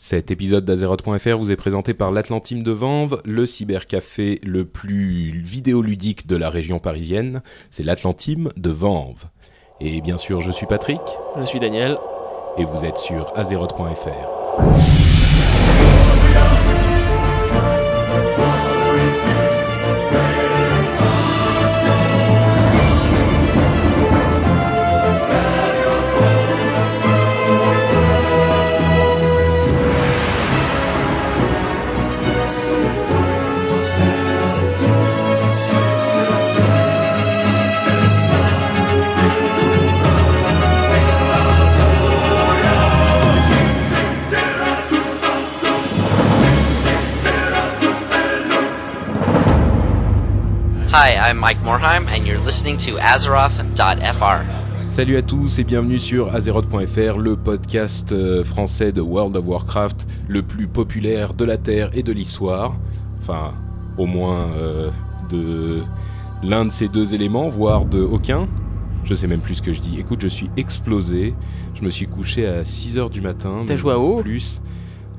Cet épisode d'Azeroth.fr vous est présenté par l'Atlantime de Vanves, le cybercafé le plus vidéoludique de la région parisienne. C'est l'Atlantime de Vanves. Et bien sûr, je suis Patrick. Je suis Daniel. Et vous êtes sur Azeroth.fr. I'm Mike Morheim, and you're listening to Azeroth.fr. Salut à tous et bienvenue sur Azeroth.fr, le podcast euh, français de World of Warcraft, le plus populaire de la Terre et de l'histoire. Enfin, au moins euh, de l'un de ces deux éléments, voire de aucun. Je sais même plus ce que je dis. Écoute, je suis explosé. Je me suis couché à 6h du matin. T'as joué à WoW Plus.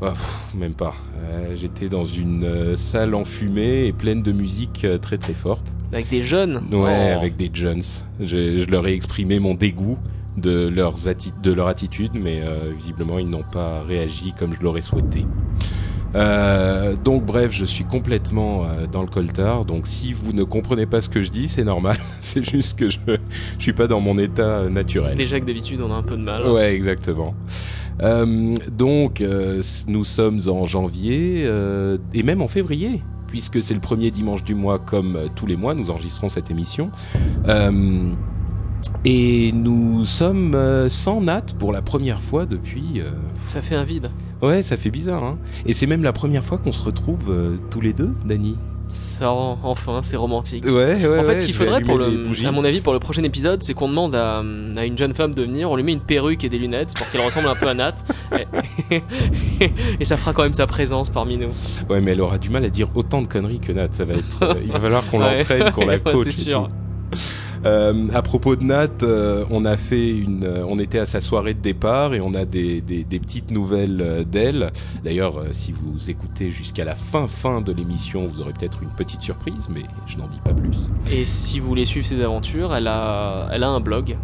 Ah, pff, même pas. Euh, J'étais dans une euh, salle enfumée et pleine de musique euh, très très forte. Avec des jeunes? Ouais, Oh. avec des jeunes. Je, je leur ai exprimé mon dégoût de, leurs atti- de leur attitude, mais euh, visiblement ils n'ont pas réagi comme je l'aurais souhaité. Euh, donc bref, je suis complètement euh, dans le coltard. Donc si vous ne comprenez pas ce que je dis, c'est normal. c'est juste que je je suis pas dans mon état euh, naturel. Déjà que d'habitude on a un peu de mal. Ouais, exactement. Euh, donc, euh, nous sommes en janvier euh, et même en février, puisque c'est le premier dimanche du mois, comme tous les mois, nous enregistrons cette émission. Et nous sommes sans Nat pour la première fois depuis. Ça fait un vide. Ouais, ça fait bizarre, hein. Et c'est même la première fois qu'on se retrouve tous les deux, Dani. Ça, enfin, c'est romantique. Ouais, ouais. en fait, ouais, ce qu'il faudrait pour le, à mon avis, pour le prochain épisode, c'est qu'on demande à, à une jeune femme de venir, on lui met une perruque et des lunettes pour qu'elle ressemble un peu à Nat, et, et ça fera quand même sa présence parmi nous. Ouais, mais elle aura du mal à dire autant de conneries que Nat. Ça va être. euh, il va falloir qu'on l'entraîne, qu'on la coach. c'est et sûr. tout. Euh, à propos de Nat, euh, on a fait une, euh, on était à sa soirée de départ et on a des, des, des petites nouvelles euh, d'elle. D'ailleurs, si vous écoutez jusqu'à la fin fin de l'émission, vous aurez peut-être une petite surprise, mais je n'en dis pas plus. Et si vous voulez suivre ses aventures, elle a, elle a un blog.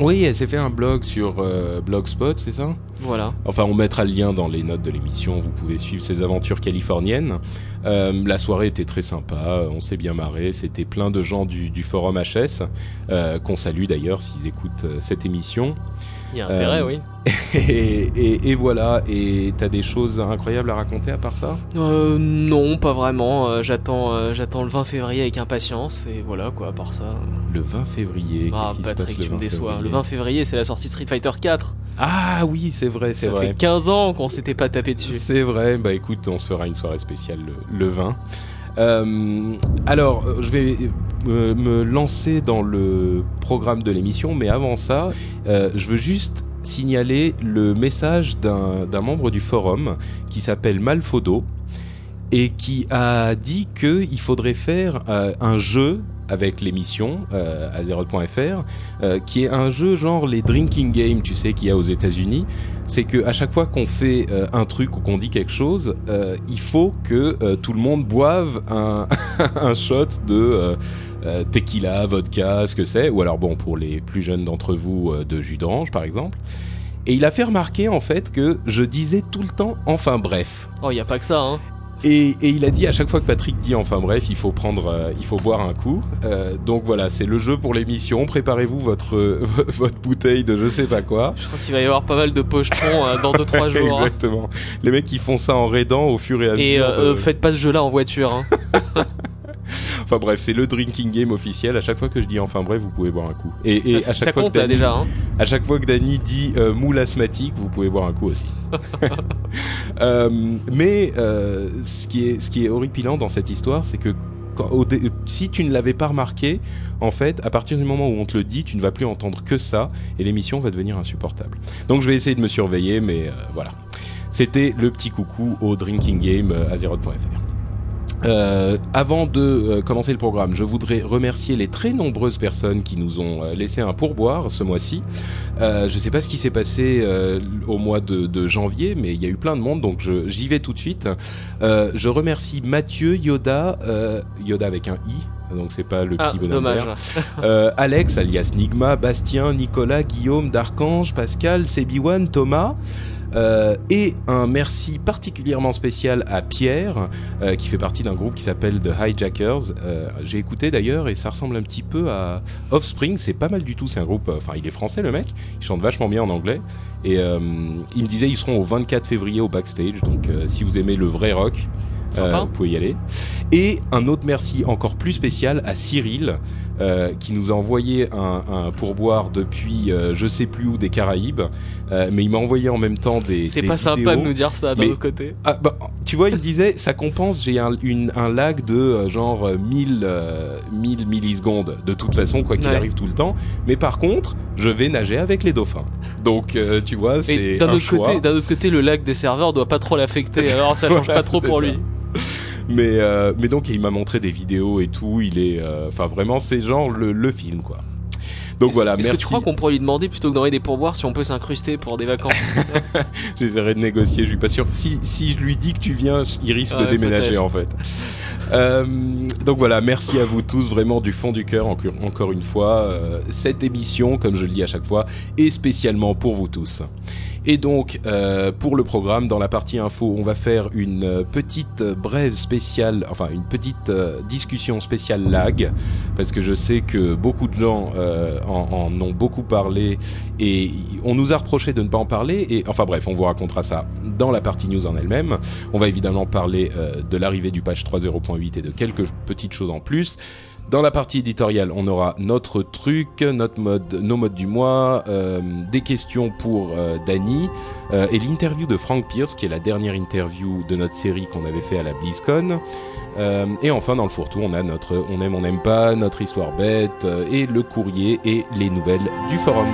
Oui, elle s'est fait un blog sur euh, Blogspot, c'est ça? Voilà. Enfin, on mettra le lien dans les notes de l'émission. Vous pouvez suivre ses aventures californiennes. Euh, la soirée était très sympa. On s'est bien marré. C'était plein de gens du, du forum HS euh, qu'on salue d'ailleurs s'ils écoutent cette émission. Il y a intérêt, Euh, oui. Et, et- et voilà. Et t'as des choses incroyables à raconter à part ça? Euh, non, pas vraiment. Euh, j'attends, euh, j'attends le 20 février avec impatience, et voilà quoi, à part ça. Le 20 février. Ah, Qu'est-ce qui se Patrick, passe tu le me 20 déçois. février Le 20 février, c'est la sortie Street Fighter 4. Ah oui, c'est vrai, c'est Ça vrai. fait 15 ans qu'on s'était pas tapé dessus. C'est vrai, bah écoute, on se fera une soirée spéciale le, le 20. Euh, alors, euh, je vais euh, me lancer dans le programme de l'émission, mais avant ça, je veux juste signaler le message d'un membre du forum qui s'appelle Malfodo et qui a dit qu'il faudrait faire un jeu avec l'émission euh, Azeroth.fr euh, qui est un jeu genre les drinking games tu sais qu'il y a aux États-Unis c'est que à chaque fois qu'on fait euh, un truc ou qu'on dit quelque chose, euh, il faut que tout le monde boive un, un shot de tequila, vodka, ce que c'est, ou alors bon pour les plus jeunes d'entre vous de jus d'orange par exemple. Et il a fait remarquer en fait que je disais tout le temps enfin bref. Oh, y a pas que ça, hein. Et, et il a dit à chaque fois que Patrick dit enfin bref, il faut prendre, euh, il faut boire un coup. Euh, donc voilà, c'est le jeu pour l'émission. Préparez-vous votre votre bouteille de je sais pas quoi. Je crois qu'il va y avoir pas mal de pochetons euh, dans 2-3 jours. hein. Exactement. Les mecs qui font ça en raidant au fur et à Et mesure. de- euh, faites pas ce jeu-là en voiture. Hein. Enfin bref, c'est le drinking game officiel. À chaque fois que je dis enfin bref, vous pouvez boire un coup. Et, et ça à chaque ça fois compte que là Dany, déjà. Hein. à chaque fois que Dany dit euh, moule asthmatique, vous pouvez boire un coup aussi. Euh, mais euh, ce qui est ce qui est horripilant dans cette histoire, c'est que quand- au dé- si tu ne l'avais pas remarqué, en fait, à partir du moment où on te le dit, tu ne vas plus entendre que ça et l'émission va devenir insupportable. Donc je vais essayer de me surveiller, mais euh, voilà. C'était le petit coucou au drinking game euh, Azeroth.fr. Euh, avant de euh, commencer le programme, je voudrais remercier les très nombreuses personnes qui nous ont euh, laissé un pourboire ce mois-ci. Euh, je sais pas ce qui s'est passé euh, au mois de, de janvier, mais il y a eu plein de monde, donc j'y vais tout de suite. Euh, je remercie Mathieu Yoda, euh, Yoda avec un i, donc c'est pas le Ah, petit bonhomme dommage. Euh, Alex, alias Nigma, Bastien, Nicolas, Guillaume, D'Archange, Pascal, Sebiwan, Thomas. Euh, et un merci particulièrement spécial à Pierre, euh, qui fait partie d'un groupe qui s'appelle The Hijackers. Euh, J'ai écouté d'ailleurs et ça ressemble un petit peu à Offspring. C'est pas mal du tout. C'est un groupe. Enfin, il est français le mec. Il chante vachement bien en anglais. Et il me disait ils seront au 24 février au backstage. Donc si vous aimez le vrai rock, vous pouvez y aller. Et un autre merci encore plus spécial à Cyril, euh, qui nous a envoyé un, un pourboire depuis euh, je sais plus où des Caraïbes, Euh, mais il m'a envoyé en même temps des. C'est pas sympa de nous dire ça d'un autre côté. Ah, bah, tu vois, il me disait, ça compense, j'ai un, une- un lag de euh, genre euh, 1000, euh, 1000 millisecondes, de toute façon, quoi qu'il Ouais. arrive tout le temps. Mais par contre, je vais nager avec les dauphins. Donc, tu vois, c'est d'un un autre côté, d'un autre côté, le lag des serveurs doit pas trop l'affecter. Alors ça change pas trop pour ça. lui. Mais, euh, mais donc, il m'a montré des vidéos et tout. Il est, euh, enfin, vraiment, c'est genre le, le film, quoi. Donc voilà, Est-ce que tu crois qu'on pourrait lui demander plutôt que d'envoyer des pourboires si on peut s'incruster pour des vacances J'essaierai de négocier, je suis pas sûr. Si, si je lui dis que tu viens, il risque de déménager en fait. Euh, donc voilà, merci à vous tous vraiment du fond du cœur encore, encore une fois. Euh, cette émission, comme je le dis à chaque fois, est spécialement pour vous tous. Et donc, euh, pour le programme, dans la partie info, on va faire une euh, petite brève spéciale, enfin une petite euh, discussion spéciale lag, parce que je sais que beaucoup de gens euh, en, en ont beaucoup parlé et on nous a reproché de ne pas en parler. Et enfin bref, on vous racontera ça dans la partie news en elle-même. On va évidemment parler euh, de l'arrivée du patch 3.0.8 et de quelques petites choses en plus. Dans la partie éditoriale, on aura notre truc, notre mode, nos modes du mois, euh, des questions pour euh, Dany euh, et l'interview de Frank Pierce, qui est la dernière interview de notre série qu'on avait fait à la BlizzCon. Euh, et enfin, dans le fourre-tout, on a notre on aime, on n'aime pas, notre histoire bête et le courrier et les nouvelles du forum.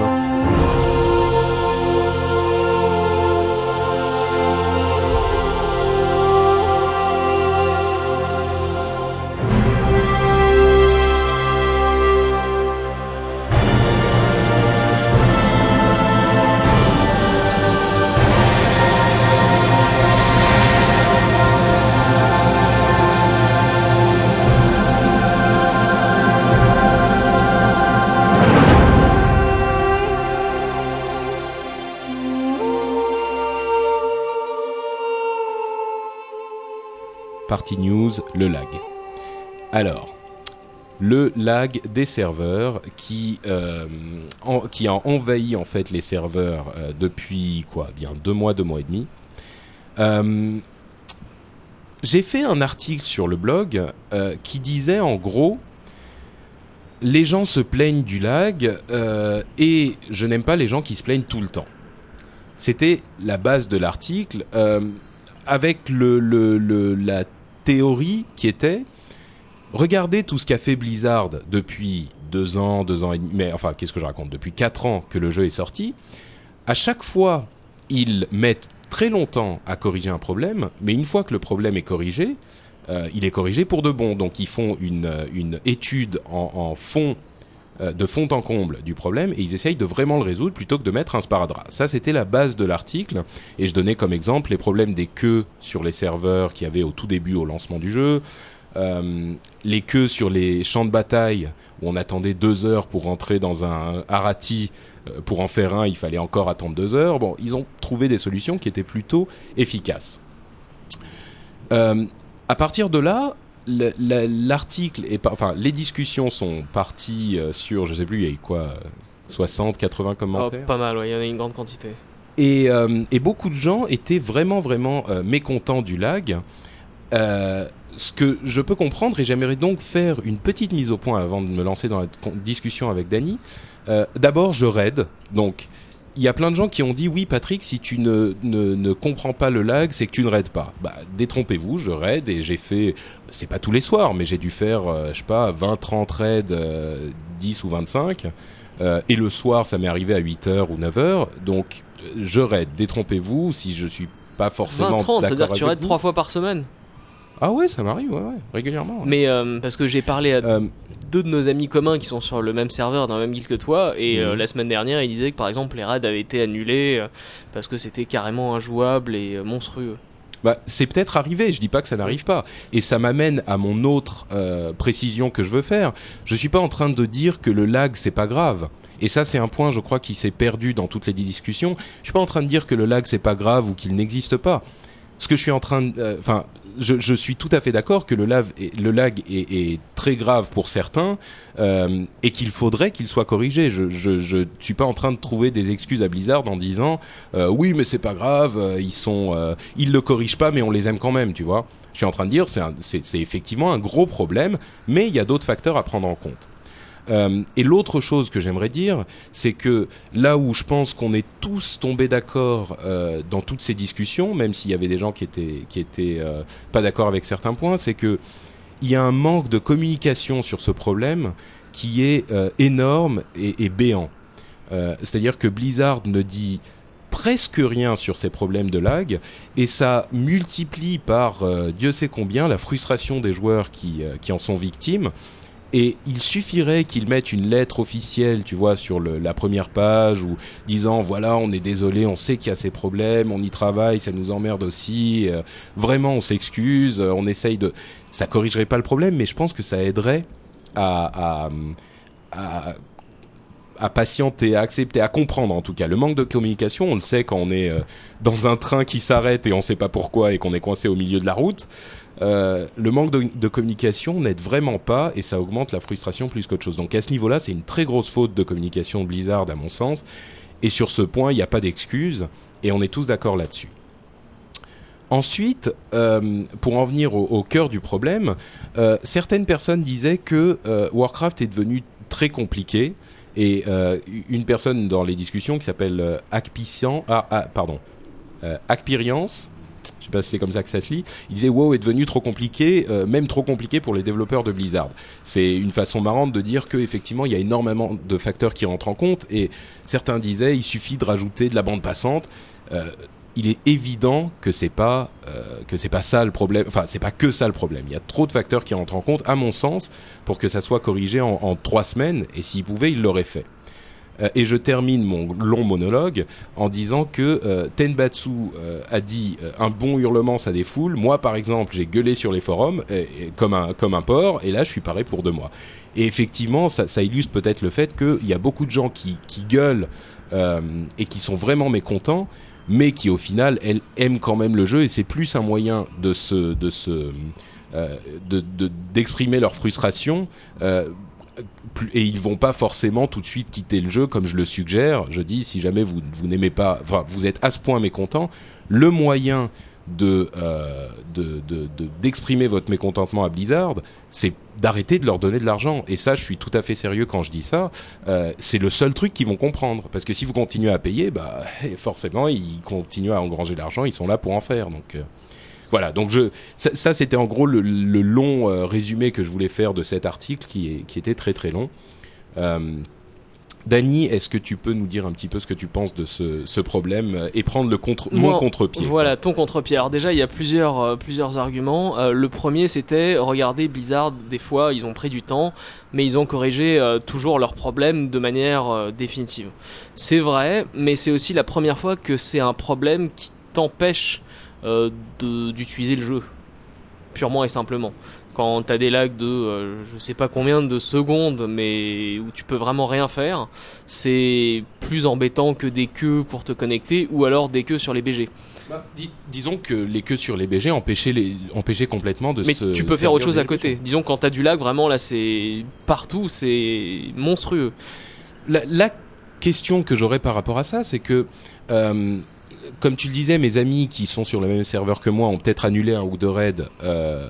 Le lag. Alors, le lag des serveurs qui, euh, en- qui a envahi en fait les serveurs euh, depuis quoi Bien deux mois, deux mois et demi. Euh, J'ai fait un article sur le blog qui disait en gros les gens se plaignent du lag et je n'aime pas les gens qui se plaignent tout le temps. C'était la base de l'article avec le, le- le- la théorie qui était regardez tout ce qu'a fait Blizzard depuis deux ans, deux ans et demi, mais enfin qu'est-ce que je raconte? Depuis quatre ans que le jeu est sorti. À chaque fois, ils mettent très longtemps à corriger un problème, mais une fois que le problème est corrigé, euh, il est corrigé pour de bon. Donc ils font une, une étude en, en fond, de fond en comble du problème et ils essayent de vraiment le résoudre plutôt que de mettre un sparadrap. Ça, c'était la base de l'article et je donnais comme exemple les problèmes des queues sur les serveurs qu'il y avait au tout début au lancement du jeu, euh, les queues sur les champs de bataille où on attendait deux heures pour rentrer dans un Arati. euh, Pour en faire un, il fallait encore attendre deux heures. Bon, ils ont trouvé des solutions qui étaient plutôt efficaces. Euh, à partir de là, le- la- l'article et enfin les discussions sont parties euh, sur je sais plus il y a eu quoi euh, 60 80 Oh, commentaires Pas mal, ouais, il y en a une grande quantité. et, euh, et beaucoup de gens étaient vraiment, vraiment euh, mécontents du lag. Euh, ce que je peux comprendre, et j'aimerais donc faire une petite mise au point avant de me lancer dans la discussion avec Dany. Euh, D'abord, je raid. Donc, il y a plein de gens qui ont dit oui, Patrick, si tu ne, ne, ne comprends pas le lag, c'est que tu ne raides pas. Bah, détrompez-vous, je raid et j'ai fait, c'est pas tous les soirs, mais j'ai dû faire, euh, je sais pas, 20, 30 raids, euh, 10 ou 25. Euh, et le soir, ça m'est arrivé à 8h ou 9h. Donc, je raid, détrompez-vous si je suis pas forcément 20, 30, d'accord c'est-à-dire que tu raides vous. trois fois par semaine Ah ouais, ça m'arrive, ouais, ouais, régulièrement. ouais. Mais euh, parce que j'ai parlé à Euh, deux de nos amis communs qui sont sur le même serveur dans la même guilde que toi et euh, Mhm. la semaine dernière ils disaient que par exemple les raids avaient été annulés parce que c'était carrément injouable et monstrueux. Bah, c'est peut-être arrivé, je dis pas que ça n'arrive pas. Et ça m'amène à mon autre précision que je veux faire. Je suis pas en train de dire que le lag c'est pas grave. Et ça c'est un point je crois qui s'est perdu dans toutes les discussions. Je suis pas en train de dire que le lag c'est pas grave ou qu'il n'existe pas. Ce que je suis en train de euh, enfin je, suis tout à fait d'accord que le, est- lag est, très grave pour certains euh, et qu'il faudrait qu'il soit corrigé. Je, je, je suis pas en train de trouver des excuses à Blizzard en disant euh, oui mais c'est pas grave, euh, ils sont, euh, ils le corrigent pas mais on les aime quand même, tu vois. Je suis en train de dire c'est effectivement un gros problème, mais il y a d'autres facteurs à prendre en compte. Euh, et l'autre chose que j'aimerais dire, c'est que là où je pense qu'on est tous tombés d'accord euh, dans toutes ces discussions, même s'il y avait des gens qui étaient qui étaient euh, pas d'accord avec certains points, c'est que il y a un manque de communication sur ce problème qui est énorme et, béant. C'est-à-dire que Blizzard ne dit presque rien sur ces problèmes de lag et ça multiplie par Dieu sait combien la frustration des joueurs qui, qui en sont victimes. Et il suffirait qu'ils mettent une lettre officielle, tu vois, sur la première page, ou disant voilà, on est désolé, on sait qu'il y a ces problèmes, on y travaille, ça nous emmerde aussi. euh, vraiment, on s'excuse, euh, on essaye de. Ça corrigerait pas le problème, mais je pense que ça aiderait à, à, à, à patienter, à accepter, à comprendre en tout cas. Le manque de communication, on le sait quand on est euh, dans un train qui s'arrête et on sait pas pourquoi et qu'on est coincé au milieu de la route. Euh, le manque de, communication n'aide vraiment pas et ça augmente la frustration plus qu'autre chose. Donc à ce niveau-là, c'est une très grosse faute de communication Blizzard à mon sens. Et sur ce point, il n'y a pas d'excuse et on est tous d'accord là-dessus. Ensuite, euh, pour en venir au, cœur du problème, euh, certaines personnes disaient que Warcraft est devenu très compliqué et une personne dans les discussions qui s'appelle Acpician, ah, ah, pardon, Acpiriance, je sais pas si c'est comme se lit, il disait WoW est devenu trop compliqué, euh, même trop compliqué pour les développeurs de Blizzard. C'est une façon marrante de dire qu'effectivement il y a énormément de facteurs qui rentrent en compte et certains disaient il suffit de rajouter de la bande passante. Euh, il est évident que c'est pas euh, pas ça le problème. Enfin, c'est pas que ça le problème. Il y a trop de facteurs qui rentrent en compte, à mon sens, pour que ça soit corrigé en, en trois semaines. Et s'il pouvait, il l'aurait fait. Euh, et je termine mon long monologue en disant que euh, Tenbatsu euh, a dit un bon hurlement ça défoule. Moi par exemple j'ai gueulé sur les forums comme un comme un porc et là je suis paré pour deux mois. Et effectivement ça, illustre peut-être le fait qu'il y a beaucoup de gens qui, qui gueulent et qui sont vraiment mécontents mais qui au final elles aiment quand même le jeu et c'est plus un moyen de se de se de de- d'exprimer leur frustration et ils vont pas forcément tout de suite quitter le jeu comme je le suggère. Je dis si jamais vous vous n'aimez pas, vous êtes à ce point mécontent, le moyen euh, de- d'exprimer votre mécontentement à Blizzard, c'est d'arrêter de leur donner de l'argent. Et ça, je suis tout à fait sérieux quand je dis ça. Euh, c'est le seul truc qu'ils vont comprendre, parce que si vous continuez à payer, bah forcément ils continuent à engranger l'argent, ils sont là pour en faire. Donc euh, voilà, donc je, ça, ça, c'était en gros le, le long euh, résumé que je voulais faire de cet article qui, est, qui était très très long. Euh, Dany, est-ce que tu peux nous dire un petit peu ce que tu penses de ce, ce problème euh, et prendre le contre, mon contre-pied Voilà, ton contre-pied. Alors déjà, il y a plusieurs, euh, plusieurs arguments. Euh, le premier, c'était, regardez, Blizzard, des fois, ils ont pris du temps, mais ils ont corrigé euh, toujours leurs problèmes de manière définitive. C'est vrai, mais c'est aussi la première fois que c'est un problème qui t'empêche d'utiliser le jeu, purement et simplement. Quand t'as des lags de, euh, je sais pas combien de secondes, mais où tu peux vraiment rien faire, c'est plus embêtant que des queues pour te connecter, ou alors des queues sur les BG. Bah, dis- disons que les queues sur les BG empêchaient, les, empêchaient complètement de Mais se tu peux faire autre chose à côté. Disons quand t'as du lag, vraiment là c'est partout, c'est monstrueux. la, la question que j'aurais par rapport à ça, c'est que, euh, comme tu le disais, mes amis qui sont sur le même serveur que moi ont peut-être annulé un ou deux raids, euh,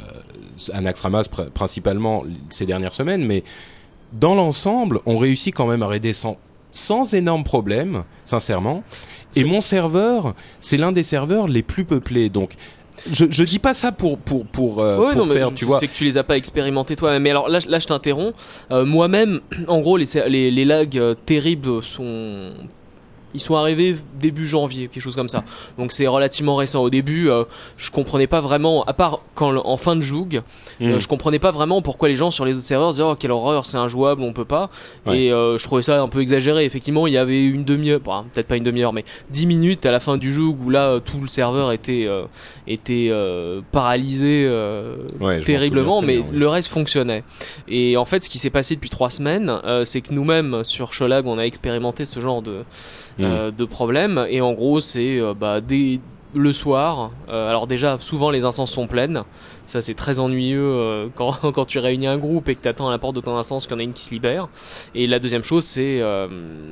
pr- principalement ces dernières semaines, mais dans l'ensemble, on réussit quand même à raider sans, sans énorme problème, sincèrement. Et mon serveur, c'est l'un des serveurs les plus peuplés, donc. Je, je dis pas ça pour pour pour, euh, Ouais, pour non, mais faire, je tu vois. sais que tu les as pas expérimentés toi-même. Mais alors là, là je t'interromps. Euh, Moi-même, en gros, les, les, les lags euh, terribles sont Ils sont arrivés début janvier, quelque chose comme ça. Donc c'est relativement récent. Au début, euh, je comprenais pas vraiment, à part quand en fin de joug, Mm. euh, je comprenais pas vraiment pourquoi les gens sur les autres serveurs disaient oh quelle horreur, c'est injouable, on peut pas. Ouais. Et euh, je trouvais ça un peu exagéré. Effectivement, il y avait une demi-heure, bon, peut-être pas une demi-heure, mais 10 minutes à la fin du joug où là euh, tout le serveur était euh, était euh, paralysé euh, Ouais, terriblement, mais très bien, oui. le reste fonctionnait. Et en fait, ce qui s'est passé depuis trois semaines, euh, c'est que nous-mêmes sur Sholag, on a expérimenté ce genre de Mm. euh, de problème. Et en gros, c'est euh, bah, dès le soir. euh, alors déjà, souvent les instances sont pleines. Ça, c'est très ennuyeux euh, quand, quand tu réunis un groupe et que tu attends à la porte de ton instance qu'il y en a une qui se libère. Et la deuxième chose, c'est euh,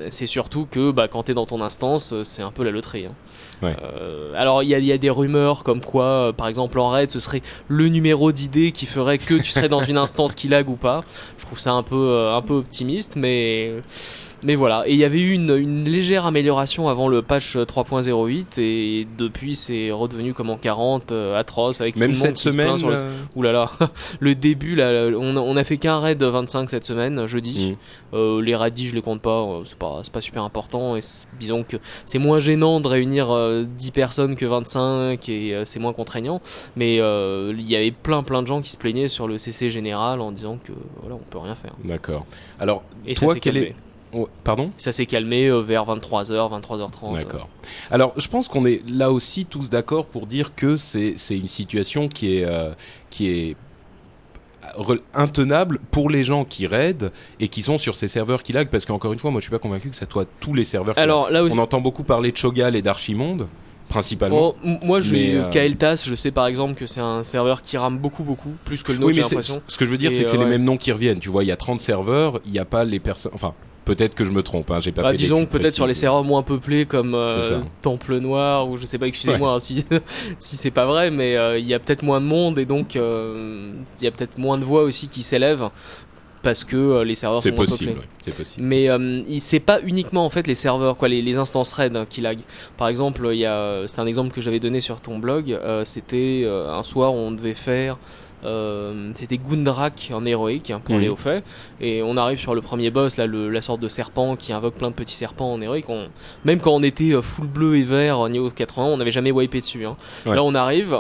c'est surtout que bah, quand tu es dans ton instance, c'est un peu la loterie. hein. Ouais. Euh, alors il y a, il y a des rumeurs comme quoi, par exemple en raid, ce serait le numéro d'idée qui ferait que tu serais dans une instance qui lag ou pas. Je trouve ça un peu euh, un peu optimiste, mais mais voilà. Et il y avait eu une, une légère amélioration avant le patch 3.08 et depuis c'est redevenu comme en 40 euh, atroce avec Même tout le monde cette qui se semaine. sur le euh, Ouh là là, le début là, on on a fait qu'un raid 25 cette semaine, jeudi. mm. Euh, les radis, je les compte pas, euh, c'est pas, c'est pas super important. Et disons que c'est moins gênant de réunir euh, 10 personnes que 25 et euh, c'est moins contraignant. Mais euh, il y avait plein plein de gens qui se plaignaient sur le CC général en disant que voilà, on peut rien faire. D'accord. Alors, Et Toi, quel est- oh, pardon? Ça s'est calmé euh, vers 23h, 23h30. D'accord. Alors, je pense qu'on est là aussi tous d'accord pour dire que c'est c'est une situation qui est euh, qui est intenable pour les gens qui raident et qui sont sur ces serveurs qui lag parce qu'encore une fois moi je suis pas convaincu que ça soit tous les serveurs qui Alors là aussi. on entend beaucoup parler de Chogal et d'Archimonde principalement Oh, moi, euh, Kael'thas, je sais par exemple que c'est un serveur qui rame beaucoup, beaucoup, plus que le nôtre, oui j'ai l'impression. ce que je veux dire c'est que c'est les mêmes noms qui reviennent tu vois il y a 30 serveurs il n'y a pas les personnes enfin peut-être que je me trompe hein, j'ai pas Bah, fait disons que peut-être sur les serveurs moins peuplés comme euh. Temple Noir ou je sais pas, excusez-moi hein, si si c'est pas vrai, mais euh, il y a peut-être moins de monde et donc euh, il y a peut-être moins de voix aussi qui s'élèvent parce que euh, les serveurs sont possible peuplés. ouais, c'est possible Mais euh, c'est pas uniquement en fait les serveurs, quoi, les, les instances RAID hein, qui lag. Par exemple, il y a, c'est un exemple que j'avais donné sur ton blog. euh, c'était un soir où on devait faire, euh, c'était Gundrak en héroïque hein, pour Mhm. les hauts faits, et on arrive sur le premier boss, là, le, la sorte de serpent qui invoque plein de petits serpents en héroïque. On, même quand on était euh, full bleu et vert au niveau 80, on n'avait jamais wipé dessus. Hein. Ouais. Là, on arrive,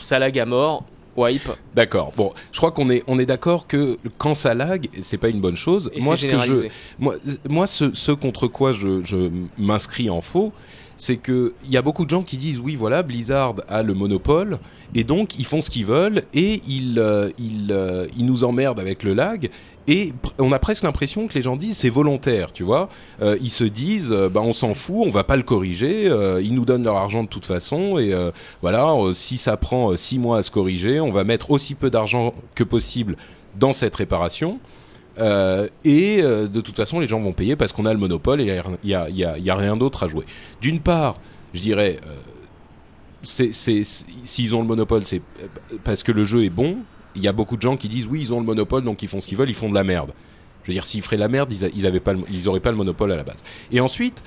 ça lag à mort. Wipe D'accord. Bon, je crois qu'on est on est d'accord que quand ça lag, c'est pas une bonne chose. et moi, ce que je généralisé. moi, moi, ce, ce contre quoi je, je m'inscris en faux, c'est que il y a beaucoup de gens qui disent oui, voilà, Blizzard a le monopole et donc ils font ce qu'ils veulent et ils euh, ils euh, ils nous emmerdent avec le lag. Et on a presque l'impression que les gens disent c'est volontaire, tu vois. Euh, ils se disent bah on s'en fout, on va pas le corriger. ils nous donnent leur argent de toute façon et voilà. si ça prend six mois à se corriger, on va mettre aussi peu d'argent que possible dans cette réparation. Euh, et euh, de toute façon, les gens vont payer parce qu'on a le monopole et il y a, y a- rien d'autre à jouer. D'une part, je dirais, euh, s'ils ont le monopole, c'est parce que le jeu est bon. Il y a beaucoup de gens qui disent oui, ils ont le monopole, donc ils font ce qu'ils veulent, ils font de la merde. Je veux dire, s'ils feraient la merde, ils, avaient pas, le- monopole à la base. Et ensuite,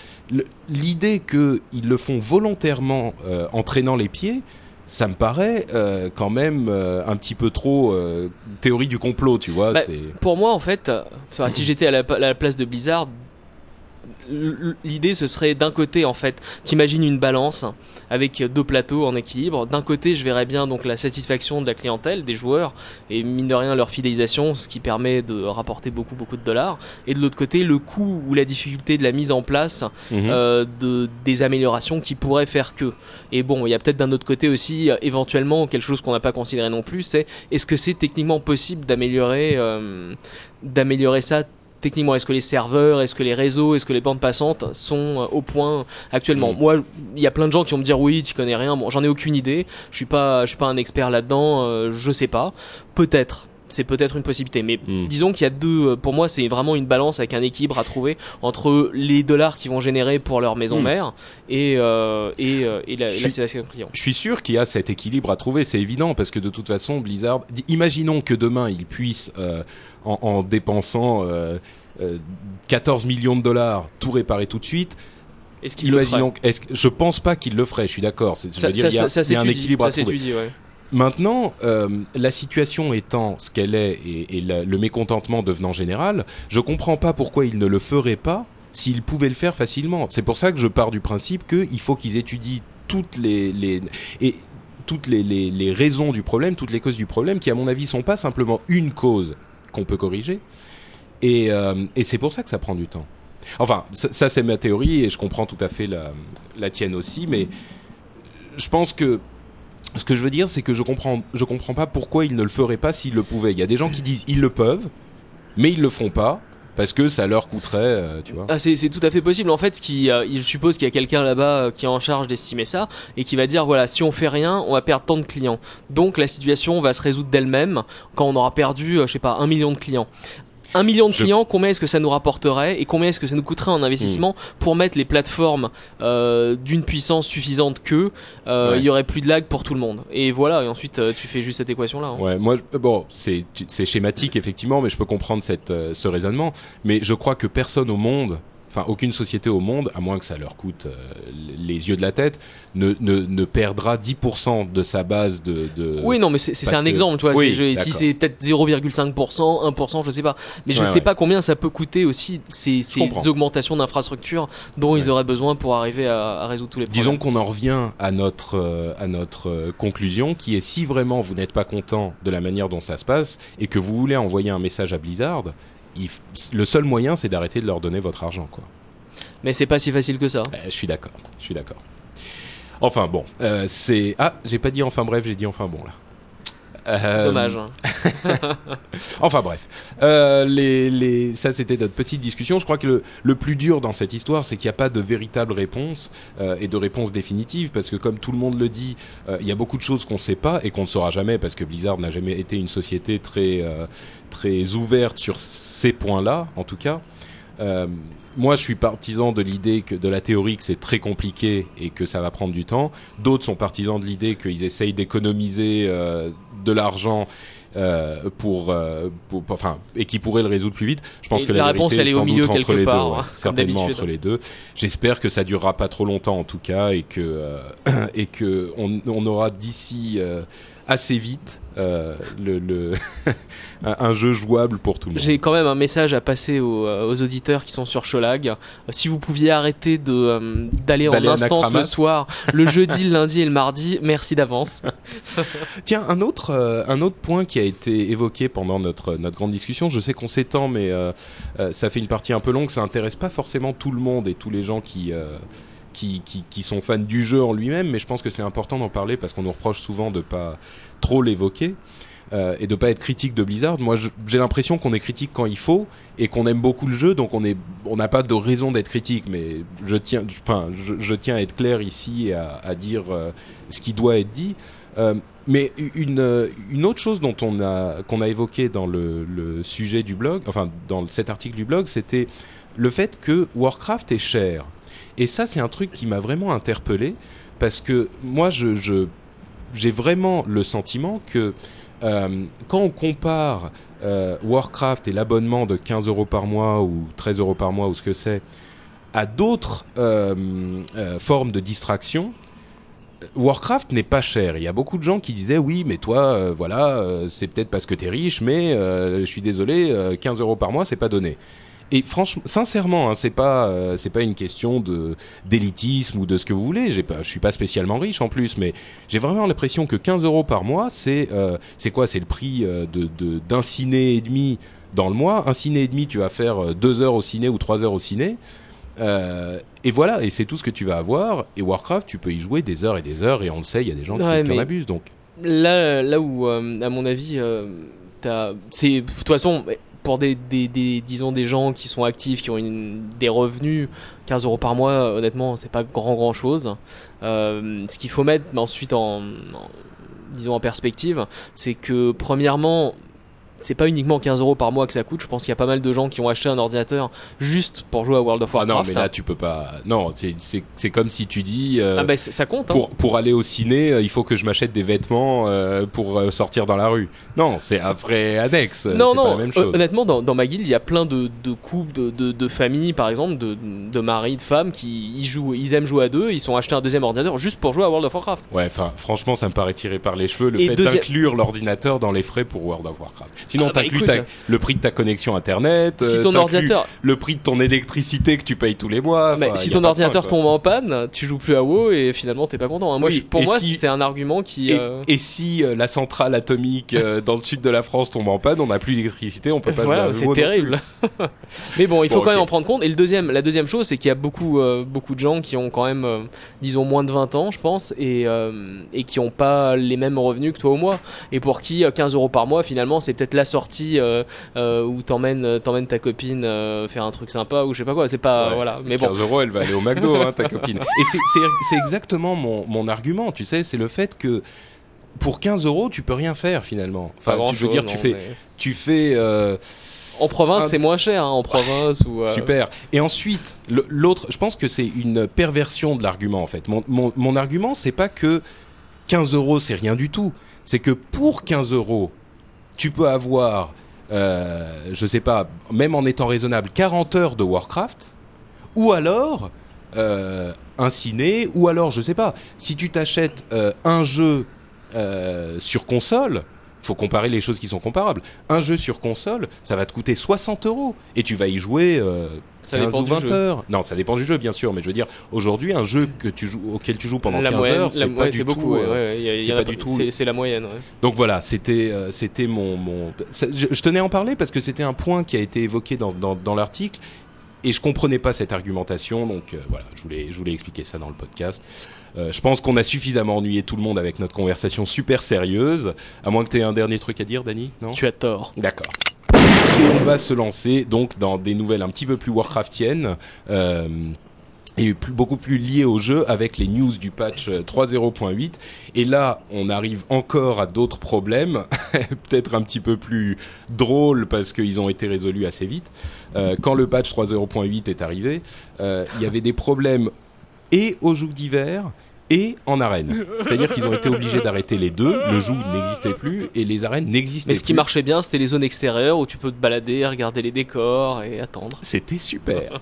l'idée qu'ils le font volontairement, en traînant les pieds, ça me paraît euh, quand même euh, un petit peu trop euh, théorie du complot, tu vois. Bah, Pour moi, en fait, si j'étais à la, à la place de Blizzard, l'idée ce serait d'un côté, en fait, t'imagines une balance avec deux plateaux en équilibre. D'un côté, je verrais bien donc la satisfaction de la clientèle, des joueurs, et mine de rien leur fidélisation, ce qui permet de rapporter beaucoup beaucoup de dollars. Et de l'autre côté, le coût ou la difficulté de la mise en place Mhm. euh, de des améliorations qui pourraient faire que. Et bon, il y a peut-être d'un autre côté aussi euh, éventuellement quelque chose qu'on n'a pas considéré non plus, c'est est-ce que c'est techniquement possible d'améliorer euh, d'améliorer ça techniquement Est-ce que les serveurs, est-ce que les réseaux, est-ce que les bandes passantes sont euh, au point actuellement Mm. Moi, il y a plein de gens qui vont me dire oui, tu connais rien. Bon, j'en ai aucune idée. Je suis pas, je suis pas un expert là-dedans. euh, je sais pas. Peut-être. C'est peut-être une possibilité, mais Mm. disons qu'il y a deux. euh, Pour moi, c'est vraiment une balance avec un équilibre à trouver entre les dollars qu'ils vont générer pour leur maison Mm. mère et et, euh, et la, Je la suis- satisfaction client. Je suis sûr qu'il y a cet équilibre à trouver, c'est évident, parce que de toute façon, Blizzard, imaginons que demain, ils puissent, euh, en, en dépensant euh, euh, 14 millions de dollars, tout réparer tout de suite. Est-ce qu'ils le que- que- je pense pas qu'ils le feraient, je suis d'accord. Ça, veux dire, il y a, ça, ça il y a un équilibre à ça trouver. ouais. Maintenant, euh, la situation étant ce qu'elle est et, et la- le mécontentement devenant général, je comprends pas pourquoi ils ne le feraient pas s'ils pouvaient le faire facilement. C'est pour ça que je pars du principe qu'il faut qu'ils étudient toutes les, les et toutes les, les, les raisons du problème, toutes les causes du problème, qui à mon avis sont pas simplement une cause qu'on peut corriger. Et, euh, et c'est pour ça que ça prend du temps. Enfin, ça, c'est ma théorie et je comprends tout à fait la, la tienne aussi, mais je pense que ce que je veux dire, c'est que je comprends, je comprends pas pourquoi ils ne le feraient pas s'ils le pouvaient. Il y a des gens qui disent ils le peuvent, mais ils le font pas parce que ça leur coûterait, euh, tu vois. Ah, c'est, tout à fait possible. En fait, ce qui, euh, je suppose qu'il y a quelqu'un là-bas euh, qui est en charge d'estimer ça et qui va dire voilà, si on fait rien, on va perdre tant de clients. Donc la situation va se résoudre d'elle-même quand on aura perdu, je sais pas, un million de clients. Un million de Je- clients, combien est-ce que ça nous rapporterait et combien est-ce que ça nous coûterait en investissement pour mettre les plateformes euh, d'une puissance suffisante que euh, Ouais. il y aurait plus de lag pour tout le monde. Et voilà. Et ensuite, euh, tu fais juste cette équation-là. hein. Ouais, moi, bon, c'est c'est schématique effectivement, mais je peux comprendre cette, ce raisonnement. Mais je crois que personne au monde, enfin aucune société au monde, à moins que ça leur coûte euh, les yeux de la tête, ne, ne, ne perdra 10% de sa base de. de Oui, non, mais c'est un que- exemple, tu vois. Oui, je- si c'est peut-être 0,5%, 1%, je sais pas. Mais je Ouais, sais ouais. pas combien ça peut coûter aussi ces, ces augmentations d'infrastructures dont ils auraient besoin pour arriver à, à résoudre tous les problèmes. Disons qu'on en revient à notre euh, à notre euh, conclusion, qui est si vraiment vous n'êtes pas content de la manière dont ça se passe et que vous voulez envoyer un message à Blizzard, il le seul moyen c'est d'arrêter de leur donner votre argent, quoi. Mais c'est pas si facile que ça. Euh, je suis d'accord, je suis d'accord. Enfin bon, euh, c'est ah j'ai pas dit enfin bref, j'ai dit enfin bon là. Euh, Dommage. hein. Enfin bref, euh, les, les, ça c'était notre petite discussion. Je crois que le, le plus dur dans cette histoire, c'est qu'il n'y a pas de véritable réponse euh, et de réponse définitive, parce que comme tout le monde le dit, il y a beaucoup de choses qu'on ne sait pas et qu'on ne saura jamais, parce que Blizzard n'a jamais été une société très très ouverte sur ces points-là, en tout cas. Moi, je suis partisan de l'idée que de la théorie que c'est très compliqué et que ça va prendre du temps. D'autres sont partisans de l'idée qu'ils essayent d'économiser euh, de l'argent euh, pour, euh, pour, pour- enfin, et qui pourraient le résoudre plus vite. Je pense Et que la la, réponse, elle est au milieu quelque les part, deux, ouais. hein, certainement entre les deux. J'espère que ça durera pas trop longtemps en tout cas et que euh, et que on, on aura d'ici euh, assez vite euh, le, le un, jeu jouable pour tout le monde. J'ai quand même un message à passer aux, euh, aux auditeurs qui sont sur Cholag. Euh, Si vous pouviez arrêter de euh, d'aller en instance le soir, le jeudi, le lundi et le mardi, merci d'avance. Tiens, un autre, euh, un autre point qui a été évoqué pendant notre, notre grande discussion, je sais qu'on s'étend, mais ça fait une partie un peu longue, ça intéresse pas forcément tout le monde et tous les gens qui, qui, sont fans du jeu en lui-même, mais je pense que c'est important d'en parler parce qu'on nous reproche souvent de pas trop l'évoquer. euh, et de pas être critique de Blizzard. Moi, j'ai l'impression qu'on est critique quand il faut et qu'on aime beaucoup le jeu, donc on est, on n'a pas de raison d'être critique. Mais je tiens, je, tiens à être clair ici et à, dire euh, ce qui doit être dit. Euh, mais une, autre chose dont on a qu'on a évoqué dans le sujet du blog, enfin dans cet article du blog, c'était le fait que Warcraft est cher. Et ça, c'est un truc qui m'a vraiment interpellé parce que moi, j'ai vraiment le sentiment que euh, quand on compare euh, Warcraft et l'abonnement de 15 euros par mois ou 13 euros par mois ou ce que c'est à d'autres euh, formes de distraction, Warcraft n'est pas cher. Il y a beaucoup de gens qui disaient oui, mais toi, voilà, c'est peut-être parce que t'es riche, mais je suis désolé, euh, 15 euros par mois, c'est pas donné. Et franchement, sincèrement, hein, c'est pas euh, c'est pas une question de d'élitisme ou de ce que vous voulez. J'ai pas, je suis pas spécialement riche en plus, mais j'ai vraiment l'impression que 15 euros par mois, c'est euh, c'est quoi? C'est le prix euh, de de- d'un ciné et demi dans le mois. Un ciné et demi, tu vas faire deux heures au ciné ou trois heures au ciné. Euh, et voilà, et c'est tout ce que tu vas avoir. Et Warcraft, tu peux y jouer des heures et des heures, et on le sait, il y a des gens qui- Ouais, qui, en abusent. Donc, Là, là où, à mon avis, c'est de toute façon des, disons des gens qui sont actifs, qui ont des revenus, 15 euros par mois, honnêtement, c'est pas grand grand chose. Euh, ce qu'il faut mettre ensuite en, en- disons en perspective, c'est que premièrement c'est pas uniquement 15 euros par mois que ça coûte. Je pense qu'il y a pas mal de gens qui ont acheté un ordinateur juste pour jouer à World of ah Warcraft. non, mais là, tu peux pas. Non, c'est- comme si tu dis. euh, Ah bah, ça compte. hein. pour, pour aller au ciné, euh, il faut que je m'achète des vêtements euh, pour sortir dans la rue. Non, c'est un vrai annexe. Non, non, pas la même chose. honnêtement, dans, dans ma guilde, il y a plein de, de couples, de, de, de familles, par exemple, de, de maris, de femmes, qui ils jouent, ils aiment jouer à deux, ils sont achetés un deuxième ordinateur juste pour jouer à World of Warcraft. Ouais, enfin, franchement, ça me paraît tiré par les cheveux le Et fait deuxième- d'inclure l'ordinateur dans les frais pour World of Warcraft. Sinon, Ah bah, t'inclus ta- le prix de ta connexion internet, Si euh, ton ordinateur, le prix de ton électricité que tu payes tous les mois. mais si ton ordinateur tombe en panne, tu joues plus à WoW et finalement t'es pas content. hein. Moi, Oui, je- pour moi, si- c'est un argument qui. Et, euh, et si euh, la centrale atomique dans le sud de la France tombe en panne, on n'a plus d'électricité, on peut pas jouer à c'est terrible. Mais bon, il faut Bon, quand même en prendre compte. Et le deuxième, la deuxième chose, c'est qu'il y a beaucoup, euh, beaucoup de gens qui ont quand même, euh, disons, moins de 20 ans, je pense, et, euh, et qui n'ont pas les mêmes revenus que toi au mois. Et pour qui euh, 15 euros par mois, finalement, c'est peut-être la sortie euh, euh, où t'emmènes, euh, t'emmènes ta copine euh, faire un truc sympa ou je sais pas quoi. C'est pas, Ouais, voilà. Mais bon, 15 euros, elle va aller au McDo, hein, ta copine. Et c'est- exactement mon, mon argument, tu sais, c'est le fait que pour 15 euros, tu peux rien faire finalement. Enfin, tu veux dire, tu fais, mais- tu fais. euh, En province, Un- c'est moins cher. hein, en province ou. euh, Super. Et ensuite, l'autre, je pense que c'est une perversion de l'argument en fait. Mon, mon, mon argument, c'est pas que 15 euros, c'est rien du tout. C'est que pour 15 euros, tu peux avoir, euh, je sais pas, même en étant raisonnable, 40 heures de Warcraft, ou alors euh, un ciné, ou alors, je sais pas, si tu t'achètes euh, un jeu euh, sur console, faut comparer les choses qui sont comparables. Un jeu sur console, ça va te coûter 60 euros et tu vas y jouer euh, Ça 15 dépend ou du 20 jeu. heures. Non, ça dépend du jeu, bien sûr, mais je veux dire, aujourd'hui, un jeu que tu joues, auquel tu joues pendant la 15 moyenne, heures, c'est pas du tout. euh, c'est la moyenne. ouais. Donc voilà, c'était euh, c'était mon mon. ça- Je, je tenais à en parler parce que c'était un point qui a été évoqué dans dans, dans l'article et je comprenais pas cette argumentation. Donc euh, voilà, je voulais je voulais expliquer ça dans le podcast. Euh, je pense qu'on a suffisamment ennuyé tout le monde avec notre conversation super sérieuse. À moins que tu aies un dernier truc à dire, Dany Non? Tu as tort. D'accord. Et on va se lancer donc dans des nouvelles un petit peu plus Warcraftiennes. euh, et plus, beaucoup plus liées au jeu avec les news du patch euh, 3.0.8. Et là, on arrive encore à d'autres problèmes, peut-être un petit peu plus drôles parce qu'ils ont été résolus assez vite. Euh, quand le patch 3.0.8 est arrivé, euh, il y avait des problèmes et aux joug d'hiver et en arène. C'est-à-dire qu'ils ont été obligés d'arrêter les deux. Le joug n'existait plus et les arènes n'existaient Mais plus. ce qui marchait bien, c'était les zones extérieures où tu peux te balader, regarder les décors et attendre. C'était super.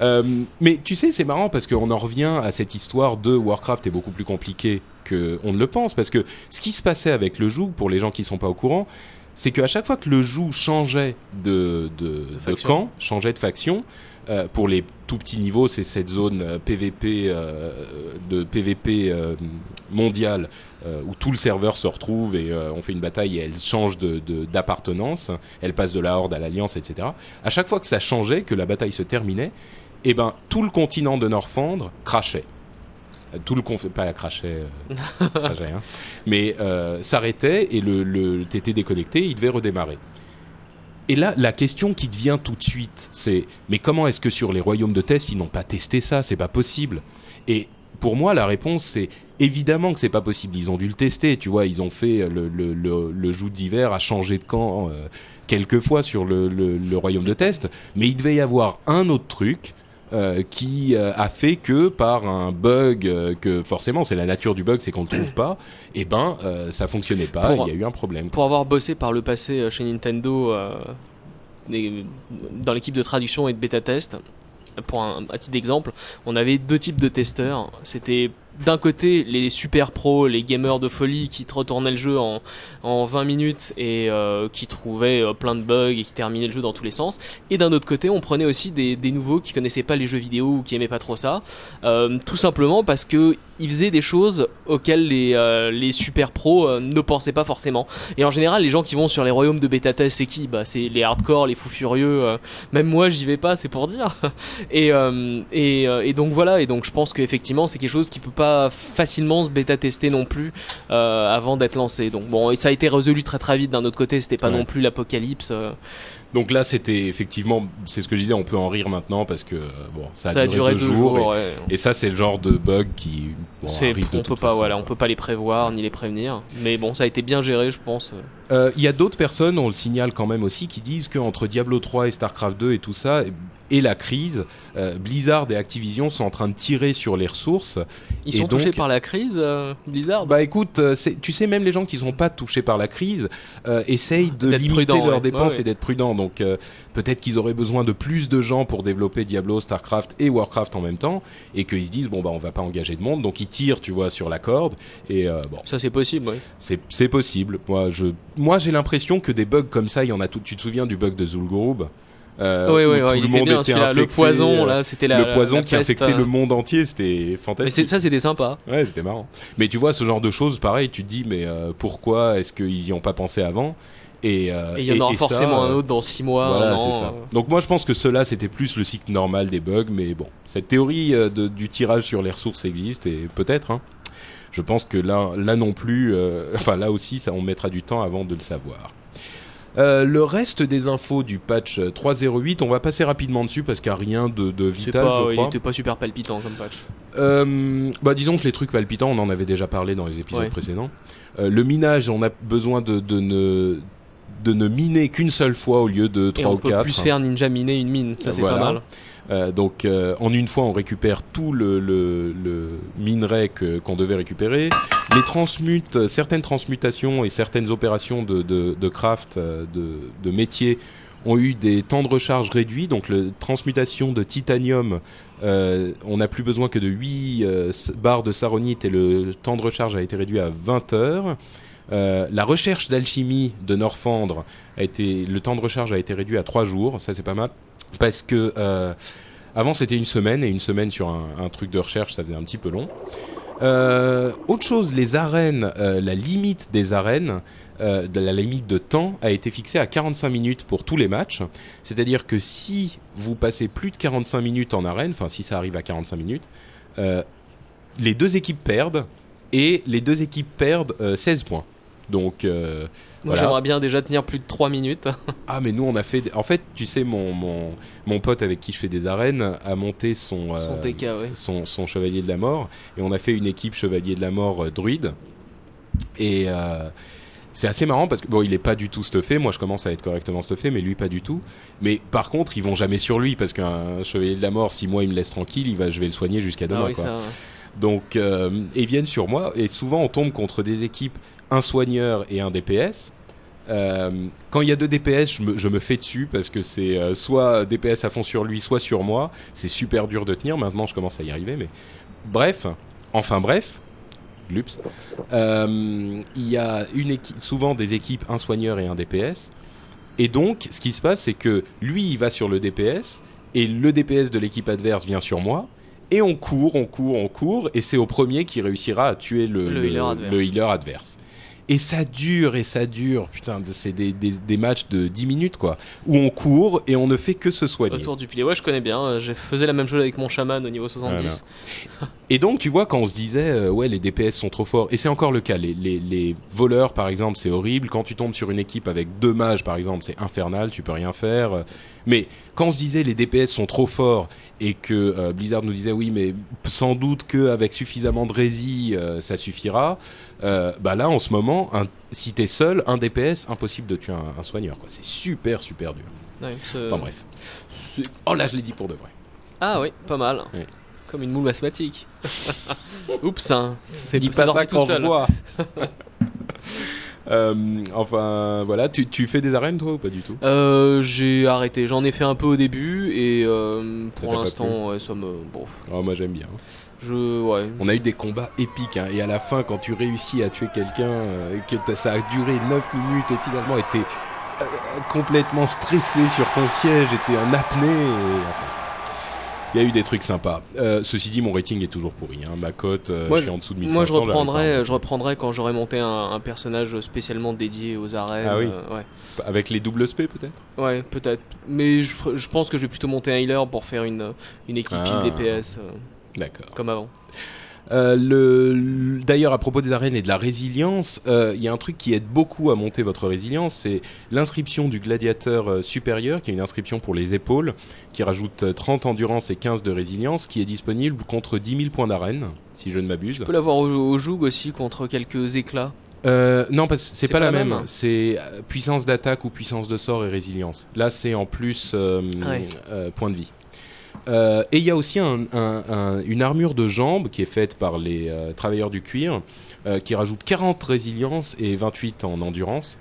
Euh, mais tu sais, c'est marrant parce qu'on en revient à cette histoire de Warcraft est beaucoup plus compliqué qu'on ne le pense. Parce que ce qui se passait avec le joug, pour les gens qui sont pas au courant, c'est qu'à chaque fois que le joug changeait de, de, de faction. camp, changeait de faction, euh, pour les tout petits niveaux, c'est cette zone euh, PVP euh, de PVP euh, mondiale euh, où tout le serveur se retrouve et euh, on fait une bataille et elle change de- de- d'appartenance, elle passe de la Horde à l'Alliance, etc. À chaque fois que ça changeait, que la bataille se terminait, eh ben tout le continent de Norfandre crachait. Euh, Tout le pas crachait, euh, crachait, hein. mais euh, s'arrêtait et le, le t'étais déconnecté, il devait redémarrer. Et là, la question qui te vient tout de suite, c'est mais comment est-ce que sur les royaumes de test, ils n'ont pas testé ça? C'est pas possible. Et pour moi, la réponse, c'est évidemment que c'est pas possible. Ils ont dû le tester, tu vois. Ils ont fait le, le, le, le joug d'hiver a changé de camp euh, quelques fois sur le, le, le royaume de test, mais il devait y avoir un autre truc. Euh, qui euh, a fait que par un bug euh, que forcément c'est la nature du bug c'est qu'on le trouve pas et ben euh, ça fonctionnait pas il y a eu un problème Pour avoir bossé par le passé chez Nintendo dans l'équipe de traduction et de bêta test, pour un, à titre d'exemple, on avait deux types de testeurs. C'était d'un côté les super pros, les gamers de folie qui retournaient le jeu en, en 20 minutes et euh, qui trouvaient euh, plein de bugs et qui terminaient le jeu dans tous les sens. Et d'un autre côté, on prenait aussi des, nouveaux qui connaissaient pas les jeux vidéo ou qui aimaient pas trop ça, euh, tout simplement parce que ils faisaient des choses auxquelles les, les super pros ne pensaient pas forcément. Et en général, les gens qui vont sur les royaumes de bêta test, c'est qui? Bah, c'est les hardcore, les fous furieux. même moi, j'y vais pas, c'est pour dire. et, et, et donc voilà. Et donc, je pense qu'effectivement, c'est quelque chose qui peut pas facilement se bêta tester non plus euh, avant d'être lancé. Donc bon, et ça a été résolu très très vite. D'un autre côté, c'était pas Ouais. non plus l'apocalypse. euh, Donc là, c'était effectivement, c'est ce que je disais, on peut en rire maintenant parce que bon, ça, ça, a duré deux jours. et, et ça, c'est le genre de bug qui bon, arrive de on peut toute pas, façon, voilà, on peut pas les prévoir ni les prévenir. Mais bon, ça a été bien géré, je pense. Euh, Il y a d'autres personnes, on le signale quand même aussi, qui disent qu'entre Diablo 3 et StarCraft 2 et tout ça, et la crise, euh, Blizzard et Activision sont en train de tirer sur les ressources. Ils Et sont touchés par la crise, euh, Blizzard. Bah écoute, euh, tu sais, même les gens qui sont pas touchés par la crise essayent de limiter leurs ouais. dépenses Ouais, ouais. et d'être prudents. Donc peut-être qu'ils auraient besoin de plus de gens pour développer Diablo, Starcraft et Warcraft en même temps, et qu'ils se disent bon bah on va pas engager de monde, donc ils tirent, tu vois, sur la corde. Et bon, Ça c'est possible, oui. c'est possible. Moi j'ai l'impression que des bugs comme ça, il y en a tout. Tu te souviens du bug de Zul'Gurub euh, oui, oui, il le était monde bien était celui-là. Le poison, euh, là, c'était la. le poison la qui peste, infectait le monde entier, c'était Mais fantastique. c'est- ça c'était sympa. Ouais, c'était marrant. Mais tu vois, ce genre de choses, pareil, tu te dis, mais euh, pourquoi est-ce qu'ils y ont pas pensé avant? Et euh, Et il y en aura ça, forcément un autre dans 6 mois, Voilà, an. ça. euh. Donc moi, je pense que cela, c'était plus le cycle normal des bugs, mais bon, cette théorie de- du tirage sur les ressources existe et peut-être. Hein, je pense que là, là non plus, euh, enfin là aussi, ça, on mettra du temps avant de le savoir. Euh, le reste des infos du patch 3.08, on va passer rapidement dessus parce qu'il n'y a rien de, de vital, pas, je ouais, il crois. était pas super palpitant comme patch. Euh, bah disons que les trucs palpitants, on en avait déjà parlé dans les épisodes Ouais. précédents. Euh, le minage, on a besoin de, de ne de ne miner qu'une seule fois au lieu de Et trois on ou peut plus faire ninja miner une mine, ça c'est Voilà. pas mal. Euh, donc euh, en une fois, on récupère tout le, minerai que- qu'on devait récupérer. Les transmutes, euh, certaines transmutations et certaines opérations de, craft, de, de métier ont eu des temps de recharge réduits. Donc la transmutation de titanium, on n'a plus besoin que de 8 euh, s- barres de saronite et le temps de recharge a été réduit à 20 heures. La recherche d'alchimie de Norfandre a été, le temps de recharge a été réduit à 3 jours, ça c'est pas mal, parce que avant c'était une semaine et une semaine sur un, truc de recherche ça faisait un petit peu long. Euh, autre chose, les arènes, euh, la limite des arènes, euh, de la limite de temps a été fixée à 45 minutes pour tous les matchs. C'est-à-dire que si vous passez plus de 45 minutes en arène, enfin si ça arrive à 45 minutes, les deux équipes perdent et les deux équipes perdent euh, 16 points. Donc Moi Voilà. j'aimerais bien déjà tenir plus de 3 minutes. ah mais nous on a fait en fait tu sais mon mon mon pote avec qui je fais des arènes a monté son Son euh, TK, ouais. son, son chevalier de la mort et on a fait une équipe chevalier de la mort euh, druide et euh, c'est assez marrant parce que bon il est pas du tout stuffé moi je commence à être correctement stuffé mais lui pas du tout mais par contre ils vont jamais sur lui parce qu'un chevalier de la mort si moi il me laisse tranquille il va je vais le soigner jusqu'à demain Ah oui, quoi. ça. Donc, euh, ils viennent sur moi et souvent on tombe contre des équipes, un soigneur et un DPS. Euh, quand il y a deux DPS, je me, je me fais dessus parce que c'est euh, soit DPS à fond sur lui, soit sur moi. C'est super dur de tenir. Maintenant, je commence à y arriver, mais bref, enfin bref. Lups. Euh, Il y a une souvent des équipes, un soigneur et un DPS. Et donc, ce qui se passe, c'est que lui, il va sur le DPS et le DPS de l'équipe adverse vient sur moi. Et on court, on court, on court, et c'est au premier qui réussira à tuer le, Le healer adverse. le healer adverse. Et ça dure, et ça dure, putain, c'est des, des, des matchs de 10 minutes, quoi, où on court et on ne fait que se soigner. Autour du pilier. Ouais, je connais bien. euh, Je faisais la même chose avec mon chaman au niveau 70. Et donc, tu vois, quand on se disait, euh, ouais, les DPS sont trop forts, et c'est encore le cas, les, les, les voleurs, par exemple, c'est horrible. Quand tu tombes sur une équipe avec deux mages, par exemple, c'est infernal, tu peux rien faire. Mais quand on se disait, les DPS sont trop forts, et que euh, Blizzard nous disait, oui, mais sans doute qu'avec suffisamment de rési, euh, ça suffira, euh, bah là, en ce moment, un, si t'es seul, un DPS, impossible de tuer un, un soigneur, quoi. C'est super, super dur. Ouais, c'est- Enfin, bref. Oh là, je l'ai dit pour de vrai. Ah oui, pas mal. Ouais. Comme une moule mathématique. Oups, hein, c'est pas sorti ça tout seul. Euh, enfin, voilà, tu, tu fais des arènes toi ou pas du tout? Euh, j'ai arrêté. J'en ai fait un peu au début et euh, pour l'instant, ouais, ça me. Bon, Oh, Moi j'aime bien. je. Ouais. On a eu des combats épiques hein, et à la fin quand tu réussis à tuer quelqu'un, euh, que ça a duré 9 minutes et finalement était complètement stressé sur ton siège, était en apnée. et, enfin, il y a eu des trucs sympas. Euh, ceci dit, mon rating est toujours pourri. Hein. Ma cote, euh, je suis en dessous de 1500. Moi, je reprendrai, en- je reprendrai quand j'aurai monté un, un personnage spécialement dédié aux arènes. Ah oui. euh, ouais. Avec les doubles SP peut-être? Ouais, peut-être. Mais je, pense que je vais plutôt monter un healer pour faire une, une équipe Ah. DPS D'accord. comme avant. Euh, le, le- D'ailleurs, à propos des arènes et de la résilience, euh, il y a un truc qui aide beaucoup à monter votre résilience, c'est l'inscription du gladiateur euh, supérieur, qui est une inscription pour les épaules, qui rajoute euh, 30 endurance et 15 de résilience, qui est disponible contre 10 000 points d'arène, si je ne m'abuse. Tu peux l'avoir au, au joug aussi contre quelques éclats? Euh, non, parce que c'est pas, la même. même. C'est puissance d'attaque ou puissance de sort et résilience. Là, c'est en plus euh, Ouais. euh, point de vie. Euh, et il y a aussi un- un- un- une armure de jambes qui est faite par les euh, travailleurs du cuir, euh, qui rajoute 40 résilience et 28 en endurance,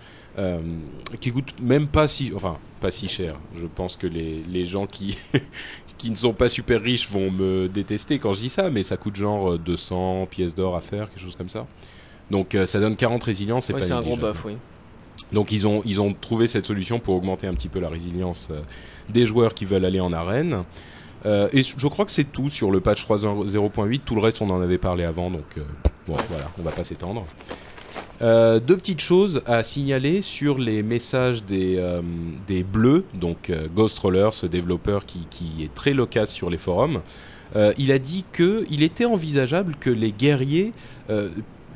qui coûte même pas si, enfin, pas si cher. Je pense que les, les gens qui, qui ne sont pas super riches vont me détester quand je dis ça, mais ça coûte genre 200 pièces d'or à faire, quelque chose comme ça. Donc ça donne 40 résilience, pas c'est un gros buff, oui. Donc ils ont, ils ont trouvé cette solution pour augmenter un petit peu la résilience des joueurs qui veulent aller en arène. Euh, et je crois que c'est tout sur le patch 3.0.8. Tout le reste, on en avait parlé avant, donc euh, bon, voilà, on va pas s'étendre. Euh, deux petites choses à signaler sur les messages des, euh, des bleus, donc Ghost Roller, ce développeur qui, qui est très loquace sur les forums. Il a dit que il était envisageable que les guerriers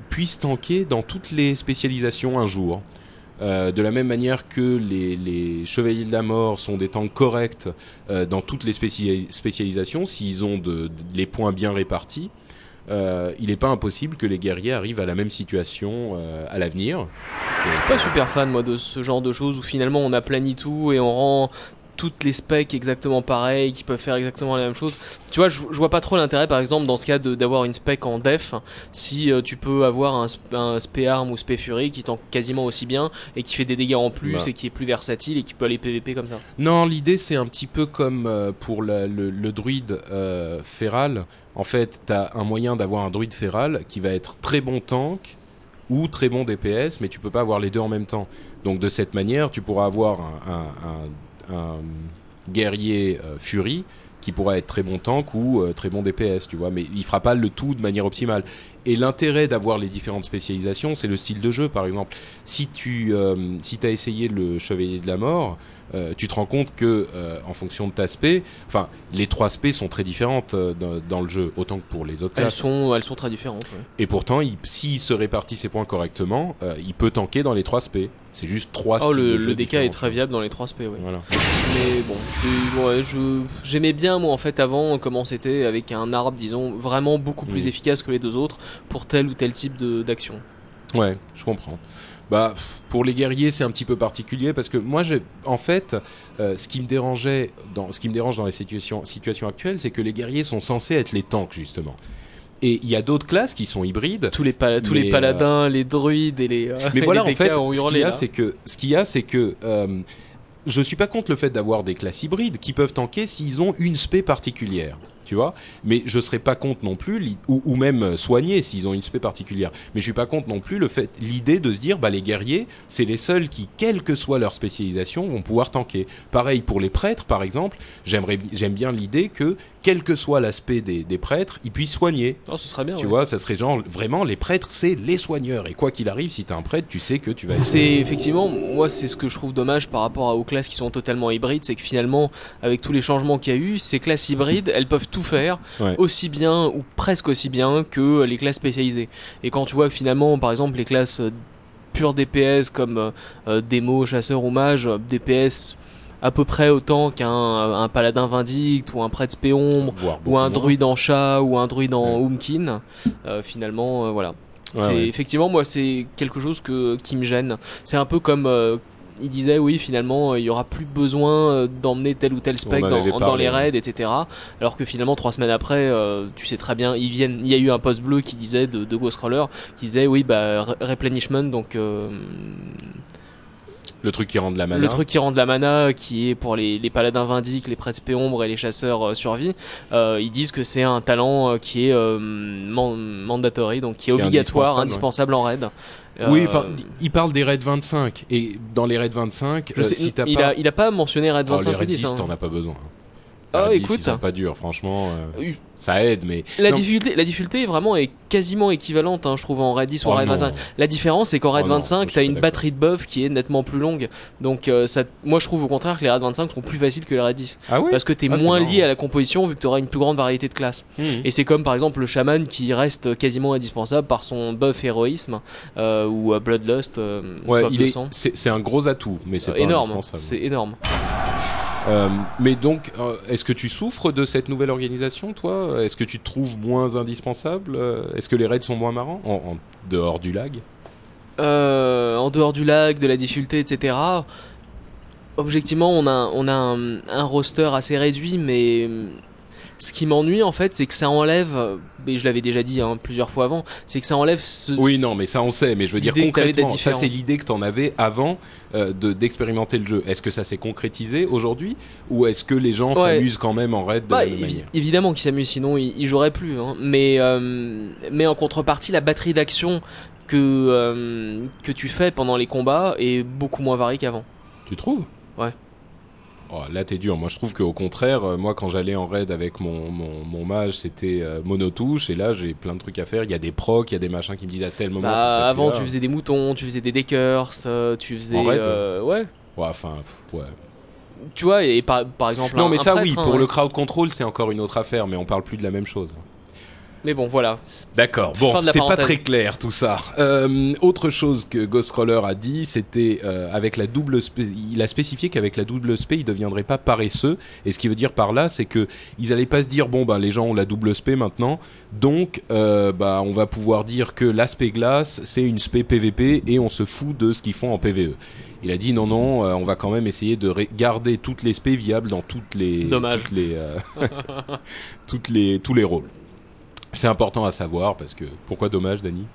puissent tanker dans toutes les spécialisations un jour. Euh, de la même manière que les, les chevaliers de la mort sont des tanks corrects euh, dans toutes les spécia- spécialisations, s'ils ont de, de- les points bien répartis, euh, il n'est pas impossible que les guerriers arrivent à la même situation euh, à l'avenir. Je suis pas super fan moi de ce genre de choses où finalement on aplanit tout et on rend toutes les specs exactement pareilles, qui peuvent faire exactement la même chose. Tu vois, je, je vois pas trop l'intérêt par exemple dans ce cas d'avoir une spec en def si euh, tu peux avoir un, un spé arm ou spé fury qui tank quasiment aussi bien et qui fait des dégâts en plus Bah. et qui est plus versatile et qui peut aller PVP comme ça. Non, l'idée c'est un petit peu comme euh, pour la- le, le druide euh, féral. En fait, tu as un moyen d'avoir un druide féral qui va être très bon tank ou très bon DPS, mais tu peux pas avoir les deux en même temps. Donc de cette manière, tu pourras avoir un, un- un- un guerrier euh, fury qui pourra être très bon tank ou euh, très bon DPS, tu vois, mais il fera pas le tout de manière optimale. Et l'intérêt d'avoir les différentes spécialisations, c'est le style de jeu, par exemple. Si tu euh, si as essayé le Chevalier de la Mort, euh, tu te rends compte que euh, en fonction de ta spé, enfin les trois spés sont très différentes euh, dans, dans le jeu, autant que pour les autres Elles classes. sont, elles sont très différentes. ouais. Et pourtant, il- s'il se répartit ses points correctement, il peut tanker dans les trois spés. C'est juste trois Oh, le, le DK est très viable dans les 3 SP, ouais. Voilà. Mais bon, ouais, j'aimais bien moi en fait avant comment c'était avec un arbre disons vraiment beaucoup plus Mm. efficace que les deux autres pour tel ou tel type d'action. Ouais, je comprends. Bah, pour les guerriers, c'est un petit peu particulier parce que moi, j'ai, en fait, euh, ce qui me dérangeait, dans, ce qui me dérange dans les situations, situations actuelles, c'est que les guerriers sont censés être les tanks justement. Et il y a d'autres classes qui sont hybrides. Tous les pala- tous Mais, les paladins, les druides et les euh, Mais et voilà, les en fait, ce qu'il y a, c'est que, ce qu'il y a, c'est que, euh, je suis pas contre le fait d'avoir des classes hybrides qui peuvent tanker s'ils ont une spé particulière, tu vois. Mais je serais pas contre non plus, ou, ou même euh, soigner s'ils ont une spé particulière. Mais je suis pas contre non plus le fait, l'idée de se dire, bah les guerriers, c'est les seuls qui, quelle que soit leur spécialisation, vont pouvoir tanker. Pareil pour les prêtres, par exemple. J'aimerais, j'aime bien l'idée que, quel que soit l'aspect des, des prêtres, ils puissent soigner. Oh, ce serait bien. Tu ouais. vois, ça serait genre vraiment les prêtres, c'est les soigneurs. Et quoi qu'il arrive, si t'es un prêtre, tu sais que tu vas. être- C'est effectivement, moi c'est ce que je trouve dommage par rapport à- aux classes qui sont totalement hybrides, c'est que finalement, avec tous les changements qu'il y a eu, ces classes hybrides, elles peuvent tout faire Ouais. aussi bien ou presque aussi bien que les classes spécialisées. Et quand tu vois que finalement, par exemple, les classes euh, pures DPS comme euh, euh, démo, chasseur ou mage, euh, DPS à peu près autant qu'un un paladin vindicte ou un prêtre spéombre ou un druide en chat ou un druide en Ouais. Umkin, euh, finalement, euh, voilà. c'est ouais. effectivement moi c'est quelque chose que qui me gêne. C'est un peu comme euh, il disait oui finalement euh, il y aura plus besoin euh, d'emmener tel ou tel spec dans, les raids etc. Alors que finalement trois semaines après euh, tu sais très bien ils viennent il y a eu un post bleu qui disait de, de Ghost Roller qui disait oui bah re- replenishment donc euh, Le truc qui rend de la mana. le truc qui rend de la mana, qui est pour les, les paladins vindiques, les prêtres péombres et les chasseurs euh, survie, euh, ils disent que c'est un talent euh, qui est man- mandatory, donc qui est Qui est obligatoire, indispensable, indispensable en raid. Oui, Euh, enfin, il parle des raids 25 et dans les raids 25, je euh, sais, si t'as il, pas a, il a pas mentionné raid Oh, 25 les raids 10, plus 10, hein. t'en as pas besoin. Ah, 10, écoute. pas durs, franchement, euh, ça aide, mais La Non. difficulté, la difficulté vraiment est quasiment équivalente, hein, je trouve, en raid 10 ou en Oh raid non. 25. La différence, c'est qu'en raid Oh non, 25, je suis t'as une batterie de buff qui est nettement plus longue. Donc, euh, ça, moi, je trouve au contraire que les raids 25 sont plus faciles que les raids 10. Ah oui. Parce que t'es Ah, moins lié à la composition vu que t'auras une plus grande variété de classes. Mhm. Et c'est comme par exemple le chaman qui reste quasiment indispensable par son buff héroïsme euh, ou bloodlust, Ouais, il est, c'est, un gros atout, mais c'est pas énorme, indispensable. c'est énorme. Euh, mais donc, euh, est-ce que tu souffres de cette nouvelle organisation, toi? Est-ce que tu te trouves moins indispensable? Euh, Est-ce que les raids sont moins marrants en, dehors du lag? En dehors du lag, de la difficulté, etc. Objectivement, on a, un roster assez réduit, mais Ce qui m'ennuie en fait, c'est que ça enlève, euh, et je l'avais déjà dit hein, plusieurs fois avant, c'est que ça enlève ce. Oui, non, mais ça on sait, mais je veux dire concrètement, ça c'est l'idée que t'en avais avant euh, de d'expérimenter le jeu. Est-ce que ça s'est concrétisé aujourd'hui ou est-ce que les gens Ouais. s'amusent quand même en raid de Bah, la même manière? évidemment qu'ils s'amusent, sinon ils, ils joueraient plus. hein. Mais, euh, mais en contrepartie, la batterie d'action que, euh, que tu fais pendant les combats est beaucoup moins variée qu'avant. Tu trouves? Ouais. Oh, là t'es dur. Moi je trouve qu'au contraire, euh, moi quand j'allais en raid avec mon, mon, mon mage, c'était euh, monotouche et là j'ai plein de trucs à faire. Il y a des procs, il y a des machins qui me disent à tel moment. Bah, avant, tu faisais des moutons, tu faisais des deckers, euh, tu faisais. En raid euh, ouais. Ouais, enfin, ouais. Tu vois, et par, par exemple. Non un- mais un ça prêtre, oui, hein, pour ouais. le crowd control c'est encore une autre affaire, mais on parle plus de la même chose. Mais bon, voilà. D'accord. Bon, c'est pas très clair tout ça. Euh, autre chose que Ghostcrawler a dit, c'était euh, avec la double. spé- Il a spécifié qu'avec la double spé, il deviendrait pas paresseux. Et ce qui veut dire par là, c'est que ils allaient pas se dire bon bah les gens ont la double spé maintenant, donc euh, bah on va pouvoir dire que l'aspect glace c'est une spé PVP et on se fout de ce qu'ils font en PVE. Il a dit non non, on va quand même essayer de garder toutes les spé viables dans toutes les Dommage. toutes les toutes les tous les rôles. C'est important à savoir parce que pourquoi dommage, Dany?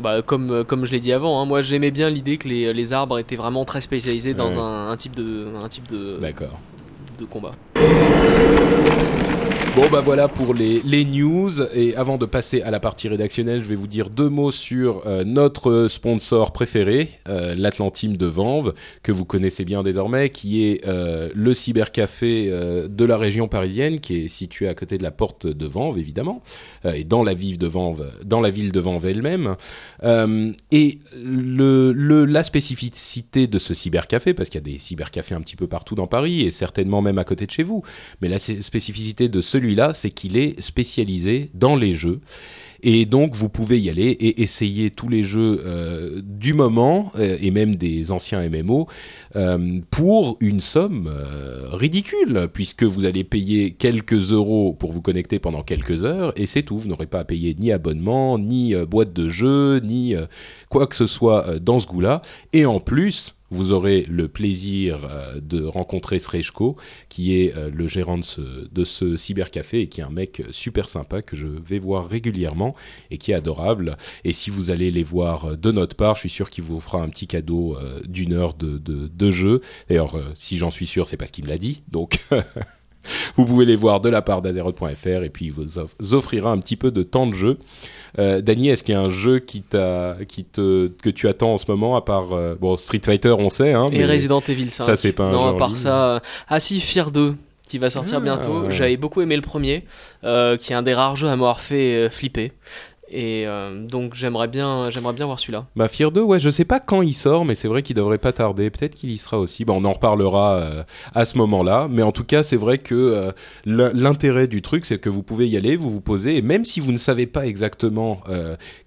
Bah, comme, euh, comme je l'ai dit avant, hein, moi j'aimais bien l'idée que les, les arbres étaient vraiment très spécialisés dans Ouais. un, un type de, un type de, D'accord. de combat. Bon bah voilà pour les, les news et avant de passer à la partie rédactionnelle, je vais vous dire deux mots sur euh, notre sponsor préféré, euh, l'Atlantime de Vanves, que vous connaissez bien désormais, qui est euh, le cybercafé euh, de la région parisienne, qui est situé à côté de la porte de Vanves évidemment, euh, et dans la ville de Vanves, dans la ville de Vanves elle-même. Euh, et le, le, la spécificité de ce cybercafé, parce qu'il y a des cybercafés un petit peu partout dans Paris et certainement même à côté de chez vous, mais la spécificité de celui-là, c'est qu'il est spécialisé dans les jeux. Et donc, vous pouvez y aller et essayer tous les jeux euh, du moment euh, et même des anciens MMO euh, pour une somme ridicule, puisque vous allez payer quelques euros pour vous connecter pendant quelques heures et c'est tout. Vous n'aurez pas à payer ni abonnement, ni boîte de jeu, ni quoi que ce soit dans ce goût-là. Et en plus, vous aurez le plaisir euh, de rencontrer Srejko, qui est euh, le gérant de ce, cybercafé et qui est un mec super sympa que je vais voir régulièrement et qui est adorable. Et si vous allez les voir euh, de notre part, je suis sûr qu'il vous fera un petit cadeau d'une heure de, de, jeu. D'ailleurs, si j'en suis sûr, c'est parce qu'il me l'a dit. Donc, vous pouvez les voir de la part d'Azeroth.fr et puis il vous offrira un petit peu de temps de jeu. Euh, Dany, est-ce qu'il y a un jeu qui t'a, qui te, que tu attends en ce moment à part euh, bon Street Fighter, on sait, hein, Et mais Resident Evil 5. ça, c'est pas un Non, à part ça. euh, Ah si, Fear 2, qui va sortir Ah, bientôt. ouais. J'avais beaucoup aimé le premier, euh, qui est un des rares jeux à m'avoir fait flipper. Et euh, donc j'aimerais bien, j'aimerais bien voir celui-là. Bah Fear 2, ouais, je sais pas quand il sort, mais c'est vrai qu'il devrait pas tarder. Peut-être qu'il y sera aussi. Bah, on en reparlera euh, à ce moment-là. Mais en tout cas, c'est vrai que euh, l'in- l'intérêt du truc, c'est que vous pouvez y aller, vous vous posez, et même si vous ne savez pas exactement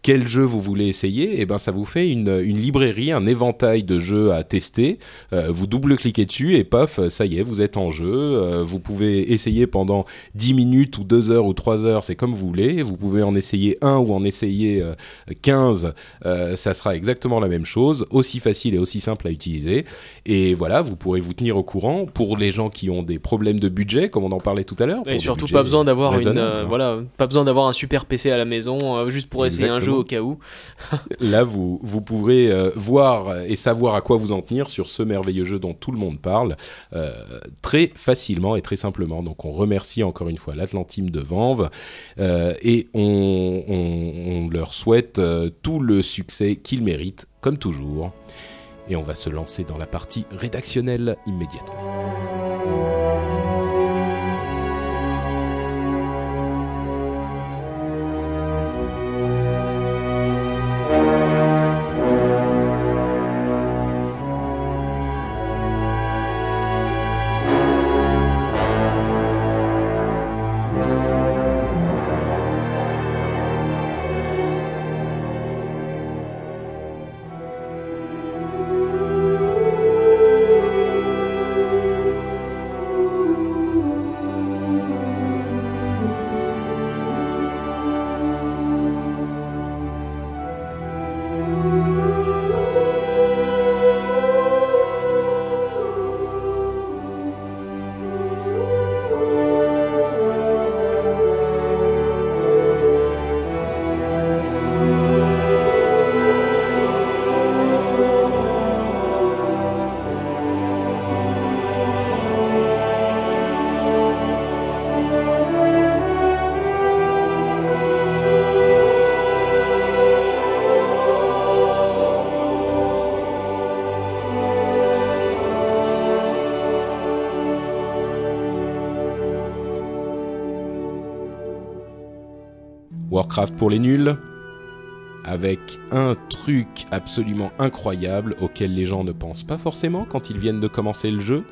quel jeu vous voulez essayer, et ben ça vous fait une, une librairie, un éventail de jeux à tester. Vous double-cliquez dessus et paf, ça y est, vous êtes en jeu. Vous pouvez essayer pendant 10 minutes ou 2 heures ou 3 heures, c'est comme vous voulez. Vous pouvez en essayer un ou en essayer euh, 15, euh, ça sera exactement la même chose, aussi facile et aussi simple à utiliser. Et voilà, vous pourrez vous tenir au courant pour les gens qui ont des problèmes de budget, comme on en parlait tout à l'heure. Et surtout pas besoin d'avoir une, euh, voilà, pas besoin d'avoir un super PC à la maison euh, juste pour essayer un jeu au cas où. Là, vous, vous pourrez euh, voir et savoir à quoi vous en tenir sur ce merveilleux jeu dont tout le monde parle euh, très facilement et très simplement. Donc, on remercie encore une fois l'Atlantime de Vanves euh, et on, on- on leur souhaite euh, tout le succès qu'ils méritent, comme toujours. Et on va se lancer dans la partie rédactionnelle immédiatement. Warcraft pour les nuls, avec un truc absolument incroyable auquel les gens ne pensent pas forcément quand ils viennent de commencer le jeu.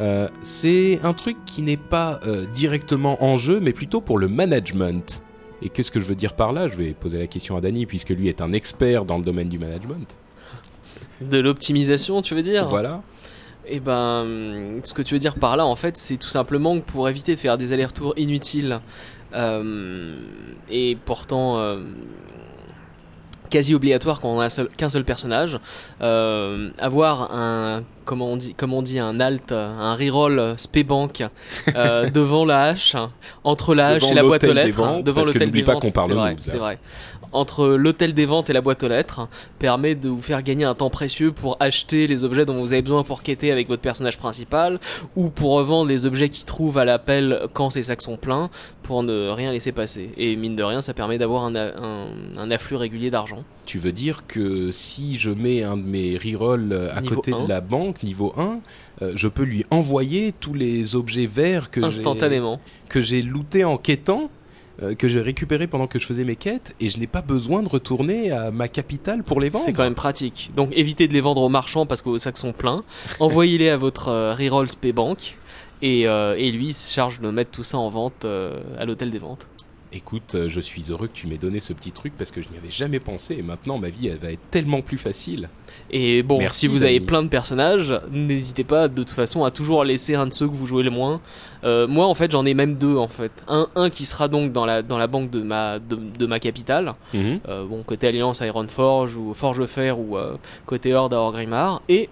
Euh, c'est un truc qui n'est pas euh, directement en jeu, mais plutôt pour le management. Et qu'est-ce que je veux dire par là? Je vais poser la question à Danny, puisque lui est un expert dans le domaine du management. De l'optimisation, tu veux dire? Voilà. Eh ben, ce que tu veux dire par là, en fait, c'est tout simplement que pour éviter de faire des allers-retours inutiles et pourtant euh, quasi obligatoire quand on a qu'un seul personnage, euh, avoir un comment on dit comment on dit un alt, un reroll spé-bank euh, devant la hache, entre la hache Devant et la boîte aux l'hôtel des lettres, ventes, devant parce que l'hôtel n'oublie des pas ventes, qu'on parle c'est vrai. Entre l'hôtel des ventes et la boîte aux lettres, permet de vous faire gagner un temps précieux pour acheter les objets dont vous avez besoin pour quêter avec votre personnage principal ou pour revendre les objets qui trouvent à l'appel quand ces sacs sont pleins pour ne rien laisser passer. Et mine de rien, ça permet d'avoir un, a- un- un afflux régulier d'argent. Tu veux dire que si je mets un de mes rerolls euh, à Niveau côté 1. de la banque, niveau 1, euh, je peux lui envoyer tous les objets verts que Instantanément. que j'ai lootés en quêtant, euh, que j'ai récupérés pendant que je faisais mes quêtes, et je n'ai pas besoin de retourner à ma capitale pour les vendre. C'est quand même pratique. Donc évitez de les vendre aux marchands parce que vos sacs sont pleins. Envoyez-les à votre euh, reroll spé bank. Et, euh, et lui se charge de mettre tout ça en vente euh, à l'hôtel des ventes. Écoute, euh, je suis heureux que tu m'aies donné ce petit truc parce que je n'y avais jamais pensé, et maintenant ma vie elle va être tellement plus facile. Et bon, Merci, si vous avez plein de personnages, n'hésitez pas de toute façon à toujours laisser un de ceux que vous jouez le moins. Euh, moi, en fait, j'en ai même deux en fait. Un, un qui sera donc dans la dans la banque de ma de, de ma capitale. Mhm. Euh, bon, côté Alliance, Ironforge ou Forge de Fer ou euh, côté Horde à Orgrimmar. Et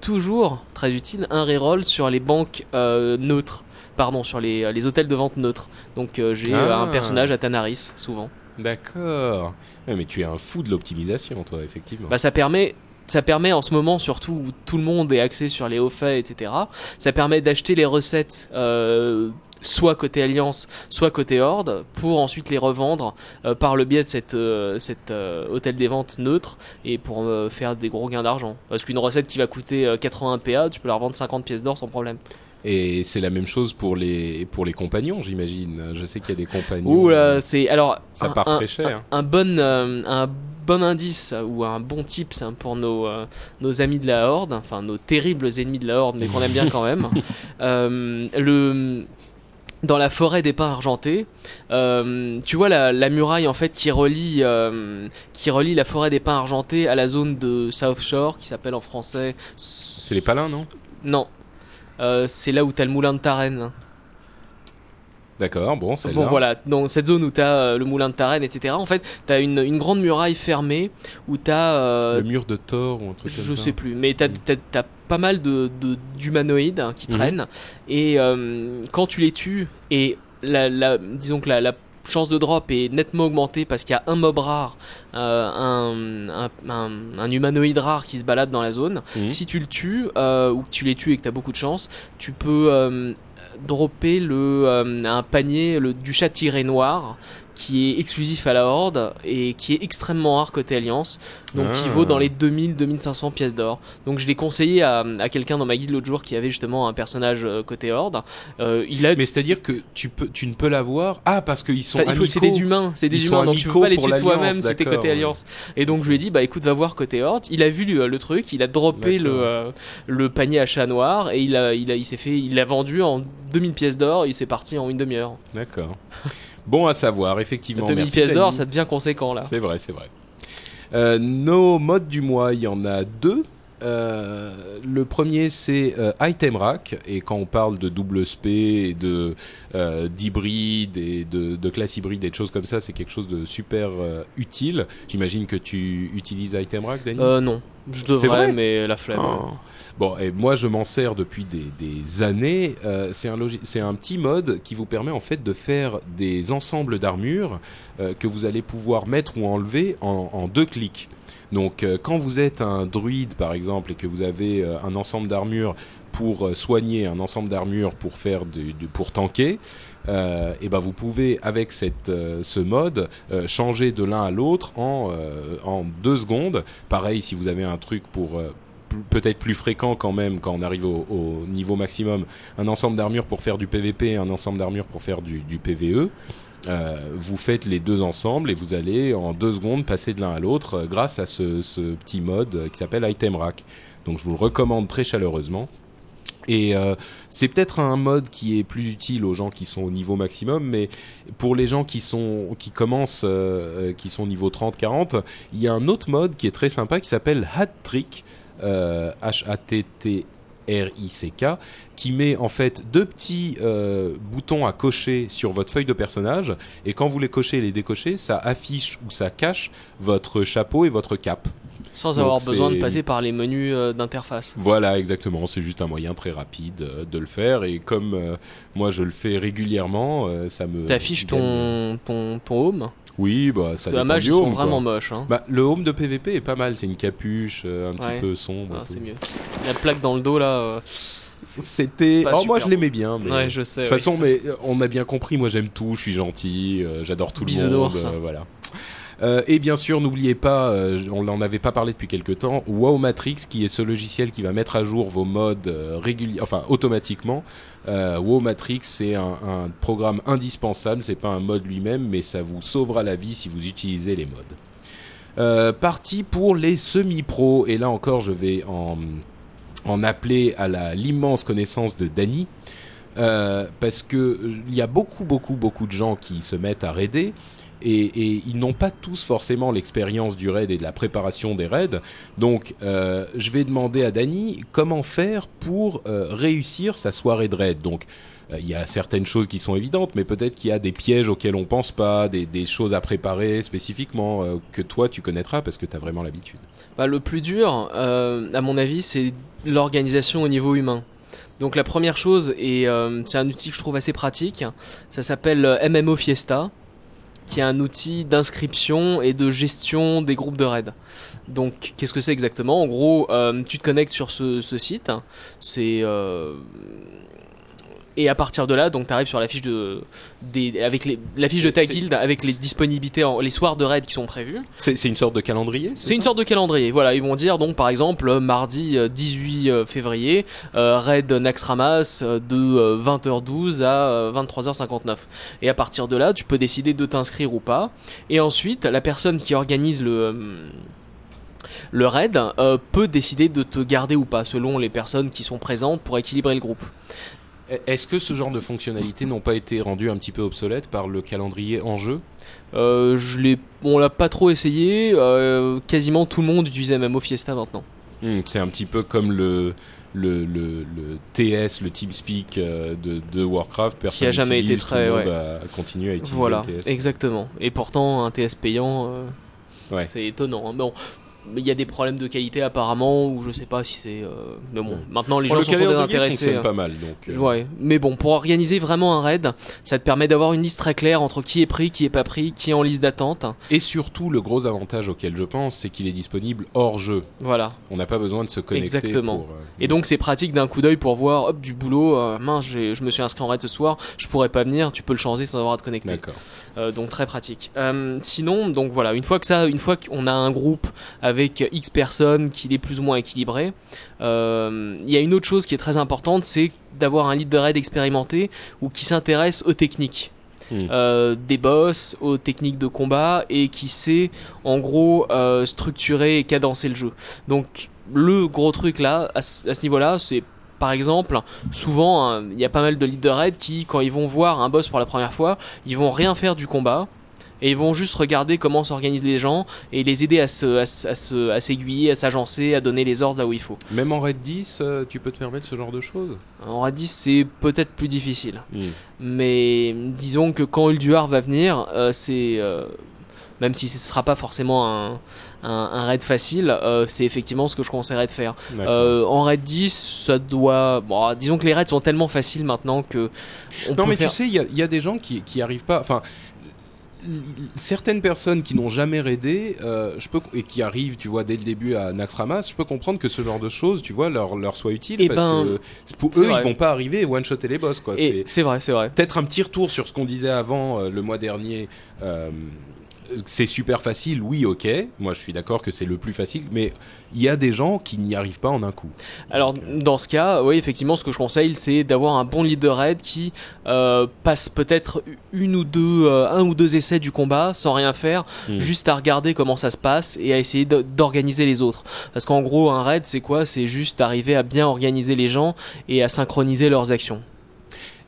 toujours très utile un reroll sur les banques neutres. Pardon, sur les, les hôtels de vente neutres. Donc euh, j'ai euh, Ah. un personnage à Tanaris souvent. D'accord. Ouais, mais tu es un fou de l'optimisation, toi, effectivement. Bah ça permet ça permet en ce moment surtout où tout le monde est axé sur les hauts faits etc ça permet d'acheter les recettes euh, soit côté alliance soit côté horde pour ensuite les revendre euh, par le biais de cette euh, cette euh, hôtel des ventes neutre et pour euh, faire des gros gains d'argent parce qu'une recette qui va coûter euh, 80 PA tu peux la revendre 50 pièces d'or sans problème Et c'est la même chose pour les, pour les compagnons, j'imagine. Je sais qu'il y a des compagnons. Ouh là c'est alors Ça un- part un- très cher. un bon euh, un bon indice ou un bon tips hein, pour nos euh, nos amis de la horde enfin nos terribles ennemis de la horde mais qu'on aime bien quand même Euh, le dans la forêt des pins argentés, euh, tu vois la, la muraille en fait qui relie euh, qui relie la forêt des pins argentés à la zone de South Shore qui s'appelle en français C'est les palins, non? Non Euh, c'est là où t'as le moulin de Tarenne. D'accord, bon, c'est Bon voilà, dans cette zone où t'as euh, le moulin de Tarenne, etc. En fait, t'as une, une grande muraille fermée où t'as euh, Le mur de Thor ou un truc comme je ça. sais plus, mais t'as Mm. pas mal de de- d'humanoïdes hein, qui Mhm. traînent et quand tu les tues et la, la disons que la, la chance de drop est nettement augmentée parce qu'il y a un mob rare, euh, un, un, un, un humanoïde rare qui se balade dans la zone. Mhm. Si tu le tues euh, ou que tu les tues et que t'as beaucoup de chance, tu peux euh, dropper le euh, un panier le, du chat tiré noir qui est exclusif à la horde et qui est extrêmement rare côté alliance donc qui Ah. vaut dans les 2000 2500 pièces d'or donc je l'ai conseillé à, à quelqu'un dans ma guide l'autre jour qui avait justement un personnage euh, côté horde euh, il a Mais c'est-à-dire que tu, peux, tu ne peux l'avoir. Ah, parce qu'ils sont Enfin, c'est des humains, c'est des Ils humains, donc tu peux pas les tuer toi-même si t'es côté ouais. Alliance. Et donc je lui ai dit, bah écoute, va voir côté Horde. Il a vu le, le truc, il a droppé le, euh, le panier à chat noir et il a, il a, il s'est fait, il l'a vendu en 2000 pièces d'or. Il s'est parti en une demi-heure. D'accord. Bon à savoir, effectivement. 2000 Merci, pièces d'or, ça devient conséquent là. C'est vrai, c'est vrai. Euh, nos modes du mois, il y en a deux. Euh, le premier c'est euh, Item Rack et quand on parle de double SP et de euh, d'hybride et de, de classe hybride et de choses comme ça, c'est quelque chose de super euh, utile. J'imagine que tu utilises Item Rack, Dany? Euh, non, je devrais, vrai? mais la flemme. Oh. Bon, et moi je m'en sers depuis des, années. Euh, c'est un, un petit mode qui vous permet en fait de faire des ensembles d'armures euh, que vous allez pouvoir mettre ou enlever en, deux clics. Donc euh, quand vous êtes un druide par exemple et que vous avez un ensemble d'armures pour soigner, un ensemble d'armures pour faire du, pour tanker, et ben vous pouvez avec cette, ce mode changer de l'un à l'autre en, en deux secondes. Pareil si vous avez un truc pour peut-être plus fréquent quand même quand on arrive au, au niveau maximum, un ensemble d'armures pour faire du PVP, un ensemble d'armures pour faire du, PVE. Euh, vous faites les deux ensemble et vous allez en deux secondes passer de l'un à l'autre euh, grâce à ce, petit mode euh, qui s'appelle Item Rack. Donc je vous le recommande très chaleureusement. Et c'est peut-être un mode qui est plus utile aux gens qui sont au niveau maximum, mais pour les gens qui sont qui commencent, qui sont au niveau 30-40, il y a un autre mode qui est très sympa qui s'appelle Hat Trick, H-A-T-T. R-I-C-K, qui met en fait deux petits euh, boutons à cocher sur votre feuille de personnage, et quand vous les cochez et les décochez, ça affiche ou ça cache votre chapeau et votre cape. Sans Donc avoir besoin de passer par les menus euh, d'interface. Voilà, exactement. C'est juste un moyen très rapide euh, de le faire. Et comme euh, moi je le fais régulièrement, euh, ça me. T'affiches ton, ton, ton home. Oui, bah ça dépend mage, du ils sont quoi. vraiment moches. Hein. Bah, le home de PVP est pas mal. C'est une capuche euh, un petit peu sombre. et Ah, tout. c'est mieux. La plaque dans le dos là. euh, C'était. Pas Oh, moi super je l'aimais bien. Mais... Ouais, je sais. De toute oui. façon, mais euh, on a bien compris. Moi, j'aime tout. Je suis gentil. euh, J'adore tout le Bisounours. monde. euh, voilà. Euh, et bien sûr, n'oubliez pas, euh, on n'en avait pas parlé depuis quelque temps, WoW Matrix, qui est ce logiciel qui va mettre à jour vos modes euh, réguliers, enfin automatiquement. Euh, Matrix, c'est un, programme indispensable. C'est pas un mode lui-même, mais ça vous sauvera la vie si vous utilisez les modes. Euh, parti pour les semi-pros, et là encore, je vais en appeler à l'immense connaissance de Dany. Euh, parce que euh, il y a beaucoup beaucoup beaucoup de gens qui se mettent à raider et, ils n'ont pas tous forcément l'expérience du raid et de la préparation des raids. Donc euh, je vais demander à Dany comment faire pour euh, réussir sa soirée de raid. Donc euh, il y a certaines choses qui sont évidentes, mais peut-être qu'il y a des pièges auxquels on pense pas, des, choses à préparer spécifiquement que toi tu connaîtras parce que tu as vraiment l'habitude. Bah, le plus dur, à mon avis, c'est l'organisation au niveau humain. Donc la première chose, et c'est un outil que je trouve assez pratique, ça s'appelle MMO Fiesta, qui est un outil d'inscription et de gestion des groupes de raid. Donc qu'est-ce que c'est exactement? En gros, euh, tu te connectes sur ce, ce site, c'est... euh, et à partir de là, donc tu arrives sur la fiche de, des, avec les, la fiche de ta guilde avec les disponibilités, en, les soirs de raid qui sont prévus. C'est une sorte de calendrier C'est une sorte de calendrier. Voilà, ils vont dire donc par exemple euh, mardi euh, 18 euh, février, euh, raid Naxxramas de euh, 20h12 à euh, 23h59. Et à partir de là, tu peux décider de t'inscrire ou pas. Et ensuite, la personne qui organise le le raid euh, peut décider de te garder ou pas selon les personnes qui sont présentes pour équilibrer le groupe. Est-ce que ce genre de fonctionnalités n'ont pas été rendues un petit peu obsolètes par le calendrier en jeu? Euh, je l'ai, on l'a pas trop essayé. euh, quasiment tout le monde utilise MMO Fiesta maintenant. Hmm, C'est un petit peu comme le, le, le, le TS, le TeamSpeak euh, de, de Warcraft. Personne a jamais été très- tout le monde ouais. a continué à utiliser Voilà, le TS. exactement. Et pourtant, un TS payant, euh, Ouais. c'est étonnant. hein. Bon, il y a des problèmes de qualité apparemment, ou je sais pas si c'est. euh, Mais bon, maintenant les Bon, gens le sont désintéressés. hein. pas mal. Donc, euh, Ouais, mais bon, pour organiser vraiment un raid, ça te permet d'avoir une liste très claire entre qui est pris, qui est pas pris, qui est en liste d'attente. Et surtout, le gros avantage auquel je pense, c'est qu'il est disponible hors jeu. Voilà. On n'a pas besoin de se connecter. Exactement. pour, euh, Et donc c'est pratique d'un coup d'œil pour voir, hop, du boulot, mince, je me suis inscrit en raid ce soir, je pourrais pas venir, tu peux le changer sans avoir à te connecter. D'accord. Donc très pratique. Sinon, donc voilà, une fois que ça, une fois qu'on a un groupe avec X personnes, qu'il est plus ou moins équilibré, euh, il y a une autre chose qui est très importante, c'est d'avoir un lead raid expérimenté ou qui s'intéresse aux techniques. Hmm. euh, des boss, aux techniques de combat et qui sait en gros euh, structurer et cadencer le jeu. Donc le gros truc là, à, ce- niveau-là, c'est par exemple, souvent hein, il y a pas mal de leaders de raid qui, quand ils vont voir un boss pour la première fois, ils vont rien faire du combat et ils vont juste regarder comment s'organisent les gens et les aider à se, à, s'aiguiller, à s'agencer, à donner les ordres là où il faut. Même en Red 10, euh, tu peux te permettre ce genre de choses? En raid 10, c'est peut-être plus difficile. Hmm. Mais disons que quand Ulduar va venir, euh, c'est euh, même si ce sera pas forcément un, un, un raid facile, euh, c'est effectivement ce que je conseillerais de faire. En raid 10, ça doit. Bon, disons que les raids sont tellement faciles maintenant que. On Non, peut mais faire... tu sais, il y y a des gens qui, qui arrivent pas. Enfin, certaines personnes qui n'ont jamais raidé, euh, je peux et qui arrivent, tu vois, dès le début à Naxxramas, je peux comprendre que ce genre de choses, tu vois, leur leur soit utile Eh parce ben, que pour eux, vrai. ils vont pas arriver et one shotter les boss, quoi. C'est vrai, c'est vrai. peut-être un petit retour sur ce qu'on disait avant euh, le mois dernier. euh, c'est super facile, oui, ok. Moi, je suis d'accord que c'est le plus facile, mais il y a des gens qui n'y arrivent pas en un coup. Alors dans ce cas, oui, effectivement, ce que je conseille, c'est d'avoir un bon leader raid qui euh, passe peut-être une ou deux, euh, un ou deux essais du combat sans rien faire, Mm. juste à regarder comment ça se passe et à essayer d'organiser les autres. Parce qu'en gros, un raid, c'est quoi? C'est juste arriver à bien organiser les gens et à synchroniser leurs actions.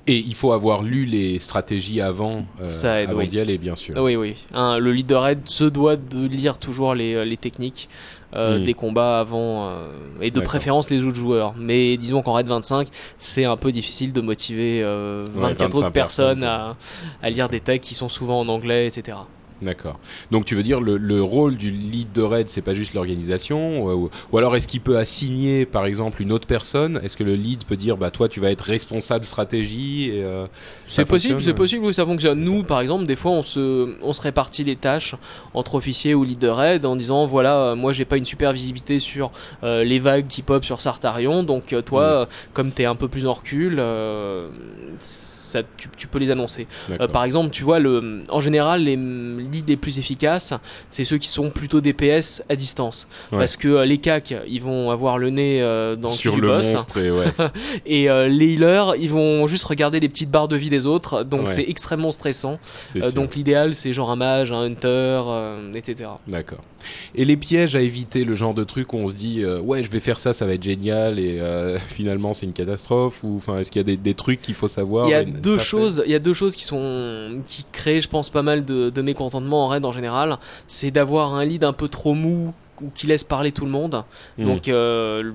Et il faut avoir lu les stratégies avant, euh, aide, avant oui. d'y aller, bien sûr. Oui, oui. Un- le leader raid se doit de lire toujours les, euh, les techniques euh, Mm. des combats avant euh, et de préférence les autres joueurs. Mais disons qu'en raid 25, c'est un peu difficile de motiver euh, 24 autres 25 personnes personnes, à, à lire des textes qui sont souvent en anglais, etc. D'accord. Donc tu veux dire le, le rôle du lead de raid, c'est pas juste l'organisation, ou, ou alors est-ce qu'il peut assigner par exemple une autre personne? Est-ce que le lead peut dire bah toi tu vas être responsable stratégie euh, C'est possible, c'est euh? possible, oui, ça fonctionne. Nous, par exemple, des fois, on se, on se répartit les tâches entre officiers ou leader raid en disant voilà, euh, moi, j'ai pas une super visibilité sur euh, les vagues qui pop sur Sartarion, donc toi, Mm. euh, comme t'es un peu plus en recul, euh, ça, tu, tu peux les annoncer. Euh, par exemple, tu vois, le, en général, les leads les plus efficaces, c'est ceux qui sont plutôt DPS à distance, Ouais. parce que euh, les CAC, ils vont avoir le nez euh, dans sur le, boss. monstre et ouais. Et les healers, ils vont juste regarder les petites barres de vie des autres, donc Ouais. c'est extrêmement stressant. donc l'idéal, c'est genre un mage, un hunter, etc. D'accord. Et les pièges à éviter, le genre de truc où on se dit ouais je vais faire ça, ça va être génial et finalement c'est une catastrophe ou enfin est-ce qu'il y a des, des trucs qu'il faut savoir Il y a et ne deux choses, il y a deux choses qui sont qui créent, je pense, pas mal de, de mécontentement en raid en général. C'est d'avoir un lead un peu trop mou ou qui laisse parler tout le monde. Hmm. Donc euh,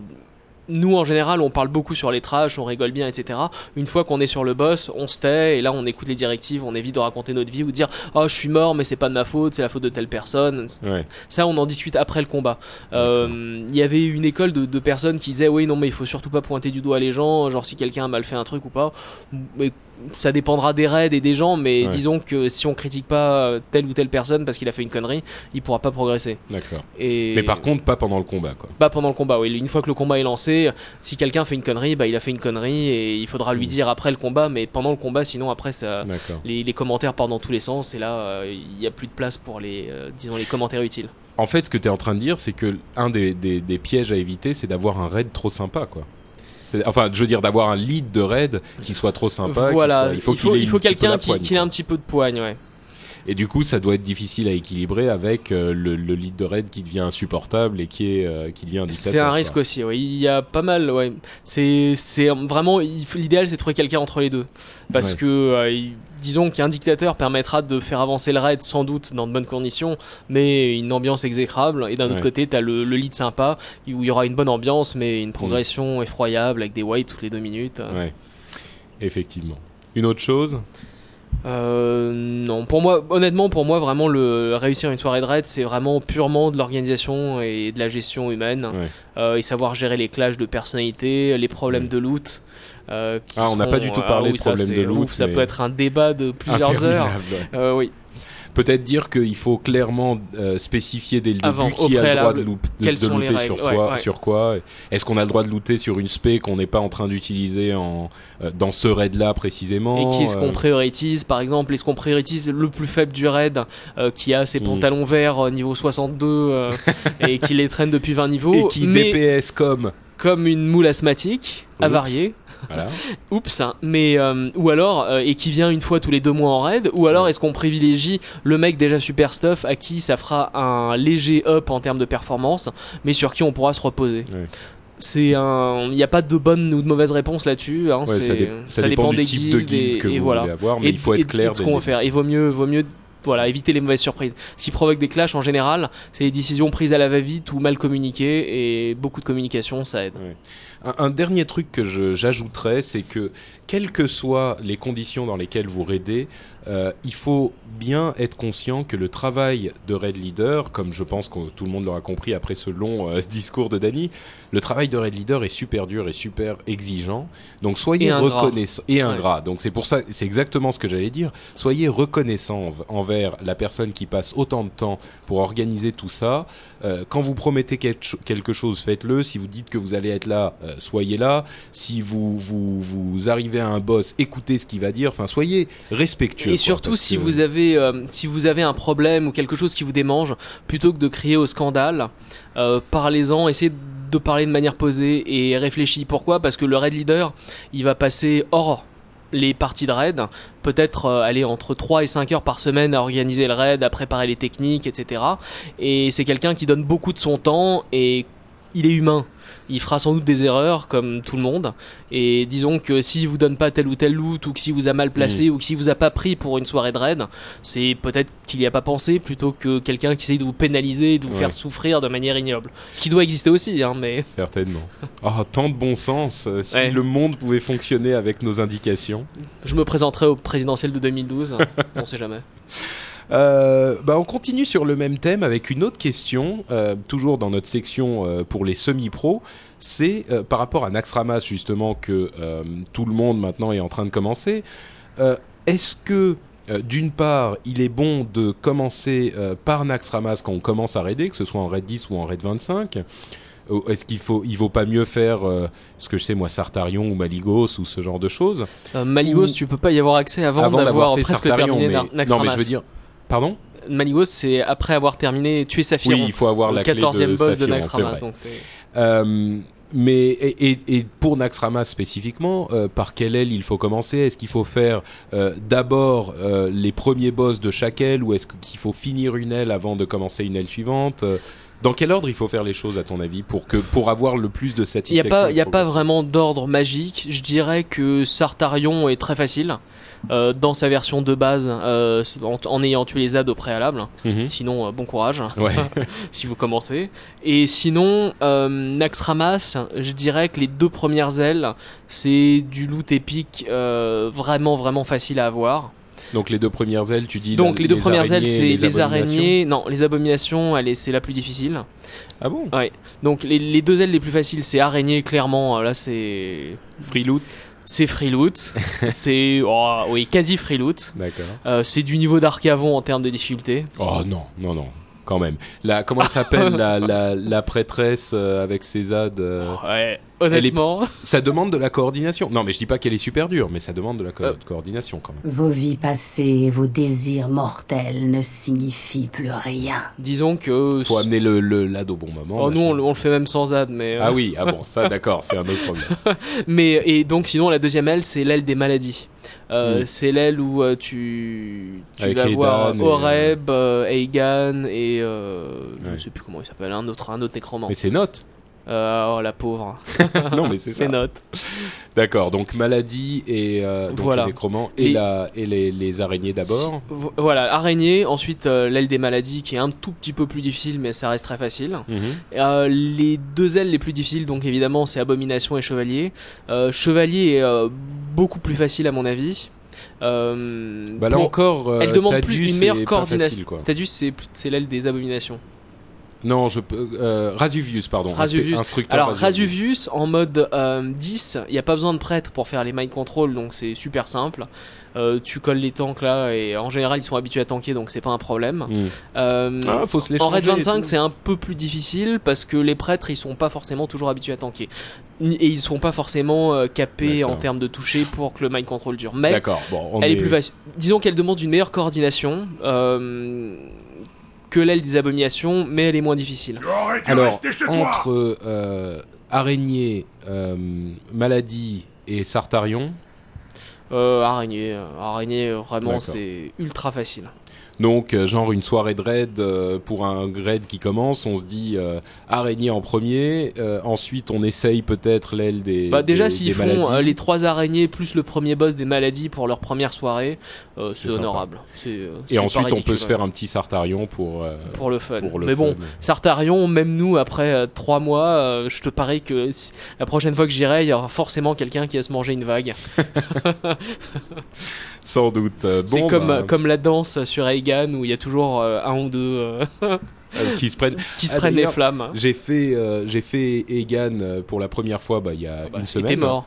nous en général on parle beaucoup sur les trash, on rigole bien, etc. Une fois qu'on est sur le boss, on se tait et là on écoute les directives, on évite de raconter notre vie ou de dire oh je suis mort mais c'est pas de ma faute, c'est la faute de telle personne. Ouais. Ça, on en discute après le combat. Euh, Il y avait une école de, de personnes qui disaient oui non mais il faut surtout pas pointer du doigt les gens, genre si quelqu'un a mal fait un truc ou pas. Mais ça dépendra des raids et des gens, mais Ouais. disons que si on critique pas telle ou telle personne parce qu'il a fait une connerie, il pourra pas progresser. D'accord. Et Mais par contre pas pendant le combat quoi. bah pendant le combat, oui. Une fois que le combat est lancé, si quelqu'un fait une connerie, bah il a fait une connerie et il faudra lui Mm. dire après le combat, mais pendant le combat, sinon après ça, les, les commentaires partent dans tous les sens et là euh, il y a plus de place pour les, euh, disons les commentaires utiles. En fait, ce que tu es en train de dire, c'est que un des, des, des pièges à éviter, c'est d'avoir un raid trop sympa, quoi. Enfin, je veux dire d'avoir un lead de raid qui soit trop sympa. qui voilà, soit- il faut, qu'il il quelqu'un qui, qui ait un petit peu de poigne, ouais. Et du coup, ça doit être difficile à équilibrer avec euh, le, le lead de raid qui devient insupportable et qui est euh, qui devient un dictateur. C'est un quoi. risque aussi. Il y a pas mal, ouais. C'est, c'est vraiment, l'idéal c'est de trouver quelqu'un entre les deux. Parce Ouais. que, euh, il- disons qu'un dictateur permettra de faire avancer le raid sans doute dans de bonnes conditions, mais une ambiance exécrable. Et d'un autre côté, t'as le, le lead sympa, où il y aura une bonne ambiance, mais Mm. une progression effroyable avec des wipes toutes les deux minutes. Ouais. Effectivement. Une autre chose? Euh, non, pour moi, honnêtement, pour moi, vraiment, le réussir une soirée de raid, c'est vraiment purement de l'organisation et de la gestion humaine, Ouais. euh, et savoir gérer les clashs de personnalité, les problèmes Ouais. de loot. Euh, Ah, on n'a pas du tout ah parlé oui, de ça, problèmes c'est- de loot, ouf, Ça peut être un débat de plusieurs heures. Euh, oui. Peut-être dire qu'il faut clairement euh, spécifier dès le Avant, début qui a le droit de, loo- de- de looter sur, ouais, toi, ouais. sur quoi. Est-ce qu'on a le droit de looter sur une spé qu'on n'est pas en train d'utiliser en euh, dans ce raid-là précisément Et qui est-ce qu'on euh, prioritise Par exemple, est-ce qu'on prioritise le plus faible du raid euh, qui a ses Mm. pantalons verts euh, niveau 62 euh, et qui les traîne depuis 20 niveaux et qui mais DPS comme comme une moule asthmatique, avariée. Voilà. Oups, hein. mais euh, ou alors euh, et qui vient une fois tous les deux mois en raid, ou alors Ouais. est-ce qu'on privilégie le mec déjà super stuff à qui ça fera un léger up en termes de performance, mais sur qui on pourra se reposer? Ouais. C'est un, il n'y a pas de bonne ou de mauvaise réponse là-dessus. Hein, Ouais, ça, dé- ça dépend, du des type de guildes guide et, que et vous voilà. voulez avoir, mais Et il faut être clair. et de ce qu'on va faire. Il vaut mieux, vaut mieux, voilà, éviter les mauvaises surprises. Ce qui provoque des clashs en général, c'est les décisions prises à la va-vite ou mal communiquées et beaucoup de communication, ça aide. Un, dernier truc que j'ajouterais, c'est que quelles que soient les conditions dans lesquelles vous raidez, euh, il faut bien être conscient que le travail de raid leader, comme je pense que tout le monde l'aura compris après ce long euh, discours de Danny, le travail de raid leader est super dur et super exigeant. Donc soyez Et ingrat. reconnaissant et Ouais. ingrat. Donc c'est pour ça, c'est exactement ce que j'allais dire. Soyez reconnaissant env- envers la personne qui passe autant de temps pour organiser tout ça. Euh, quand vous promettez quelque cho- quelque chose, faites-le. Si vous dites que vous allez être là, soyez là. Si vous, vous, vous arrivez à un boss, écoutez ce qu'il va dire. Enfin, soyez respectueux. quoi, surtout si que- vous avez euh, si vous avez un problème ou quelque chose qui vous démange, plutôt que de crier au scandale, euh, parlez-en, essayez de parler de manière posée et réfléchis. Pourquoi? Parce que le raid leader, il va passer hors les parties de raid, peut-être euh, aller entre 3 et 5 heures par semaine à organiser le raid, à préparer les techniques, etc. Et c'est quelqu'un qui donne beaucoup de son temps et il est humain. Il fera sans doute des erreurs comme tout le monde. Et disons que s'il vous donne pas tel ou tel loot ou que s'il vous a mal placé ou que s'il vous a pas pris pour une soirée de raid, c'est peut-être qu'il y a pas pensé plutôt que quelqu'un qui essaye de vous pénaliser, de vous Ouais. faire souffrir de manière ignoble. Ce qui doit exister aussi, hein, mais Certainement. Oh, tant de bon sens. euh, Si Ouais. le monde pouvait fonctionner avec nos indications. je me présenterai au présidentiel de 2012. on sait jamais. Euh, bah, on continue sur le même thème avec une autre question, euh, toujours dans notre section euh, pour les semi-pros. C'est par rapport à Naxxramas justement que tout le monde maintenant est en train de commencer. Est-ce que d'une part, il est bon de commencer par Naxxramas quand on commence à raider, que ce soit en raid 10 ou en raid 25 Ou Est-ce qu'il faut, il vaut pas mieux faire, euh, ce que je sais moi, Sartarion ou Maligos ou ce genre de choses? Euh, Maligos, Ou- tu peux pas y avoir accès avant, avant d'avoir presque Sartarion terminé mais... Non, mais je veux dire, pardon Maligos, c'est après avoir terminé tuer Saphiron. Oui, il faut avoir la clé de 14e boss de Naxxramas. donc Euh, mais et, pour Naxxramas spécifiquement, euh, par quelle aile il faut commencer? Est-ce qu'il faut faire euh, d'abord les premiers boss de chaque aile ou est-ce qu'il faut finir une aile avant de commencer une aile suivante? Dans quel ordre il faut faire les choses à ton avis pour que pour avoir le plus de Il n'y a satisfaction pas, il y a pas vraiment d'ordre magique. Je dirais que Sartarion est très facile euh, dans sa version de base, euh, en, en ayant tué les ZAD au préalable. Mhm. Sinon, euh, bon courage Ouais. si vous commencez. Et sinon, Naxxramas, je dirais que les deux premières ailes, c'est du loot épique vraiment vraiment facile à avoir. Donc les deux premières ailes, tu dis Donc la- les deux premières ailes, araignées c'est les, abominations araignées. Non, les abominations, c'est la plus difficile. Ah bon? Donc les, les deux ailes les plus faciles, c'est araignée clairement. Là, c'est Free loot? C'est free loot. c'est oh, oui quasi free loot. D'accord. Euh, c'est du niveau d'Arcavon en termes de difficulté. Oh non, non, non. Quand même. La, comment elle s'appelle la, la, la prêtresse euh, avec ses ZAD euh, Ouais. Honnêtement, Ça demande de la coordination. Non, mais je dis pas qu'elle est super dure, mais ça demande de la co- Euh. coordination quand même. Vos vies passées, vos désirs mortels ne signifient plus rien. disons que Faut amener le, le lad au bon moment. Oh, nous, on, le- on le fait même sans ad, mais. euh, Ah oui, ah bon, ça d'accord, c'est un autre problème. Mais et donc sinon la deuxième aile c'est l'aile des maladies. Euh, Mm. C'est l'aile où euh, tu, tu Avec vas voir et, Oreb, Eigan et euh, Ouais. je sais plus comment il s'appelle, un autre un autre nécromant. Mais c'est note. Euh, oh la pauvre. non, mais c'est ça. C'est note. D'accord, donc maladie et euh, donc Voilà. les nécromants et, Les- la, et les, les araignées d'abord. Vo- Voilà, araignée, ensuite euh, l'aile des maladies qui est un tout petit peu plus difficile mais ça reste très facile. Mhm. Les deux ailes les plus difficiles, donc évidemment, c'est Abomination et Chevalier. Chevalier est beaucoup plus facile à mon avis. Euh, Bah là pour- encore, euh, elle demande plus une meilleure coordination. c'est c'est l'aile des abominations. Non, je peux. Euh, Rasuvius, pardon. Rasuvius. Instructeur Alors Rasuvius. Rasuvius en mode euh, 10, il n'y a pas besoin de prêtre pour faire les mind control, donc c'est super simple. Euh, tu colles les tanks là et en général ils sont habitués à tanker donc c'est pas un problème. Hmm. Euh, Ah, faut se les en raid changer et 25 tout. c'est un peu plus difficile parce que les prêtres ils sont pas forcément toujours habitués à tanker. Et ils sont pas forcément euh, capés en termes de toucher pour que le mind control dure. Mais D'accord, bon, on elle est plus facile. Disons qu'elle demande une meilleure coordination euh, que l'aile des abominations, mais elle est moins difficile. Alors, entre euh, araignée, euh, maladie et sartarion, Euh, araignée, araignée, vraiment c'est ultra facile. Donc euh, genre une soirée de raid euh, pour un raid qui commence, on se dit euh, araignée en premier, ensuite on essaye peut-être l'aile des. Bah déjà s'ils font maladies. les trois araignées plus le premier boss des maladies pour leur première soirée, C'est honorable. Et ensuite on peut se faire un petit sartarion pour. pour le fun. pour le Mais bon. Sartarion, même nous, après trois mois, je te parie que si- la prochaine fois que j'irai, il y aura forcément quelqu'un qui va se manger une vague. Sans doute. Euh, c'est comme, bah, comme la danse sur Eigan où il y a toujours euh, un ou deux euh, qui se prennent. qui se Ah, prennent les flammes. J'ai fait, euh, j'ai fait Egan pour la première fois bah, il y a Bah, une il semaine. était mort.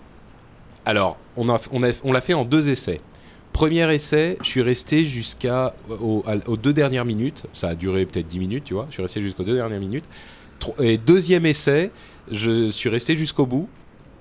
Alors, on a, on a, on l'a fait en deux essais. Premier essai, je suis resté jusqu'à au- à- aux deux dernières minutes. Ça a duré peut-être 10 minutes, tu vois. Je suis resté jusqu'aux deux dernières minutes. Et deuxième essai, je suis resté jusqu'au bout.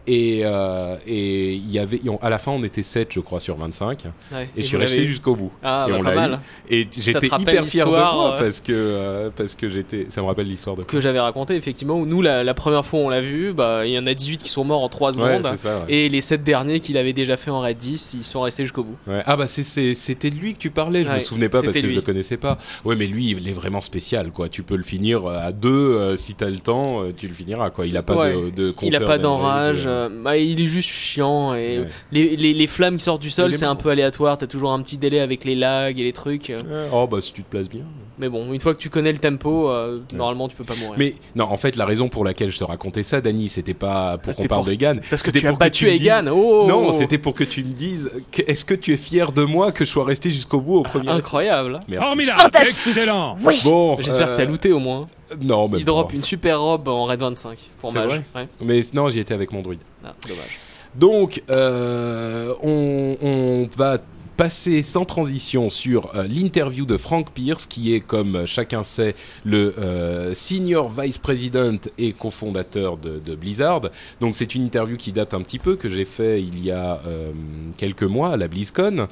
Et euh, et il y avait on- à la fin on était 7 je crois sur 25 Ouais. et, je suis resté jusqu'au bout. Ah, et bah, on pas l'a mal. eu. Et j'étais hyper fier de moi euh, parce que euh, parce que j'étais ça me rappelle l'histoire de Que j'avais raconté, effectivement, où nous, la, la première fois on l'a vu, bah, il y en a 18 qui sont morts en 3 Ouais, secondes. c'est ça. ouais. et les 7 derniers qu'il avait déjà fait en raid 10, ils sont restés jusqu'au bout. Ouais. Ah bah c'était de lui que tu parlais, je me Ouais, souvenais pas parce que c'était je lui. le connaissais pas. Ouais mais lui il est vraiment spécial quoi, tu peux le finir euh, à deux euh, si t'as le temps, tu le finiras quoi. Il a pas Ouais. de, de compteur Il a pas d'enrage, euh, bah, il est juste chiant et Ouais. les, les, les flammes qui sortent du sol est c'est un peu aléatoire, t'as toujours un petit délai avec les lags et les trucs. Oh bah si tu te places bien. Mais bon, une fois que tu connais le tempo, euh, normalement tu peux pas mourir. Mais non, en fait la raison pour laquelle je te racontais ça, Dany, c'était pas pour Ah, qu'on parle pour- de Egan. Parce que tu as pour que battu tu me dises- Egan, oh Non, c'était pour que tu me dises, que- est-ce que tu es fier de moi que je sois resté jusqu'au bout au premier incroyable. Merci. Formidable, Fantastique. excellent. Oui. Bon, J'espère que t'as euh, looté au moins. Non, mais Il drop une super robe en raid 25 pour vrai Ouais. Mais non, j'y étais avec mon druide. Ah, dommage. Donc, euh, on, on va passer sans transition sur euh, l'interview de Frank Pierce, qui est, comme chacun sait, le euh, senior vice president et cofondateur de, Blizzard. Donc, c'est une interview qui date un petit peu, que j'ai fait il y a euh, quelques mois à la BlizzCon.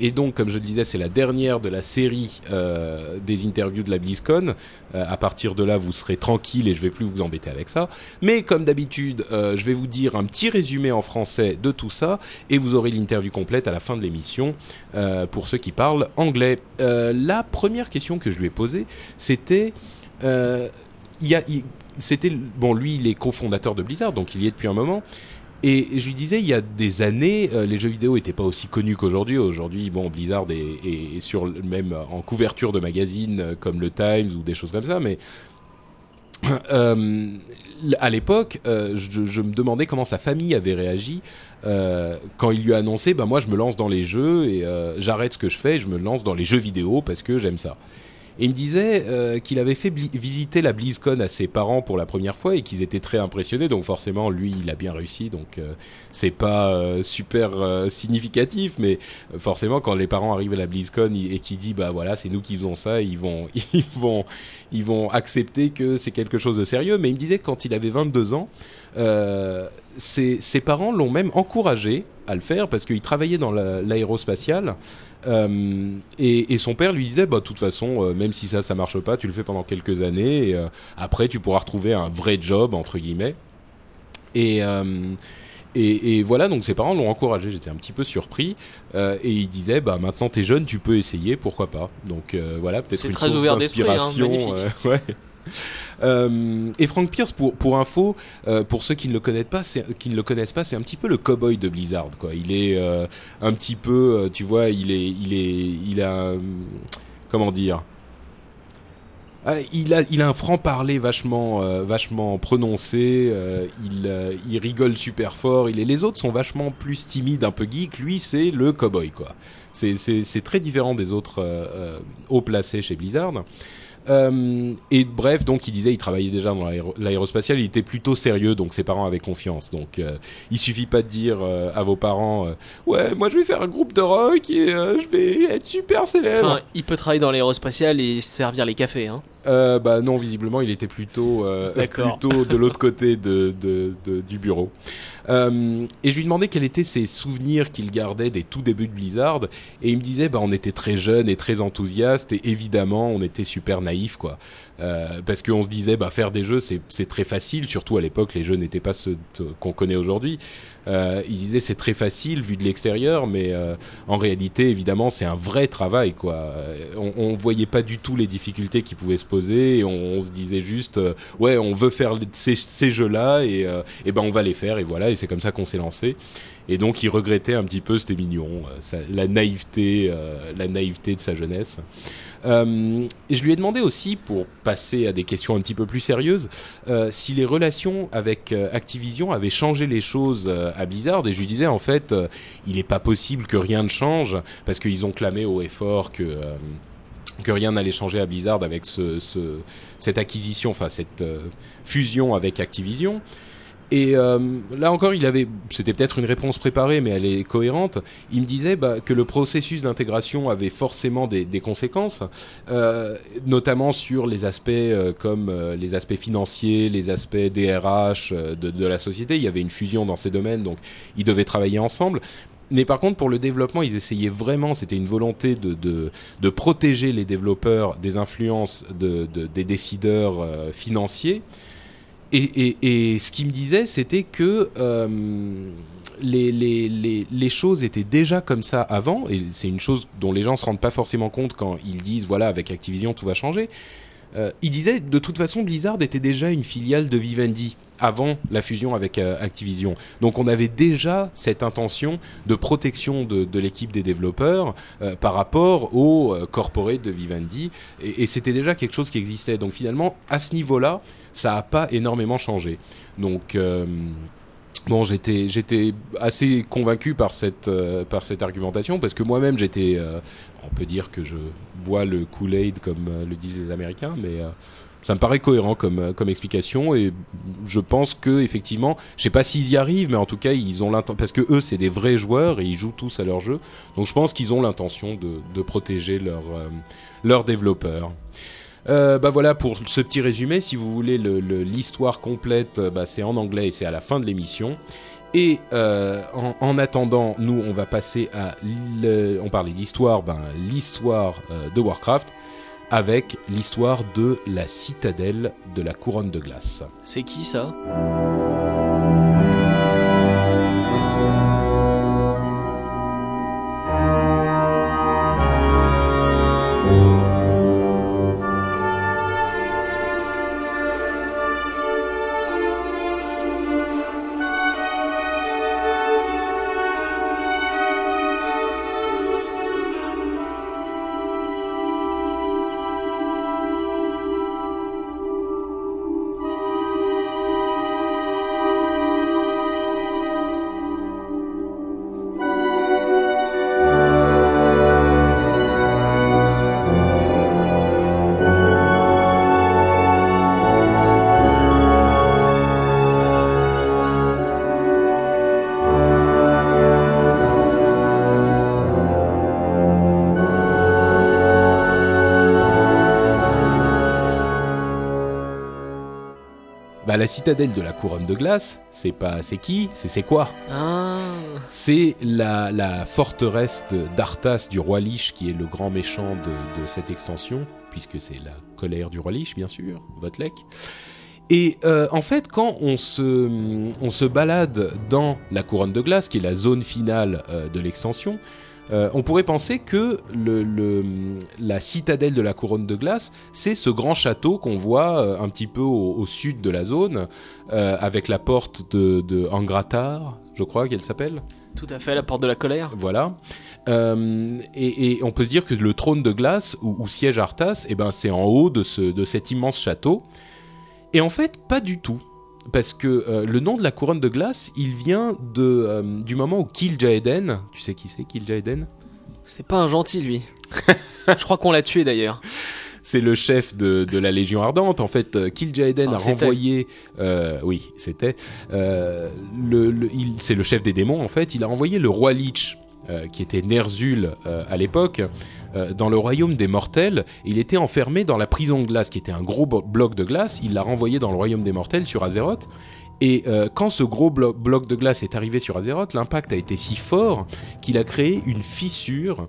Et donc, comme je le disais, c'est la dernière de la série des interviews de la BlizzCon. À partir de là, vous serez tranquille et je vais plus vous embêter avec ça. Mais comme d'habitude, je vais vous dire un petit résumé en français de tout ça et vous aurez l'interview complète à la fin de l'émission euh, pour ceux qui parlent anglais. Euh, la première question que je lui ai posée, c'était, euh, y a, c'était bon, lui, il est cofondateur de Blizzard, donc il y est depuis un moment. Et je lui disais, il y a des années, les jeux vidéo n'étaient pas aussi connus qu'aujourd'hui. Aujourd'hui, bon, Blizzard est, sur même en couverture de magazines comme le Times ou des choses comme ça, mais à l'époque, euh, je, me demandais comment sa famille avait réagi euh, quand il lui a annoncé, bah moi je me lance dans les jeux et euh, j'arrête ce que je fais, et je me lance dans les jeux vidéo parce que j'aime ça. Et il me disait euh, qu'il avait fait visiter la BlizzCon à ses parents pour la première fois et qu'ils étaient très impressionnés. Donc forcément, lui, il a bien réussi. Donc euh, c'est pas euh, super euh, significatif, mais forcément, quand les parents arrivent à la BlizzCon et qu'ils disent bah voilà, c'est nous qui faisons ça, ils vont, ils vont, ils vont accepter que c'est quelque chose de sérieux. Mais il me disait que quand il avait 22 ans, ses, parents l'ont même encouragé à le faire parce qu'il travaillait dans la- l'aérospatiale. Euh, et, et son père lui disait, bah, de toute façon, euh, même si ça, ça marche pas, tu le fais pendant quelques années, et euh, après, tu pourras retrouver un vrai job, entre guillemets. Et, et, et voilà, donc ses parents l'ont encouragé, j'étais un petit peu surpris. Et il disait, bah, maintenant t'es jeune, tu peux essayer, pourquoi pas. Donc voilà, peut-être une très source hein, d'inspiration. ouais. Euh, et Frank Pierce, pour, info, euh, pour ceux qui ne le connaissent pas, qui ne le connaissent pas, c'est un petit peu le cowboy de Blizzard. Il est euh, un petit peu, tu vois, il est, il est, il a, comment dire. Ah, il a, il a un franc parler vachement, vachement prononcé. il, rigole super fort. Il les autres sont vachement plus timides, un peu geek. Lui, c'est le cowboy, quoi. C'est, très différent des autres hauts placés chez Blizzard. Euh, et bref, donc il disait, il travaillait déjà dans l'aéro- l'aérospatial, il était plutôt sérieux, donc ses parents avaient confiance. Donc euh, il suffit pas de dire euh, à vos parents, ouais, moi je vais faire un groupe de rock et je vais être super célèbre. Enfin, il peut travailler dans l'aérospatial et servir les cafés. Hein. Euh, bah non, visiblement, il était plutôt, euh, plutôt de l'autre côté de, de- de- du bureau. Euh, et je lui demandais quels étaient ses souvenirs qu'il gardait des tout débuts de Blizzard, et il me disait, bah on était très jeunes et très enthousiastes, et évidemment, on était super naïfs, quoi. Euh, parce qu'on se disait, bah faire des jeux, c'est très facile, surtout à l'époque, les jeux n'étaient pas ceux qu'on connaît aujourd'hui. Euh, il disait, c'est très facile vu de l'extérieur, mais euh, en réalité, évidemment, c'est un vrai travail, quoi. Euh, On, on voyait pas du tout les difficultés qui pouvaient se poser, et on, se disait juste, ouais, on veut faire ces, jeux-là, et, et ben on va les faire, et voilà, et c'est comme ça qu'on s'est lancé. Et donc, il regrettait un petit peu, c'était mignon, la naïveté, la naïveté de sa jeunesse. Euh, je lui ai demandé aussi, pour passer à des questions un petit peu plus sérieuses, euh, si les relations avec euh, Activision avaient changé les choses à Blizzard. Et je lui disais, en fait, il n'est pas possible que rien ne change, parce qu'ils ont clamé haut et fort que... que rien n'allait changer à Blizzard avec ce, ce- cette acquisition, enfin cette fusion avec Activision. Et euh, là encore, il avait, c'était peut-être une réponse préparée, mais elle est cohérente. Il me disait bah, que le processus d'intégration avait forcément des, conséquences, euh, notamment sur les aspects euh, comme les aspects financiers, les aspects DRH de, la société. Il y avait une fusion dans ces domaines, donc ils devaient travailler ensemble. Mais par contre, pour le développement, ils essayaient vraiment, c'était une volonté de, de, de protéger les développeurs des influences de, de- des décideurs financiers. Et, ce qu'il me disait, c'était que euh, les, choses étaient déjà comme ça avant, et c'est une chose dont les gens se rendent pas forcément compte quand ils disent, voilà, avec Activision, tout va changer. Euh, il disait, de toute façon, Blizzard était déjà une filiale de Vivendi avant la fusion avec euh, Activision. Donc on avait déjà cette intention de protection de, l'équipe des développeurs par rapport au euh, corporate de Vivendi, et c'était déjà quelque chose qui existait. Donc finalement, à ce niveau-là, ça n'a pas énormément changé. Donc euh, bon, j'étais assez convaincu par cette euh, par cette argumentation parce que moi-même j'étais, euh, on peut dire que je bois le Kool-Aid comme le disent les Américains, mais ça me paraît cohérent comme explication et je pense que effectivement, je sais pas s'ils y arrivent, mais en tout cas ils ont l'intention parce que eux c'est des vrais joueurs et ils jouent tous à leur jeu, donc je pense qu'ils ont l'intention de protéger leurs développeurs. Euh, bah voilà pour ce petit résumé. Si vous voulez le- le- l'histoire complète, euh, bah c'est en anglais et c'est à la fin de l'émission. Et euh, en, en attendant, nous on va passer à on parlait d'histoire, ben l'histoire de Warcraft avec l'histoire de la citadelle de la couronne de glace. C'est qui ça? Citadelle de la couronne de glace, c'est pas c'est qui, c'est c'est quoi? Ah, C'est la, la forteresse d'Arthas du roi Lich qui est le grand méchant de, de cette extension, puisque c'est la colère du roi Lich, bien sûr, Votlek. Et euh, en fait, quand on se, on se balade dans la couronne de glace, qui est la zone finale euh, de l'extension, euh, on pourrait penser que le, le- la citadelle de la couronne de glace, c'est ce grand château qu'on voit euh, un petit peu au, au sud de la zone, euh, avec la porte de, de Angratar, je crois qu'elle s'appelle. tout à fait, la porte de la colère. Voilà. Euh, et, et on peut se dire que le trône de glace où, où siège Arthas, eh ben, c'est en haut de, ce, de cet immense château. Et en fait, pas du tout. Parce que euh, le nom de la couronne de glace, il vient de, euh, du moment où Kil'jaeden, tu sais qui c'est Kil'jaeden C'est pas un gentil, lui. Je crois qu'on l'a tué d'ailleurs. C'est le chef de, de la Légion Ardente. En fait, euh, Kil'jaeden Ah, a renvoyé... euh, oui, c'était... euh, le, c'est le chef des démons, en fait. Il a envoyé le roi Lich, euh, qui était Ner'zhul euh, à l'époque, euh, dans le royaume des mortels. Il était enfermé dans la prison de glace, qui était un gros bloc de glace. Il l'a renvoyé dans le royaume des mortels, sur Azeroth. Et euh, quand ce gros blo- bloc de glace est arrivé sur Azeroth, l'impact a été si fort qu'il a créé une fissure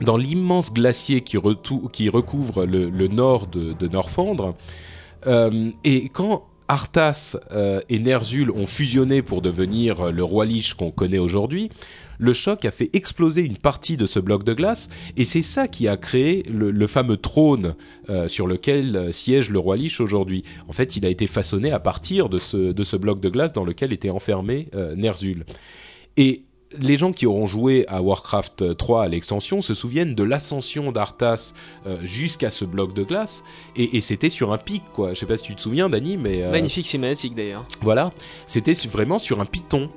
dans l'immense glacier qui, recouvre le, nord de, Norfandre. Euh, et quand Arthas et Ner'zhul ont fusionné pour devenir le roi Lich qu'on connaît aujourd'hui, le choc a fait exploser une partie de ce bloc de glace, et c'est ça qui a créé le, le fameux trône euh, sur lequel euh, siège le roi Lich aujourd'hui. En fait, il a été façonné à partir de ce, de ce bloc de glace dans lequel était enfermé euh, Ner'zhul. Et les gens qui auront joué à Warcraft 3 à l'extension se souviennent de l'ascension d'Arthas euh, jusqu'à ce bloc de glace, et, et c'était sur un pic, quoi. Je sais pas si tu te souviens, Dany, mais... euh, Magnifique cinématique d'ailleurs. voilà, c'était vraiment sur un piton.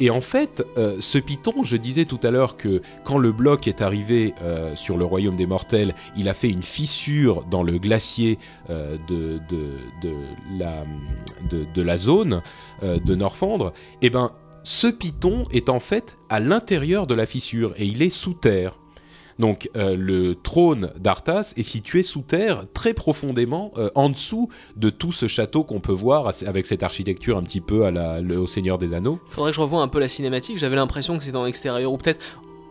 Et en fait, euh, ce python, je disais tout à l'heure que quand le bloc est arrivé euh, sur le royaume des mortels, il a fait une fissure dans le glacier euh, de, de, la, zone de Norfandre. Et ben, ce python est en fait à l'intérieur de la fissure et il est sous terre. Donc euh, le trône d'Arthas est situé sous terre, très profondément euh, en dessous de tout ce château qu'on peut voir avec cette architecture un petit peu à la, le- au Seigneur des Anneaux. Faudrait que je revoie un peu la cinématique. J'avais l'impression que c'était en extérieur ou peut-être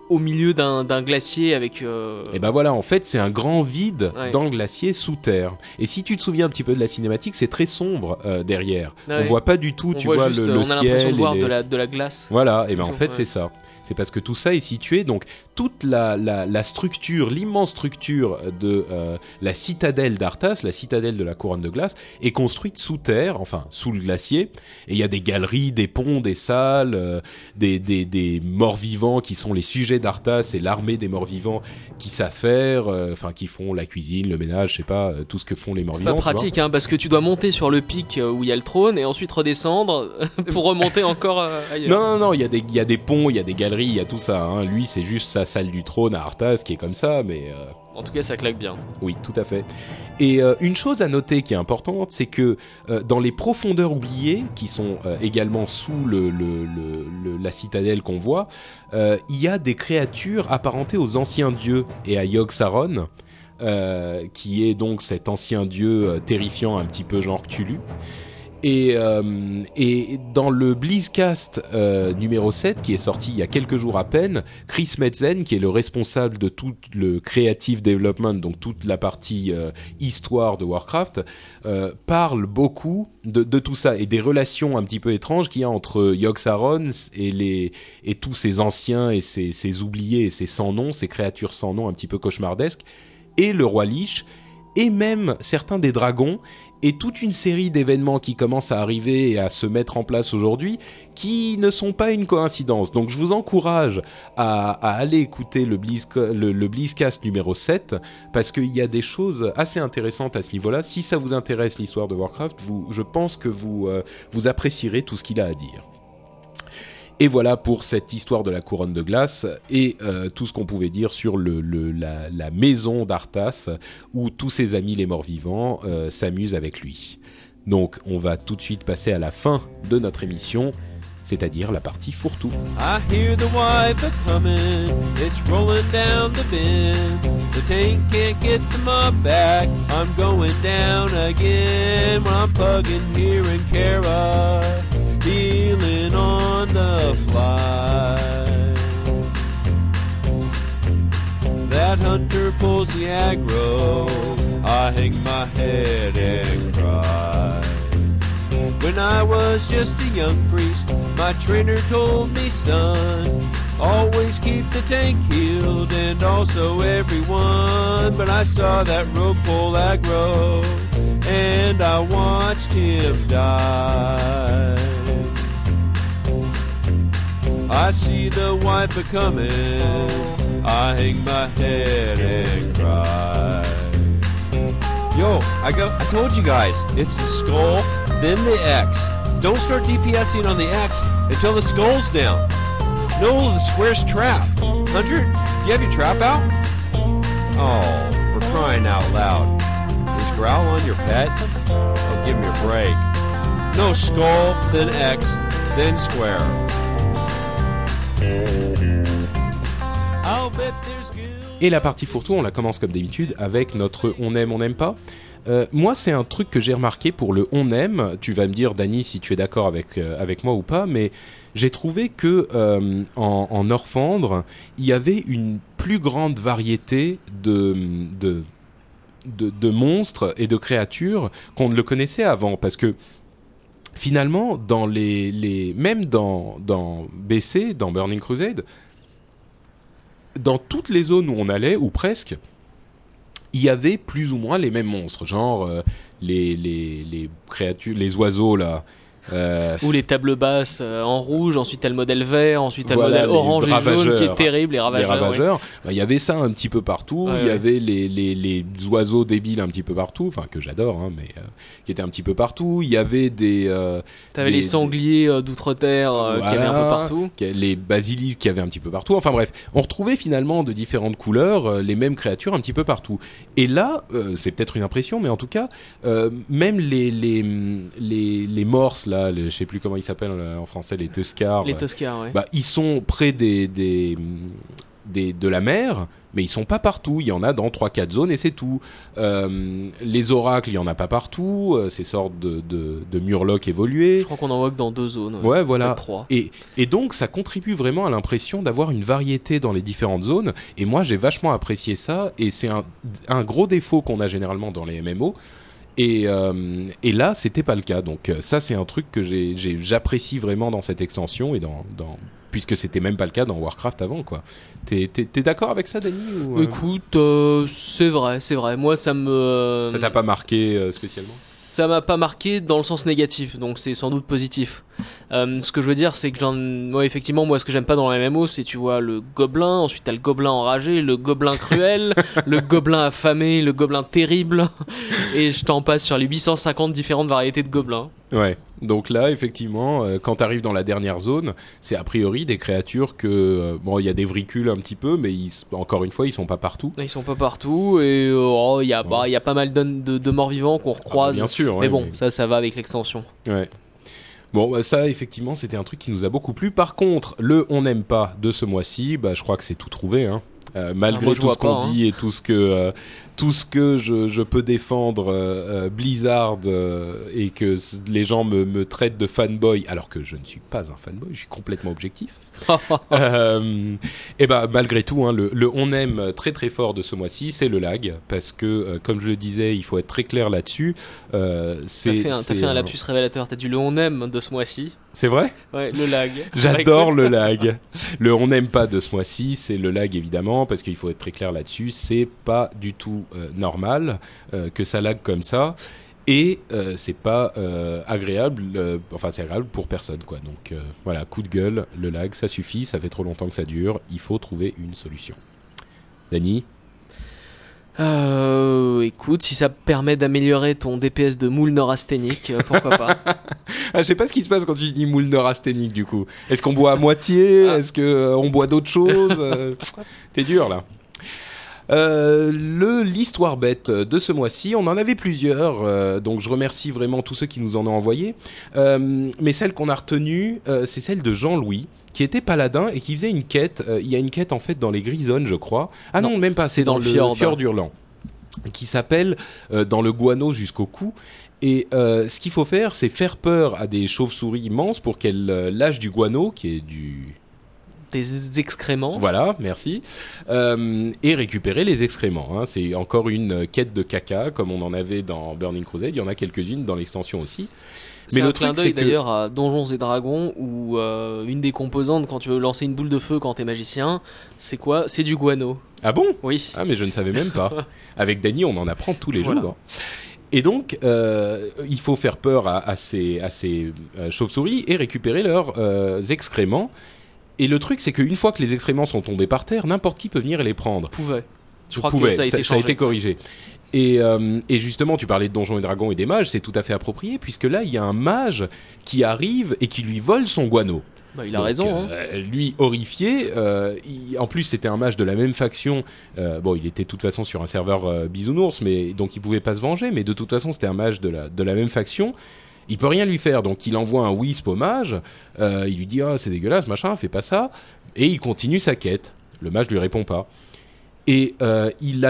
au milieu d'un glacier avec. euh, Et ben voilà, en fait, c'est un grand vide Ouais. dans le glacier sous terre. Et si tu te souviens un petit peu de la cinématique, c'est très sombre euh, derrière. Ouais. On voit pas du tout, on tu voit vois, juste, le, le on a l'impression ciel. de et voir les- de la de la glace. Voilà, et ben en Ouais. fait c'est ça. C'est parce que tout ça est situé, donc toute la, la, la structure, l'immense structure de euh, la citadelle d'Arthas, la citadelle de la couronne de glace, est construite sous terre, enfin sous le glacier. Et il y a des galeries, des ponts, des salles, euh, des, des, des morts-vivants qui sont les sujets d'Arthas et l'armée des morts-vivants qui savent faire, euh, enfin qui font la cuisine, le ménage, je sais pas, tout ce que font les C'est morts-vivants. pas tu vois. pratique, hein, parce que tu dois monter sur le pic où il y a le trône et ensuite redescendre pour remonter encore ailleurs. Non, non, non, il y, a des- il y a des ponts, il y a des galeries, il y a tout ça. Hein. Lui, c'est juste sa salle du trône à Arthas qui est comme ça, mais euh, En tout cas, ça claque bien. oui, tout à fait. Et euh, une chose à noter qui est importante, c'est que euh, dans les profondeurs oubliées, qui sont également sous le, le- le- le- la citadelle qu'on voit, il y a des créatures apparentées aux anciens dieux et à Yogg-Saron, euh, qui est donc cet ancien dieu terrifiant un petit peu genre Cthulhu. Et, euh, et dans le Blizzcast euh, numéro 7, qui est sorti il y a quelques jours à peine, Chris Metzen, qui est le responsable de tout le creative development, donc toute la partie euh, histoire de Warcraft, parle beaucoup de, tout ça et des relations un petit peu étranges qu'il y a entre Yogg-Saron et, et tous ces anciens et ces, ces oubliés et ces sans-noms, ces créatures sans nom un petit peu cauchemardesques, et le roi Lich, et même certains des dragons, et toute une série d'événements qui commencent à arriver et à se mettre en place aujourd'hui, qui ne sont pas une coïncidence. Donc je vous encourage à, aller écouter le, Blizz, le, le Blizzcast numéro 7, parce qu'il y a des choses assez intéressantes à ce niveau-là. Si ça vous intéresse l'histoire de Warcraft, je pense que euh, vous apprécierez tout ce qu'il a à dire. Et voilà pour cette histoire de la couronne de glace et euh, tout ce qu'on pouvait dire sur la, maison d'Arthas où tous ses amis les morts-vivants euh, s'amusent avec lui. Donc on va tout de suite passer à la fin de notre émission, c'est-à-dire la partie fourre-tout. I hear the wife a comin', it's rolling down the bend. The tank can't get the mud back. I'm going down again when I'm plugging here in Cara, healing on the fly. That hunter pulls the aggro. I hang my head and cry. When I was just a young priest, my trainer told me, son, always keep the tank healed and also everyone. But I saw that rope pull aggro and I watched him die. I see the wife coming, I hang my head and cry. Yo, I go. I told you guys, it's the skull, then the X. Don't start DPSing on the X until the skull's down. No, the square's trap. Hunter, do you have your trap out? Oh, for crying out loud. Is growl on your pet? Oh, give me a break. No, skull, then X, then square. Et la partie fourre-tout, on la commence comme d'habitude avec notre on aime, on n'aime pas. Euh, moi, c'est un truc que j'ai remarqué pour le on aime. Tu vas me dire, Dany, si tu es d'accord avec, euh, avec moi ou pas, mais j'ai trouvé que euh, en, Orphandre, il y avait une plus grande variété de, de, de, de monstres et de créatures qu'on ne le connaissait avant. Parce que finalement, dans les, les, même dans, dans BC, dans Burning Crusade, dans toutes les zones où on allait, ou presque, il y avait plus ou moins les mêmes monstres, genre euh, les, les, les créatures, les oiseaux là, Euh, Ou les tables basses euh, en rouge, ensuite t'as le modèle vert, ensuite t'as Voilà, le modèle orange et jaune qui est terrible, les les ravageurs. ouais. bah, il y avait ça un petit peu partout. Ouais, il y ouais. avait les, les, les oiseaux débiles un petit peu partout, enfin que j'adore, hein, mais euh, qui étaient un petit peu partout. Il y avait des euh, T'avais les sangliers euh, d'outre-terre qui avaient un peu partout. les basilisques qui avaient un petit peu partout. Enfin bref, on retrouvait finalement de différentes couleurs les mêmes créatures un petit peu partout. Et là, c'est peut-être une impression, mais en tout cas, même les les les, les morses là, les- je sais plus comment ils s'appellent euh, en français, les tuscars. Les Toscars, ouais. bah, ils sont près des, des, des- de la mer, mais ils sont pas partout. Il y en a dans 3-4 zones et c'est tout. Euh, les oracles, il y en a pas partout. euh, ces sortes de, de, de murlocs évolués. Je crois qu'on en voit que dans deux zones. Ouais, voilà. Trois. Et, et donc, ça contribue vraiment à l'impression d'avoir une variété dans les différentes zones. Et moi, j'ai vachement apprécié ça. Et c'est un, un gros défaut qu'on a généralement dans les MMO. Et, euh, et là, c'était pas le cas. Donc, euh, ça, c'est un truc que j'apprécie vraiment dans cette extension et dans, dans puisque c'était même pas le cas dans Warcraft avant, quoi. T'es d'accord avec ça, Dany ou, euh, Écoute, euh, c'est vrai, c'est vrai. Moi, ça me. Ça t'a pas marqué euh, spécialement? Ça m'a pas marqué dans le sens négatif, donc c'est sans doute positif. Euh, ce que je veux dire, c'est que j'en, moi effectivement, moi ce que j'aime pas dans la MMO, c'est tu vois le gobelin, ensuite t'as le gobelin enragé, le gobelin cruel, le gobelin affamé, le gobelin terrible, et je t'en passe sur les 850 différentes variétés de gobelins. Ouais. Donc là, effectivement, euh, quand tu arrives dans la dernière zone, c'est a priori des créatures que euh, bon, il y a des vricules un petit peu, mais ils, encore une fois, ils sont pas partout. Ils sont pas partout et oh, il y a, bah, il y a pas mal de, de- de morts vivants qu'on Ah, bah, recroise. bien sûr. mais ouais, bon, ça, ça va avec l'extension. Ouais. Bon, bah, ça, effectivement, c'était un truc qui nous a beaucoup plu. Par contre, le on n'aime pas de ce mois-ci, bah, je crois que c'est tout trouvé. Hein. Euh, malgré Ah, tout ce qu'on hein. dit et tout ce que euh, tout ce que je, je peux défendre euh, euh, Blizzard euh, et que les gens me, me traitent de fanboy alors que je ne suis pas un fanboy, je suis complètement objectif. euh, et ben malgré tout, hein, le, le on aime très très fort de ce mois-ci, c'est le lag parce que comme je le disais, il faut être très clair là-dessus. Euh, T'as c'est fait, un, t'as c'est fait un lapsus révélateur. T'as dit le on aime de ce mois-ci. C'est vrai? Ouais, le lag. J'adore le lag. Le on n'aime pas de ce mois-ci, c'est le lag évidemment, parce qu'il faut être très clair là-dessus. C'est pas du tout euh, normal euh, que ça lag comme ça. Et euh, c'est pas euh, agréable, euh, enfin c'est agréable pour personne quoi. Donc voilà, coup de gueule, le lag, ça suffit, ça fait trop longtemps que ça dure, il faut trouver une solution. Dany écoute, si ça permet d'améliorer ton DPS de moule neurasthénique, pourquoi pas ah, Je sais pas ce qui se passe quand tu dis moule neurasthénique du coup. Est-ce qu'on boit à moitié? Ah. Est-ce que euh, on boit d'autres choses? T'es dur là. Euh, le l'histoire bête de ce mois-ci, on en avait plusieurs, euh, donc je remercie vraiment tous ceux qui nous en ont envoyé. Euh, mais celle qu'on a retenue, c'est celle de Jean-Louis, qui était paladin et qui faisait une quête. euh, il y a une quête en fait dans les Grisonnes, je crois. Ah non, Non, même pas, c'est dans, le fjord. fjord d'Urlan, qui s'appelle euh, dans le guano jusqu'au cou. Et euh, ce qu'il faut faire, c'est faire peur à des chauves-souris immenses pour qu'elles lâchent du guano, qui est du Des excréments. voilà, merci. Euh, et récupérer les excréments. hein. C'est encore une quête de caca, comme on en avait dans Burning Crusade. Il y en a quelques-unes dans l'extension aussi. Mais un le clin truc, c'est que- d'ailleurs à Donjons et Dragons où euh, une des composantes quand tu veux lancer une boule de feu quand t'es magicien, c'est quoi? C'est du guano. Ah bon? Oui. Ah, mais je ne savais même pas. Avec Dany, on en apprend tous les Voilà. jours. hein. Et donc, euh, il faut faire peur à, à ces, à ces euh, chauves-souris et récupérer leurs euh, excréments. Et le truc, c'est qu'une fois que les excréments sont tombés par terre, n'importe qui peut venir et les prendre. Pouvait. Je crois pouvait, que ça a été changé. corrigé. Et, euh, et justement, tu parlais de Donjons et Dragons et des mages, c'est tout à fait approprié, puisque là, il y a un mage qui arrive et qui lui vole son guano. Bah, il a Donc, raison. hein. euh, lui, horrifié, euh, il- en plus, c'était un mage de la même faction. euh, bon, il était de toute façon sur un serveur bisounours, mais donc il pouvait pas se venger, mais de toute façon, c'était un mage de la, de la même faction. Il peut rien lui faire, donc il envoie un wisp au mage. euh, il lui dit ah c'est dégueulasse, machin, fais pas ça, et il continue sa quête. Le mage lui répond pas. Et euh, il,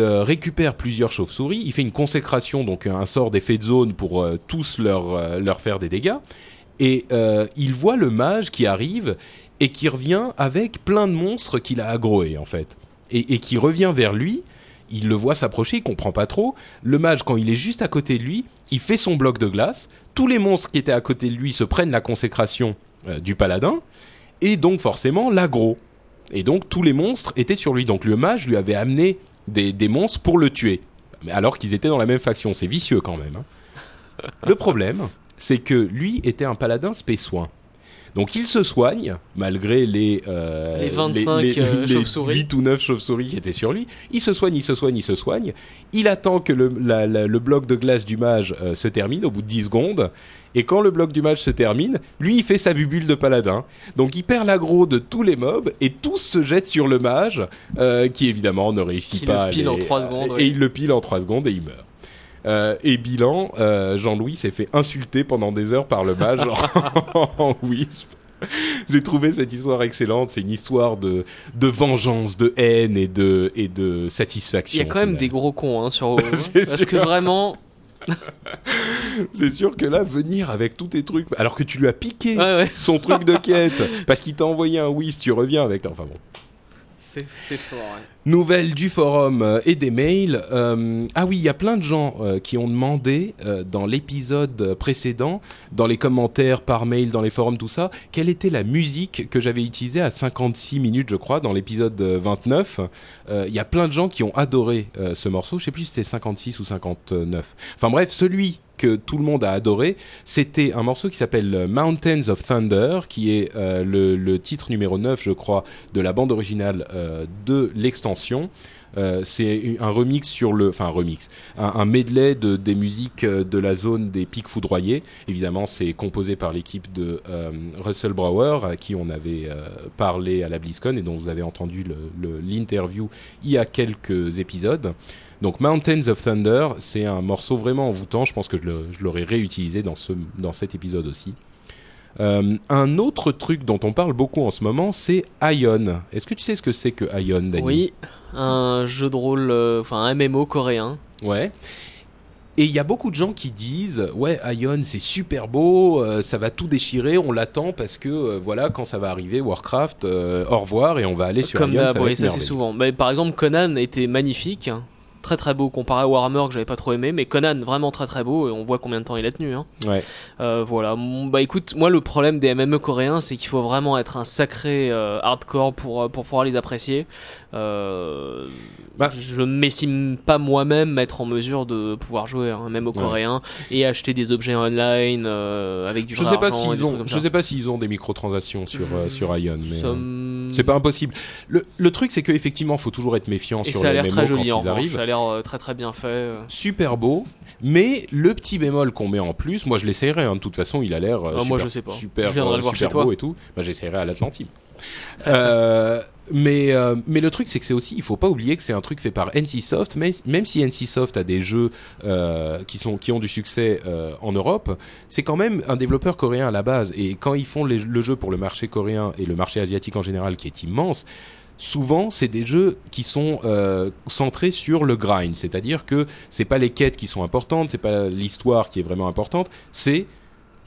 euh, récupère plusieurs chauves-souris. Il fait une consécration, donc un sort d'effet de zone pour euh, tous leur, leur faire des dégâts. Et il voit le mage qui arrive et qui revient avec plein de monstres qu'il a aggroés en fait. Et qui revient vers lui. Il le voit s'approcher, il comprend pas trop. Le mage, quand il est juste à côté de lui, il fait son bloc de glace. Tous les monstres qui étaient à côté de lui se prennent la consécration euh, du paladin. Et donc forcément l'aggro. Et donc tous les monstres étaient sur lui. Donc le mage lui avait amené des, des monstres pour le tuer. Alors qu'ils étaient dans la même faction. C'est vicieux quand même. hein. Le problème, c'est que lui était un paladin spé-soin. Donc il se soigne, malgré les, euh, Les 25, euh, chauves-souris. 8 ou 9 chauves-souris qui étaient sur lui. Il se soigne, il se soigne, il se soigne. Il attend que le, la- la- le bloc de glace du mage euh, se termine au bout de 10 secondes. Et quand le bloc du mage se termine, lui il fait sa bubule de paladin. Donc il perd l'aggro de tous les mobs et tous se jettent sur le mage, euh, qui évidemment ne réussit Qui pas. le à pile en les- trois secondes, Et il le pile en 3 secondes et il meurt. Euh, et bilan, euh, Jean-Louis s'est fait insulter pendant des heures par le mage en, wisp. J'ai trouvé cette histoire excellente. C'est une histoire de, de vengeance, de haine et de, et de Il satisfaction. y a quand même des gros cons hein, sur hein. Parce sûr. que vraiment. C'est sûr que là, venir avec tous tes trucs, alors que tu lui as piqué Ouais, ouais. son truc de quête, parce qu'il t'a envoyé un wisp, tu reviens avec. Enfin bon. C'est fort. Nouvelles du forum euh, et des mails. Euh, ah oui, il y a plein de gens euh, qui ont demandé dans l'épisode précédent, dans les commentaires, par mail, dans les forums, tout ça, quelle était la musique que j'avais utilisée à 56 minutes, je crois, dans l'épisode euh, 29. Euh, Il y a plein de gens qui ont adoré ce morceau. Je sais plus si c'était 56 ou 59. Enfin bref, celui que tout le monde a adoré, c'était un morceau qui s'appelle euh, Mountains of Thunder, qui est euh, le, titre numéro 9, je crois, de la bande originale euh, de l'extension. C'est un remix sur le, enfin un remix, un, medley de des musiques de la zone des pics foudroyés. Évidemment, c'est composé par l'équipe de Russell Brower, à qui on avait parlé à la BlizzCon et dont vous avez entendu l'interview il y a quelques épisodes. Donc Mountains of Thunder, c'est un morceau vraiment envoûtant. Je pense que je l'aurais réutilisé dans ce dans cet épisode aussi. Euh, un autre truc dont on parle beaucoup en ce moment, c'est Ion. Est-ce que tu sais ce que c'est que Ion, Dani? Oui, un jeu de rôle, euh, enfin un MMO coréen. Ouais. Et il y a beaucoup de gens qui disent ouais Ion c'est super beau, euh, ça va tout déchirer, on l'attend parce que euh, voilà quand ça va arriver Warcraft, euh, au revoir et on va aller sur Comme Ion. d'hab, ça oui, ça c'est souvent. Mais par exemple, Conan était magnifique. Très très beau comparé à Warhammer que j'avais pas trop aimé, mais Conan vraiment très très beau et on voit combien de temps il a tenu. Hein. Ouais. Euh, voilà. Bah écoute, moi le problème des MME coréens, c'est qu'il faut vraiment être un sacré euh, hardcore pour euh, pour pouvoir les apprécier. Euh, Bah. je m'estime pas moi-même être en mesure de pouvoir jouer à un MMO Ouais. coréen et acheter des objets online euh, avec du Je sais pas s'ils ont, je sais pas s'ils ont des microtransactions sur euh, sur Ion, mais Ça euh, me- c'est pas impossible. Le, le truc c'est qu'effectivement faut toujours être méfiant Et sur ça a les l'air MMO très quand joli en ils arrivent. Ça a l'air très très bien fait. Super beau, mais le petit bémol qu'on met en plus, moi je l'essayerai. hein, de toute façon, il a l'air Ah, super, moi, je sais pas. super, Je viendrai euh, le voir super chez toi. beau et tout. Bah, j'essayerai à l'Atlantime. Euh, mais euh, mais le truc c'est que c'est aussi, il faut pas oublier que c'est un truc fait par NCSoft, mais même si NCSoft a des jeux euh, qui sont qui ont du succès euh, en Europe, c'est quand même un développeur coréen à la base. Et quand ils font le jeu pour le marché coréen et le marché asiatique en général, qui est immense, souvent c'est des jeux qui sont centrés sur le grind, c'est-à-dire que c'est pas les quêtes qui sont importantes, c'est pas l'histoire qui est vraiment importante, c'est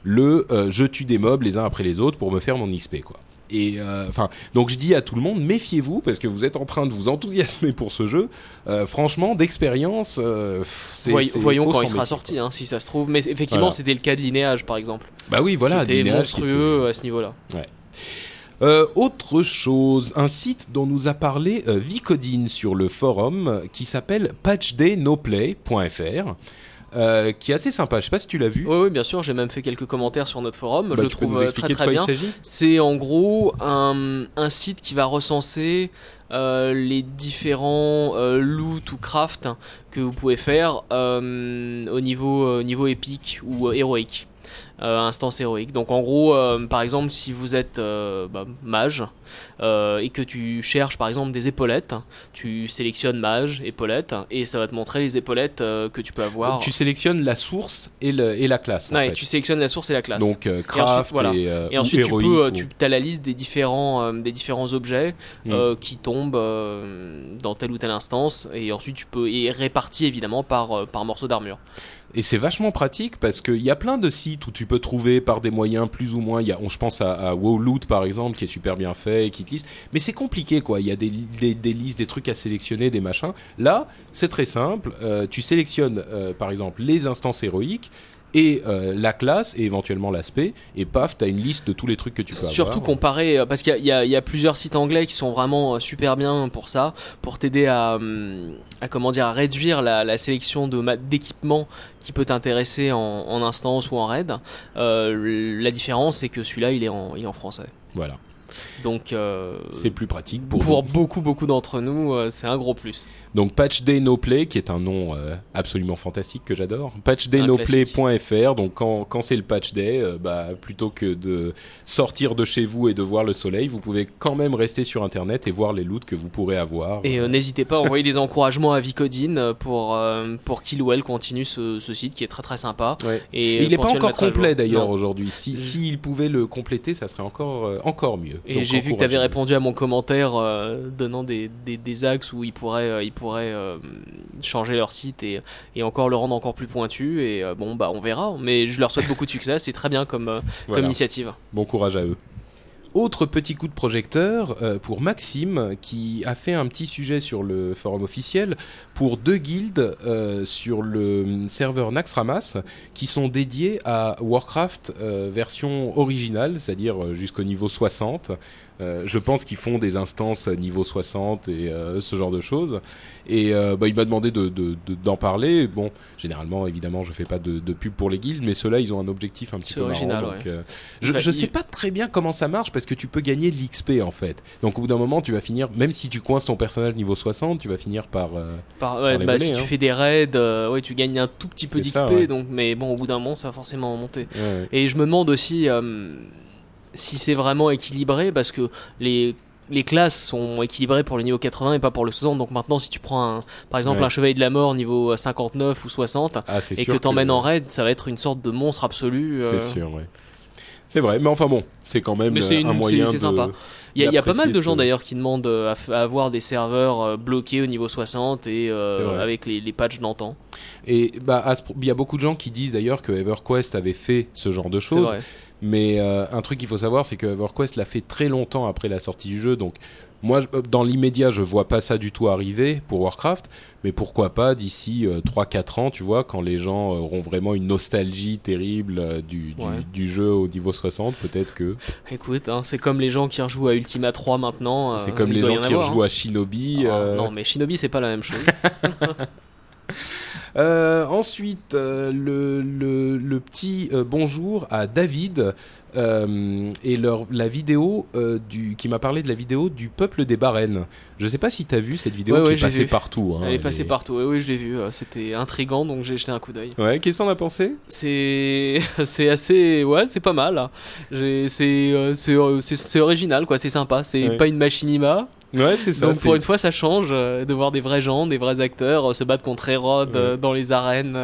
le je tue des mobs les uns après les autres pour me faire mon XP quoi. Et euh, enfin, donc je dis à tout le monde, méfiez-vous parce que vous êtes en train de vous enthousiasmer pour ce jeu. Euh, franchement, d'expérience, euh, c'est, Voy- voyons quand il sera sorti, hein, si ça se trouve. Mais effectivement, Voilà. c'était le cas de Linéage, par exemple. Bah oui, voilà, C'était monstrueux était- à ce niveau-là. Euh, autre chose, un site dont nous a parlé euh, Vicodine sur le forum euh, qui s'appelle patchdaynoplay.fr. Euh, qui est assez sympa. Je sais pas si tu l'as vu. Oui, oui, bien sûr. J'ai même fait quelques commentaires sur notre forum. Bah, je le trouve euh, très de très quoi bien. C'est en gros un, un site qui va recenser euh, les différents euh, loot ou craft que vous pouvez faire au niveau, niveau épique ou héroïque. Euh, instance héroïque. Donc en gros, euh, par exemple, si vous êtes euh, bah, mage et que tu cherches par exemple des épaulettes, tu sélectionnes mage, épaulettes, et ça va te montrer les épaulettes que tu peux avoir. Tu sélectionnes la source et, le- et la classe. en Ouais, fait. tu sélectionnes la source et la classe. Donc craft ensuite, voilà. et, euh, Et ou ensuite, tu peux, ou- tu as la liste des différents, des différents objets Mm. euh, qui tombent dans telle ou telle instance, et ensuite tu peux et répartis évidemment par par morceau d'armure. Et c'est vachement pratique parce qu'il y a plein de sites où tu peux trouver par des moyens plus ou moins. Y a, on- je pense à, à WoWloot par exemple qui est super bien fait et qui te liste. Mais c'est compliqué quoi. Il y a des, des, des listes, des trucs à sélectionner, des machins. Là, c'est très simple. Euh, tu sélectionnes euh, par exemple les instances héroïques et euh, la classe et éventuellement l'aspect et paf t'as une liste de tous les trucs que tu peux Surtout avoir. comparé, euh, parce qu'il y, a- y y plusieurs sites anglais qui sont vraiment euh, super bien pour ça, pour t'aider à, hum, à comment dire, à réduire la, la sélection d'équipements qui peut t'intéresser en, en instance ou en raid. Euh, la différence, c'est que celui-là, il il est en français. Voilà, Donc, euh, c'est plus pratique pour, beaucoup, beaucoup d'entre nous, euh, c'est un gros plus. Donc Patch Day No Play, qui est un nom euh, absolument fantastique que j'adore. Patchdaynoplay.fr. Donc quand, quand c'est le Patch Day, bah, plutôt que de sortir de chez vous et de voir le soleil, vous pouvez quand même rester sur Internet et voir les loots que vous pourrez avoir. Et n'hésitez pas à envoyer des encouragements à Vicodine pour, pour qu'il ou elle continue ce, ce site qui est très très sympa. Ouais. Et, Et il n'est pas encore complet d'ailleurs aujourd'hui. Si, Je- s'il pouvait le compléter, ça serait encore, encore mieux. Et j'ai vu que tu avais répondu à mon commentaire euh, donnant des, des, des axes où ils pourraient, euh, ils pourraient euh, changer leur site et, et encore le rendre encore plus pointu. Et bon, bah on verra. Mais je leur souhaite beaucoup de succès. C'est très bien comme, initiative. Bon courage à eux. Autre petit coup de projecteur euh, pour Maxime qui a fait un petit sujet sur le forum officiel pour deux guildes euh, sur le serveur Naxxramas qui sont dédiés à Warcraft euh, version originale, c'est-à-dire jusqu'au niveau 60. Euh, je pense qu'ils font des instances niveau 60 et euh, ce genre de choses. Et euh, bah, il m'a demandé de, de- de- d'en parler. Bon, généralement, évidemment, je fais pas de, pub pour les guildes, mais ceux-là, ils ont un objectif un petit peu original, marrant. ouais. je, je il- sais pas très bien comment ça marche parce que tu peux gagner de l'XP en fait. Donc au bout d'un moment, tu vas finir, même si tu coinces ton personnage niveau 60, tu vas finir par. Par, ouais, Par les bah, si hein. tu fais des raids, ouais, tu gagnes un tout petit peu d'XP. ça, ouais. Donc, mais bon, au bout d'un moment, ça va forcément monter. Et je me demande aussi si c'est vraiment équilibré parce que les les classes sont équilibrées pour le niveau 80 et pas pour le 60 donc maintenant si tu prends un, par exemple Ouais. un chevalier de la mort niveau 59 ou 60 Ah, et que t'emmènes en raid ça va être une sorte de monstre absolu euh, C'est sûr, ouais. C'est vrai, mais enfin bon, c'est quand même euh, une- un moyen c'est sympa. il y a, il y a pas mal de gens d'ailleurs qui demandent euh, à, avoir des serveurs euh, bloqués au niveau 60 et euh, avec les, les patchs d'antan Et bah, il y a beaucoup de gens qui disent d'ailleurs que EverQuest avait fait ce genre de choses. Mais euh, un truc qu'il faut savoir, c'est que EverQuest l'a fait très longtemps après la sortie du jeu. Donc, moi, je- dans l'immédiat, je vois pas ça du tout arriver pour Warcraft. Mais pourquoi pas d'ici euh, 3-4 ans, tu vois, quand les gens euh, auront vraiment une nostalgie terrible euh, du, du, Ouais. du jeu au niveau 60, peut-être que écoute hein, c'est comme les gens qui rejouent à Ultima 3 maintenant c'est euh, comme les gens en qui avoir, rejouent hein. à Shinobi. Ah, euh, non mais Shinobi c'est pas la même chose Euh, ensuite, euh, le, le, le petit euh, bonjour à David euh, et leur, la vidéo euh, du, qui m'a parlé de la vidéo du peuple des Barennes. Je sais pas si tu as vu cette vidéo Ouais, qui ouais, est passée vu. partout. hein, Elle est passée est- partout, oui, je l'ai vu. euh, C'était intrigant, donc j'ai jeté un coup d'œil. Ouais, qu'est-ce que t'en as pensé? C'est, assez, ouais, c'est pas mal. J'ai- C'est, euh, euh, original, quoi. C'est sympa. C'est pas une machinima. Ouais, c'est ça. donc pour une fois, ça change euh, de voir des vrais gens, des vrais acteurs euh, se battre contre Hérode euh, dans les arènes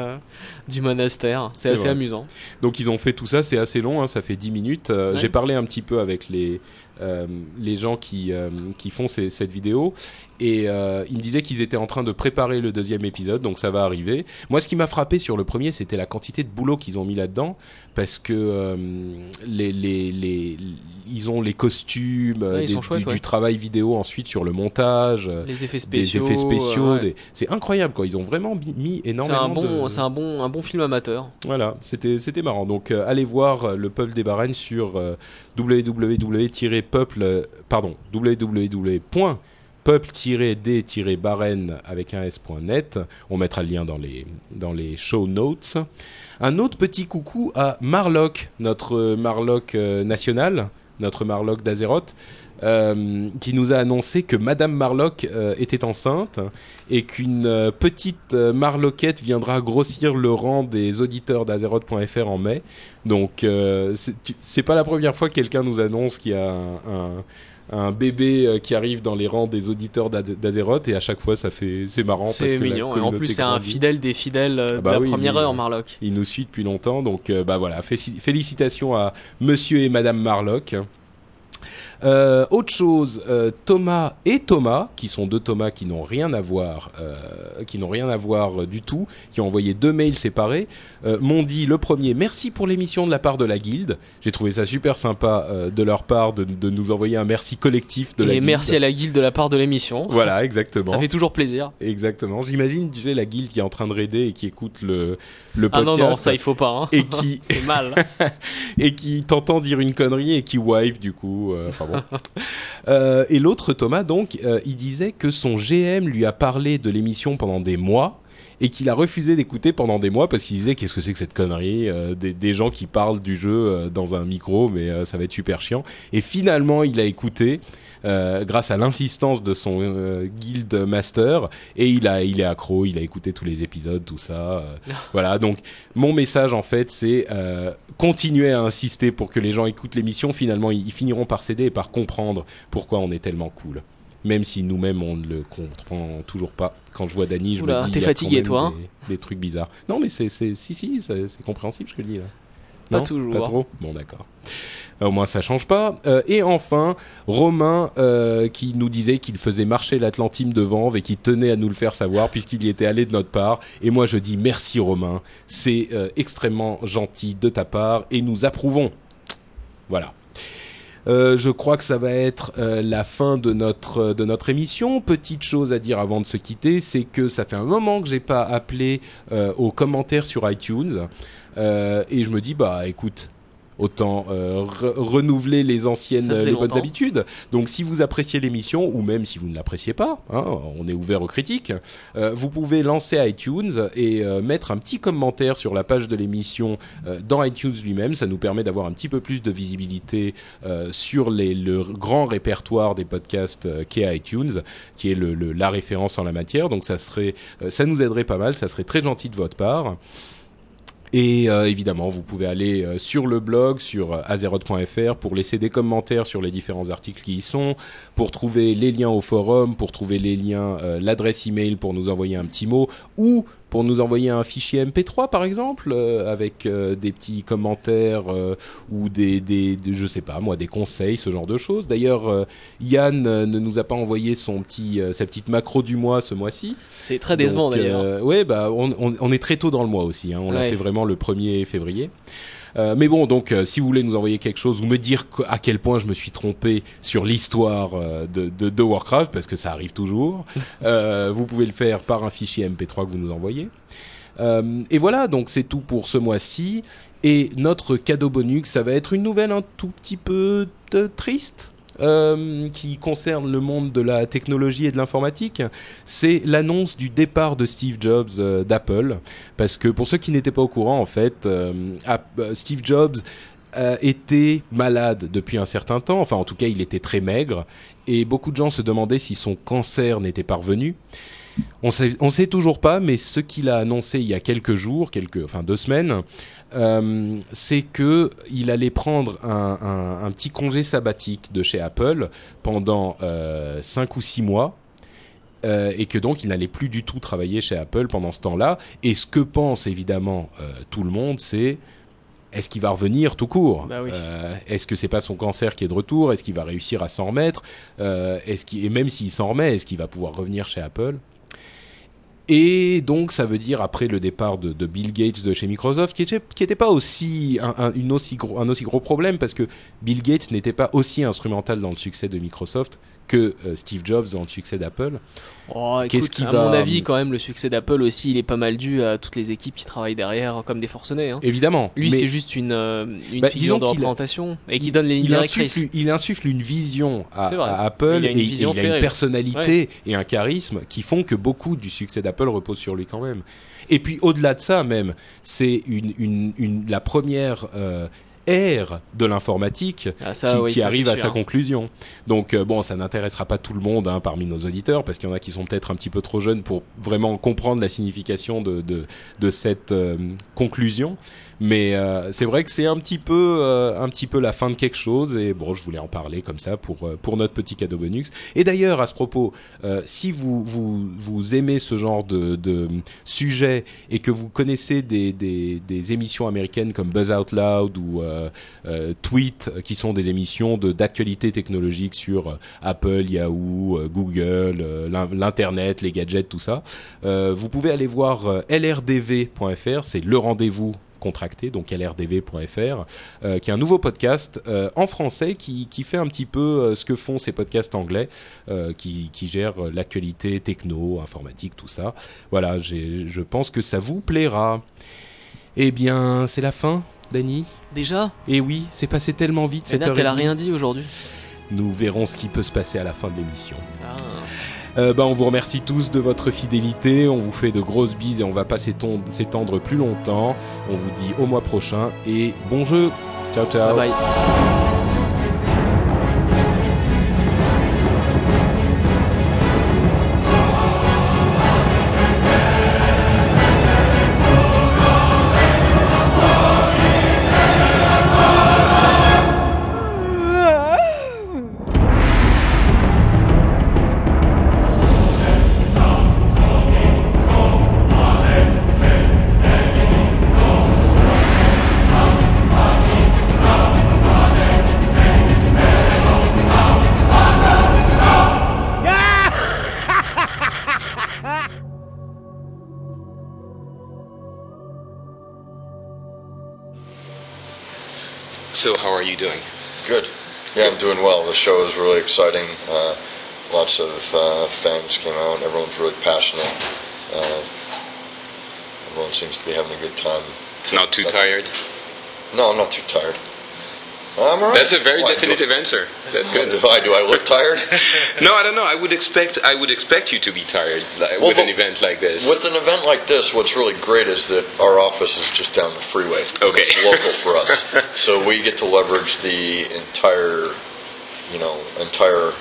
du monastère. C'est assez vrai. amusant. Donc ils ont fait tout ça, c'est assez long, hein, ça fait 10 minutes. Ouais. J'ai parlé un petit peu avec les, les gens qui, qui font ces- cette vidéo et euh, ils me disaient qu'ils étaient en train de préparer le deuxième épisode, donc ça va arriver. Moi ce qui m'a frappé sur le premier, c'était la quantité de boulot qu'ils ont mis là-dedans parce que euh, les, les, les, ils ont les costumes, euh, Ouais, ils des- sont chouettes, du, ouais. du travail vidéo ensuite sur le montage. euh, Les effets Des spéciaux. effets spéciaux, ouais. des- c'est incroyable quoi. Ils ont vraiment mis, mis C'est énormément un bon, de. c'est un bon, un bon film amateur. Voilà, c'était c'était marrant. Donc euh, allez voir le peuple des Barennes sur www-peuple euh, pardon www.peuple-d-barenne avec un s.net. On mettra le lien dans les dans les show notes. Un autre petit coucou à Marlock, notre Marlock euh, national, notre Marlock d'Azeroth. euh, qui nous a annoncé que Madame Marlock euh, était enceinte et qu'une petite Marloquette viendra grossir le rang des auditeurs d'Azeroth.fr en mai. Donc c'est pas la première fois que quelqu'un nous annonce qu'il y a un- un bébé euh, qui arrive dans les rangs des auditeurs d'Az- d'Azeroth et à chaque fois ça fait c'est marrant C'est mignon. Et en plus, c'est un fidèle des fidèles euh, Ah de bah la oui, première heure, Marlock. Il nous suit depuis longtemps, donc euh, bah voilà, félicitations à Monsieur et Madame Marlock. Euh, autre chose, euh, Thomas et Thomas, qui sont deux Thomas qui n'ont rien à voir, euh, qui n'ont rien à voir euh, du tout, qui ont envoyé deux mails séparés, euh, m'ont dit le premier merci pour l'émission de la part de la guilde. J'ai trouvé ça super sympa euh, de leur part de, de nous envoyer un merci collectif de la Et guilde. merci à la guilde de la part de l'émission. Voilà, exactement. Ça fait toujours plaisir. Exactement. J'imagine, tu sais, la guilde qui est en train de raider et qui écoute le, le Ah podcast. non, non, ça il faut pas. Hein. et qui C'est mal. et qui t'entend dire une connerie et qui wipe du coup. euh, Enfin Euh, et l'autre Thomas donc, euh, il disait que son GM lui a parlé de l'émission pendant des mois et qu'il a refusé d'écouter pendant des mois parce qu'il disait qu'est-ce que c'est que cette connerie euh, des, des gens qui parlent du jeu dans un micro mais ça va être super chiant. Et finalement il a écouté grâce à l'insistance de son euh, guild master et il a il est accro il a écouté tous les épisodes tout ça euh, voilà donc mon message en fait c'est euh, continuer à insister pour que les gens écoutent l'émission. Finalement ils, ils finiront par céder et par comprendre pourquoi on est tellement cool. Même si nous-mêmes on ne le comprend toujours pas. Quand je vois Dany je Oula, me dis t'es fatigué, toi, hein. des, des trucs bizarres. Non mais c'est si si c'est compréhensible ce que je dis là. Pas Non? Toujours. pas trop? Bon d'accord. Euh, au moins ça change pas. Euh, et enfin, Romain euh, qui nous disait qu'il faisait marcher l'Atlantime de Vanves et qui tenait à nous le faire savoir puisqu'il y était allé de notre part. Et moi je dis merci Romain, c'est euh, extrêmement gentil de ta part et nous approuvons. Voilà. Euh, je crois que ça va être euh, la fin de notre de notre émission. Petite chose à dire avant de se quitter, c'est que ça fait un moment que j'ai pas appelé euh, aux commentaires sur iTunes Euh, et je me dis bah écoute autant euh, re- renouveler les anciennes les bonnes longtemps. habitudes. Donc si vous appréciez l'émission ou même si vous ne l'appréciez pas, hein, on est ouvert aux critiques. euh, vous pouvez lancer iTunes et euh, mettre un petit commentaire sur la page de l'émission euh, dans iTunes lui-même. Ça nous permet d'avoir un petit peu plus de visibilité euh, sur les, le grand répertoire des podcasts euh, qu'est iTunes, qui est le, le- la référence en la matière. Donc ça serait, euh, ça nous aiderait pas mal. Ça serait très gentil de votre part. Et euh, évidemment, vous pouvez aller euh, sur le blog, sur euh, azeroth.fr, pour laisser des commentaires sur les différents articles qui y sont, pour trouver les liens au forum, pour trouver les liens, euh, l'adresse email pour nous envoyer un petit mot, ou pour nous envoyer un fichier MP3 par exemple, euh, avec euh, des petits commentaires euh, ou des, des, des- je sais pas moi, des conseils, ce genre de choses. D'ailleurs, euh, Yann euh, ne nous a pas envoyé son petit, euh, sa petite macro du mois ce mois-ci. C'est très décevant d'ailleurs. ouais, bah on, on- on est très tôt dans le mois aussi. Hein. On l'a fait vraiment le 1er février. Euh, mais bon, donc euh, si vous voulez nous envoyer quelque chose ou me dire à quel point je me suis trompé sur l'histoire euh, de, de, de Warcraft, parce que ça arrive toujours, vous pouvez le faire par un fichier MP3 que vous nous envoyez. Et voilà, donc c'est tout pour ce mois-ci. Et notre cadeau bonus, ça va être une nouvelle un tout petit peu triste. Euh, qui concerne le monde de la technologie et de l'informatique, c'est l'annonce du départ de Steve Jobs euh, d'Apple. Parce que pour ceux qui n'étaient pas au courant, en fait, euh, Steve Jobs était malade depuis un certain temps. Enfin, en tout cas, il était très maigre. Et beaucoup de gens se demandaient si son cancer n'était pas revenu. On sait, on sait toujours pas, mais ce qu'il a annoncé il y a quelques jours, quelques, enfin deux semaines, euh, c'est que il allait prendre un, un- un petit congé sabbatique de chez Apple pendant euh, cinq ou six mois. euh, et que donc il n'allait plus du tout travailler chez Apple pendant ce temps-là. Et ce que pense évidemment tout le monde, c'est est-ce qu'il va revenir tout court? Bah oui. Euh, Est-ce que c'est pas son cancer qui est de retour? Est-ce qu'il va réussir à s'en remettre? Euh, Est-ce qu'il et même s'il s'en remet, est-ce qu'il va pouvoir revenir chez Apple? Et donc, ça veut dire après le départ de, Bill Gates de chez Microsoft, qui était, qui était pas aussi un aussi gros problème parce que Bill Gates n'était pas aussi instrumental dans le succès de Microsoft que euh, Steve Jobs dans le succès d'Apple. Oh, Qu'est-ce qui à va- mon avis, quand même, le succès d'Apple aussi, il est pas mal dû à toutes les équipes qui travaillent derrière comme des forcenés. Hein. Évidemment. Lui, c'est juste une, euh, une Bah, disons de représentation et qui donne les lignes il directrices. insuffle, il insuffle une vision à, Apple Il a une et vision et il a une personnalité et un charisme qui font que beaucoup du succès d'Apple repose sur lui quand même. Et puis au-delà de ça même, c'est une, une, une- la première euh, ère de l'informatique Ah, qui, oui, qui ça, arrive à sûr. sa conclusion. Donc euh, bon, ça n'intéressera pas tout le monde hein, parmi nos auditeurs parce qu'il y en a qui sont peut-être un petit peu trop jeunes pour vraiment comprendre la signification de, de, de cette euh, conclusion. Mais euh, c'est vrai que c'est un petit peu, euh, un petit peu la fin de quelque chose. Et bon, je voulais en parler comme ça pour euh, pour notre petit cadeau bonus. Et d'ailleurs, à ce propos, si vous vous aimez ce genre de, de sujet et que vous connaissez des, des des émissions américaines comme Buzz Out Loud ou Tweet, qui sont des émissions de d'actualité technologique sur Apple, Yahoo, Google, l'in- l'internet, les gadgets, tout ça. Vous pouvez aller voir lrdv.fr, c'est le rendez-vous contracté, donc lrdv.fr, euh, qui est un nouveau podcast euh, en français qui, qui fait un petit peu euh, ce que font ces podcasts anglais, qui, qui gèrent l'actualité techno, informatique, tout ça. Voilà, je pense que ça vous plaira. Eh bien, c'est la fin, Dany Déjà? Et oui, c'est passé tellement vite cette Nat, heure. elle a rien dit aujourd'hui. Nous verrons ce qui peut se passer à la fin de l'émission. Ah. Euh, bah, on vous remercie tous de votre fidélité, on vous fait de grosses bises et on va pas s'étendre plus longtemps. On vous dit au mois prochain et bon jeu. Ciao ciao. Bye bye. Exciting. Uh, lots of uh, fans came out. Everyone's really passionate. Uh, everyone seems to be having a good time. It's not too That's- tired? No, I'm not too tired. I'm all right. That's a very Why, definitive answer. That's good. Do I, do I look tired? no, I don't know. I would expect I would expect you to be tired like, Well, with an event like this. With an event like this, what's really great is that our office is just down the freeway. Okay. It's local for us. so we get to leverage the entire, you know, entire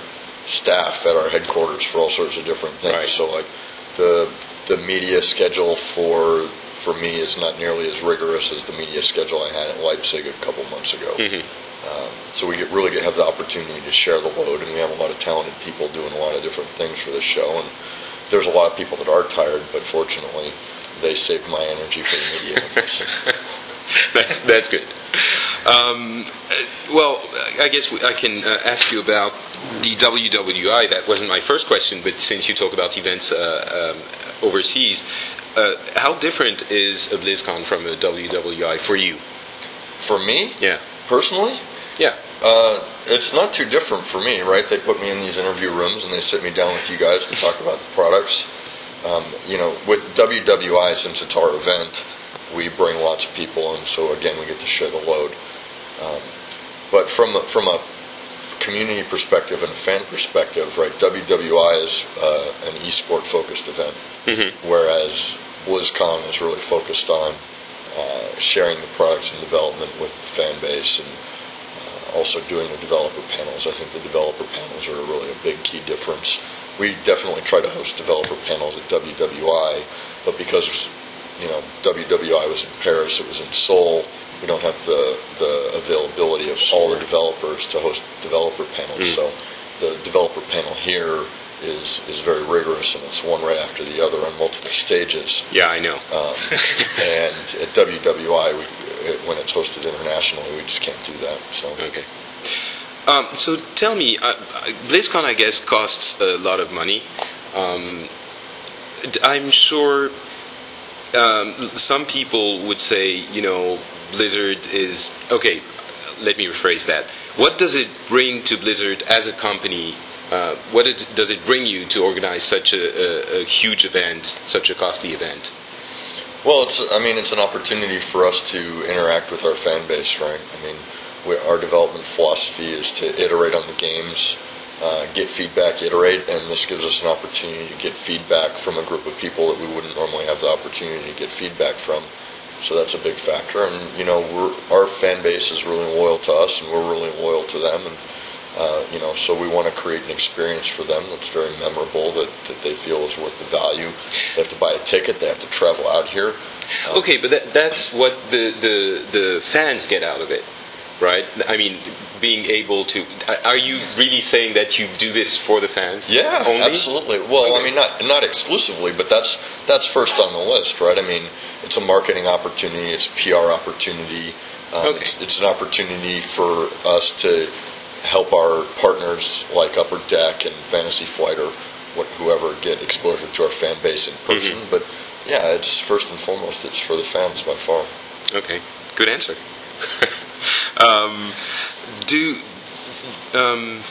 staff at our headquarters for all sorts of different things. Right. So like the the media schedule for for me is not nearly as rigorous as the media schedule I had at Leipzig a couple months ago. Um, so we get, really get, have the opportunity to share the load, and we have a lot of talented people doing a lot of different things for the show. And there's a lot of people that are tired, but fortunately, they saved my energy for the media. that's that's good. Um, uh, well, I guess I can uh, ask you about the WWI. That wasn't my first question, but since you talk about events uh, um, overseas, uh, how different is a BlizzCon from a WWI for you? for me, Yeah, personally, yeah, Uh, it's not too different for me, right? They put me in these interview rooms and they sit me down with you guys to talk about the products. Um, you know, with WWI, since it's our event, we bring lots of people, and so again, we get to share the load. Um, but from a, from a community perspective and a fan perspective, right? WWI is uh, an esport focused event, whereas BlizzCon is really focused on uh, sharing the products and development with the fan base and uh, also doing the developer panels. I think the developer panels are really a big key difference. We definitely try to host developer panels at WWI, but because you know WWI was in Paris, it was in Seoul. We don't have the the availability of all the developers to host developer panels. So the developer panel here is is very rigorous, and it's one right after the other on multiple stages. yeah. I know. Um, and at WWI, we, it, when it's hosted internationally, we just can't do that. So Okay. Um, so tell me, uh, BlizzCon, I guess, costs a lot of money. Um, I'm sure um, some people would say, you know, Blizzard is okay. Let me rephrase that. What does it bring to Blizzard as a company? Uh, what it, does it bring you to organize such a, a, a huge event, such a costly event? Well, it's I mean it's an opportunity for us to interact with our fan base, right? I mean, we, our development philosophy is to iterate on the games, uh, get feedback, iterate, and this gives us an opportunity to get feedback from a group of people that we wouldn't normally have the opportunity to get feedback from. So that's a big factor, and you know, our fan base is really loyal to us, and we're really loyal to them, and Uh, you know, so we want to create an experience for them that's very memorable, that, that they feel is worth the value. They have to buy a ticket. They have to travel out here. Um, Okay, but that, that's what the, the, the fans get out of it, right? I mean, being able to. Are you really saying that you do this for the fans? Yeah, only? absolutely. Well, I mean, not not exclusively, but that's that's first on the list, right? I mean, it's a marketing opportunity, it's a PR opportunity, um, Okay. it's, it's an opportunity for us to help our partners like Upper Deck and Fantasy Flight or what, whoever get exposure to our fan base in person. Mm-hmm. But yeah, it's first and foremost, it's for the fans by far. Okay, good answer. um, do um,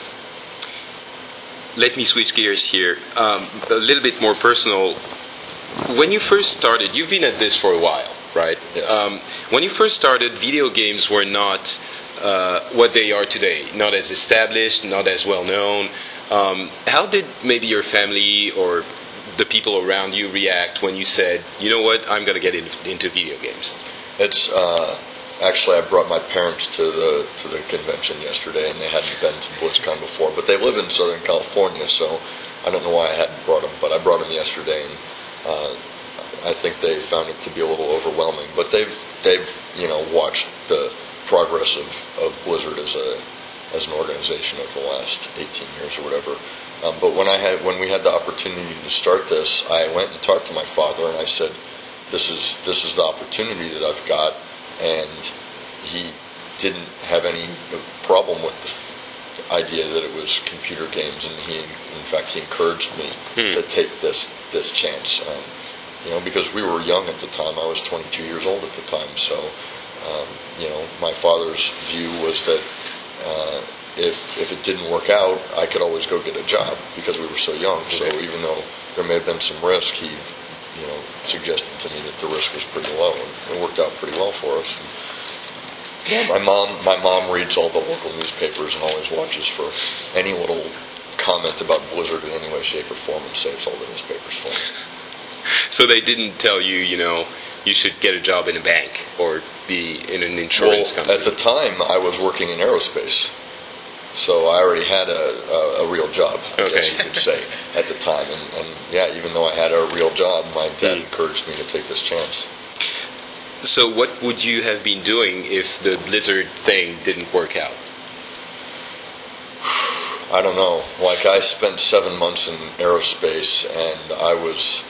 let me switch gears here. Um, a little bit more personal. When you first started, you've been at this for a while, right? Yes. Um, when you first started, video games were not uh, what they are today. Not as established, not as well known. Um, how did maybe your family or the people around you react when you said, "You know what? I'm going to get in, into video games." It's uh, actually I brought my parents to the to the convention yesterday, and they hadn't been to BlizzCon before, but they live in Southern California, so I don't know why I hadn't brought them, but I brought them yesterday, and uh, I think they found it to be a little overwhelming. But they've they've you know watched the progress of, of Blizzard as a as an organization over the last 18 years or whatever. Um, but when I had when we had the opportunity to start this, I went and talked to my father, and I said, "This is this is the opportunity that I've got," and he didn't have any problem with the idea that it was computer games, and he, in fact, he encouraged me to take this this chance. Um, you know, because we were young at the time. I was 22 years old at the time, so um, you know, my father's view was that uh, if if it didn't work out, I could always go get a job because we were so young. So even though there may have been some risk, he you know suggested to me that the risk was pretty low, and it worked out pretty well for us. And my mom my mom reads all the local newspapers and always watches for any little comment about Blizzard in any way, shape, or form, and saves all the newspapers for me. So they didn't tell you, you know, you should get a job in a bank or be in an insurance well, company. At the time, I was working in aerospace, so I already had a, a, a real job, I guess you could say, at the time. And, and yeah, even though I had a real job, my dad Hmm. encouraged me to take this chance. so what would you have been doing if the Blizzard thing didn't work out? I don't know. Like, I spent seven months in aerospace, and I was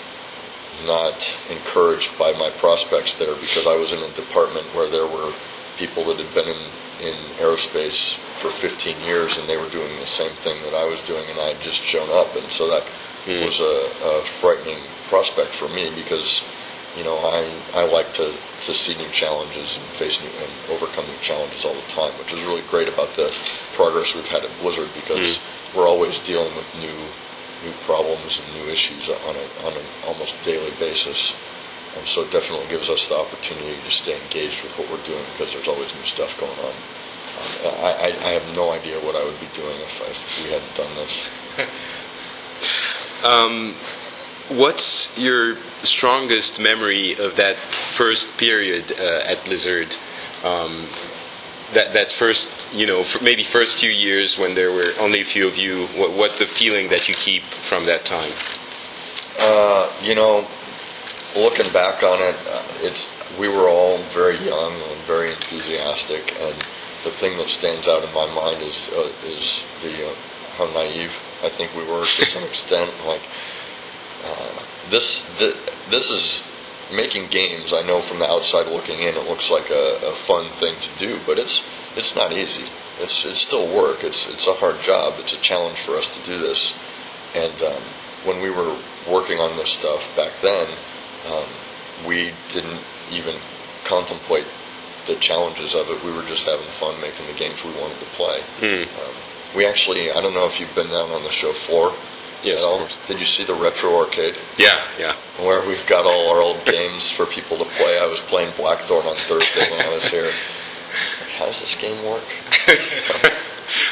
not encouraged by my prospects there because I was in a department where there were people that had been in, in aerospace for 15 years and they were doing the same thing that I was doing, and I had just shown up. And so that hmm. was a, a frightening prospect for me because, you know, I, I like to, to see new challenges and face new and overcome new challenges all the time, which is really great about the progress we've had at Blizzard because hmm. we're always dealing with new new problems and new issues on a on an almost daily basis. And so it definitely gives us the opportunity to stay engaged with what we're doing because there's always new stuff going on. Um, I, I, I have no idea what I would be doing if, if we hadn't done this. Um, what's your strongest memory of that first period uh, at Blizzard? Um, that that first, you know, maybe first few years when there were only a few of you. What, what's the feeling that you keep from that time? Uh, you know, looking back on it, uh, it's we were all very young and very enthusiastic, and the thing that stands out in my mind is uh, is the uh, how naive I think we were to some extent. Like uh, this, th- this is making games. I know from the outside looking in, it looks like a, a fun thing to do, but it's it's not easy. It's it's still work. It's it's a hard job. It's a challenge for us to do this, and um, when we were working on this stuff back then, um, we didn't even contemplate the challenges of it. We were just having fun making the games we wanted to play. Um, we actually, I don't know if you've been down on the show floor Yes, all. Did you see the retro arcade Yeah, yeah. where we've got all our old games for people to play? I was playing Blackthorn on Thursday when I was here. Like, how does this game work?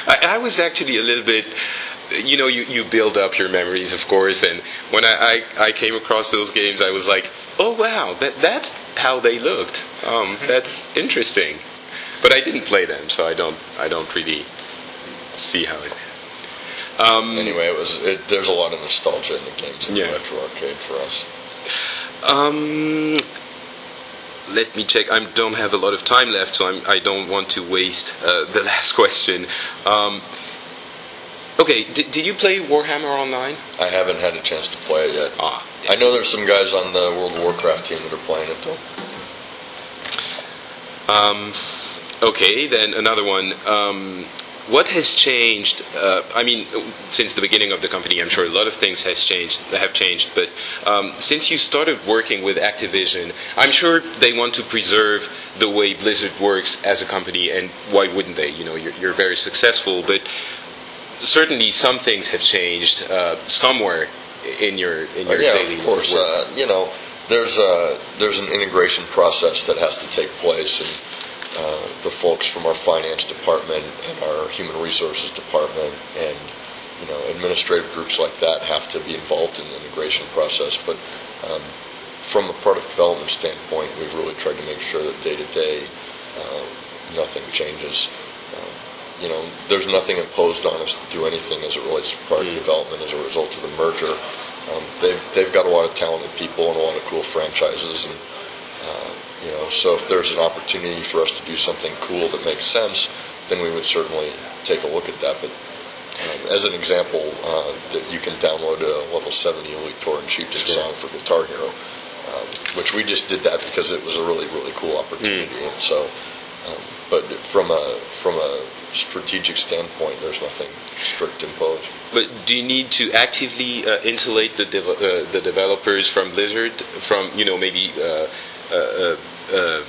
I, I was actually a little bit. You know, you, you build up your memories, of course, and when I, I, I came across those games, I was like, oh wow, that that's how they looked. Um, that's interesting, but I didn't play them, so I don't I don't really see how it. Um, Anyway, it was. It, there's a lot of nostalgia in the games in Yeah. the retro arcade for us. Um, let me check. I don't have a lot of time left, so I'm, I don't want to waste uh, the last question. Um, okay, did, did you play Warhammer Online? I haven't had a chance to play it yet. Ah, I know there's some guys on the World of Warcraft team that are playing it though. Um, okay, then another one. Um, what has changed? Uh, I mean, since the beginning of the company, I'm sure a lot of things has changed, have changed. But um, since you started working with Activision, I'm sure they want to preserve the way Blizzard works as a company, and why wouldn't they? You know, you're, you're very successful, but certainly some things have changed uh, somewhere in your in your Uh, yeah, daily of course. work. Uh, you know, there's a there's an integration process that has to take place, and uh, the folks from our finance department and our human resources department and you know administrative groups like that have to be involved in the integration process. But um, from a product development standpoint, we've really tried to make sure that day to day nothing changes. You know, there's nothing imposed on us to do anything as it relates to product development as a result of the merger. Um, they've they've got a lot of talented people and a lot of cool franchises, and uh, you know, so if there's an opportunity for us to do something cool that makes sense, then we would certainly take a look at that. But um, as an example, uh, that you can download a level 70 Elite Tour and Chief song for Guitar Hero, um, which we just did that because it was a really really cool opportunity, and so. Um, but from a from a strategic standpoint, there's nothing strict imposed. But do you need to actively uh, insulate the dev- uh, the developers from Blizzard from you know maybe uh, uh, um,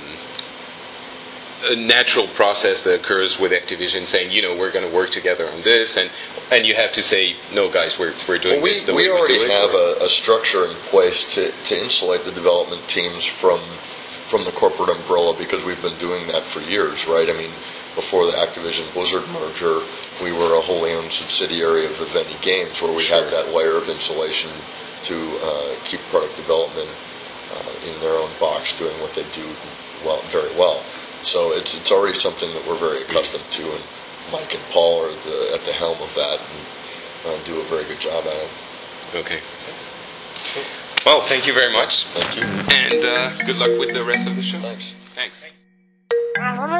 a natural process that occurs with Activision saying you know we're going to work together on this and and you have to say no guys we're we're doing Well, we, this the we way already we have a, a structure in place to, to insulate the development teams from from the corporate umbrella because we've been doing that for years, right? I mean, before the Activision Blizzard merger, we were a wholly owned subsidiary of Vivendi Games, where we had that layer of insulation to uh, keep product development uh, in their own box, doing what they do well, very well. So it's it's already something that we're very accustomed to, and Mike and Paul are the, at the helm of that and uh, do a very good job at it. okay. Well, thank you very much, Thank you. and uh, good luck with the rest of the show. Thanks. Thanks. Salut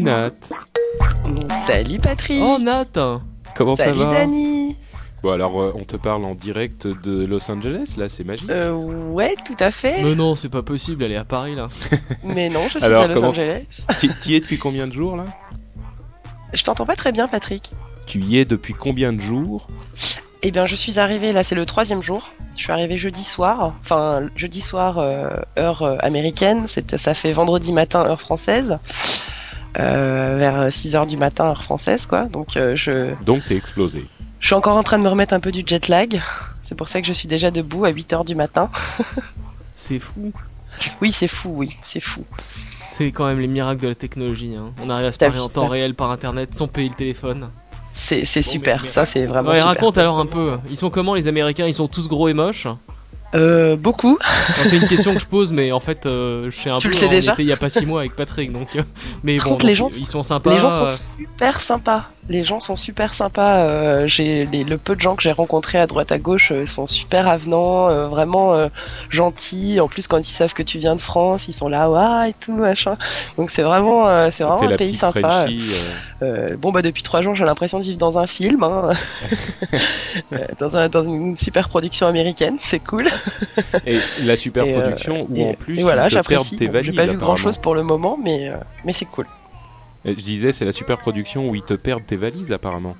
Nat. Salut Patrick. Oh Nat. Comment Salut ça va? Dani Bon alors euh, on te parle en direct de Los Angeles là, c'est magique. euh, Ouais, tout à fait. Mais non, c'est pas possible, elle est à Paris là. Mais non, je suis Alors, à Los comment- Angeles. Tu y es depuis combien de jours là? Je t'entends pas très bien, Patrick. Tu y es depuis combien de jours? Eh bien, je suis arrivé, là, c'est le troisième jour. Je suis arrivé jeudi soir. Enfin, jeudi soir, euh, heure euh, américaine. Ça fait vendredi matin, heure française. Euh, vers 6 heures du matin, heure française, quoi. Donc, euh, je, Donc t'es explosé. Je suis encore en train de me remettre un peu du jet lag. C'est pour ça que je suis déjà debout à 8 heures du matin. C'est fou. Oui, c'est fou, oui, c'est fou. C'est quand même les miracles de la technologie. hein. On arrive à se parler en temps réel par internet sans payer le téléphone. C'est c'est super, ça c'est vraiment Ouais, super. raconte alors un peu. Ils sont comment les Américains? Ils sont tous gros et moches? Euh, beaucoup. C'est une question que je pose, mais en fait, euh, je sais un Tu peu. le sais hein, déjà il y a pas six mois avec Patrick, donc. euh, mais Par bon, contre, les gens ils sont sympas. Les gens sont euh, super sympas. Les gens sont super sympas. J'ai le peu de gens que j'ai rencontrés à droite à gauche sont super avenants, vraiment gentils. En plus, quand ils savent que tu viens de France, ils sont là, ouais, et tout machin. Donc c'est vraiment, c'est vraiment un pays sympa. Bon bah depuis trois jours, j'ai l'impression de vivre dans un film, hein. Dans, un, dans une super production américaine. C'est cool. Et la super Et, euh, production où et, en plus voilà, perdent j'apprécie. tes valises. J'ai pas vu grand chose pour le moment, mais euh, mais c'est cool. Et Je disais c'est la super production où ils te perdent tes valises apparemment.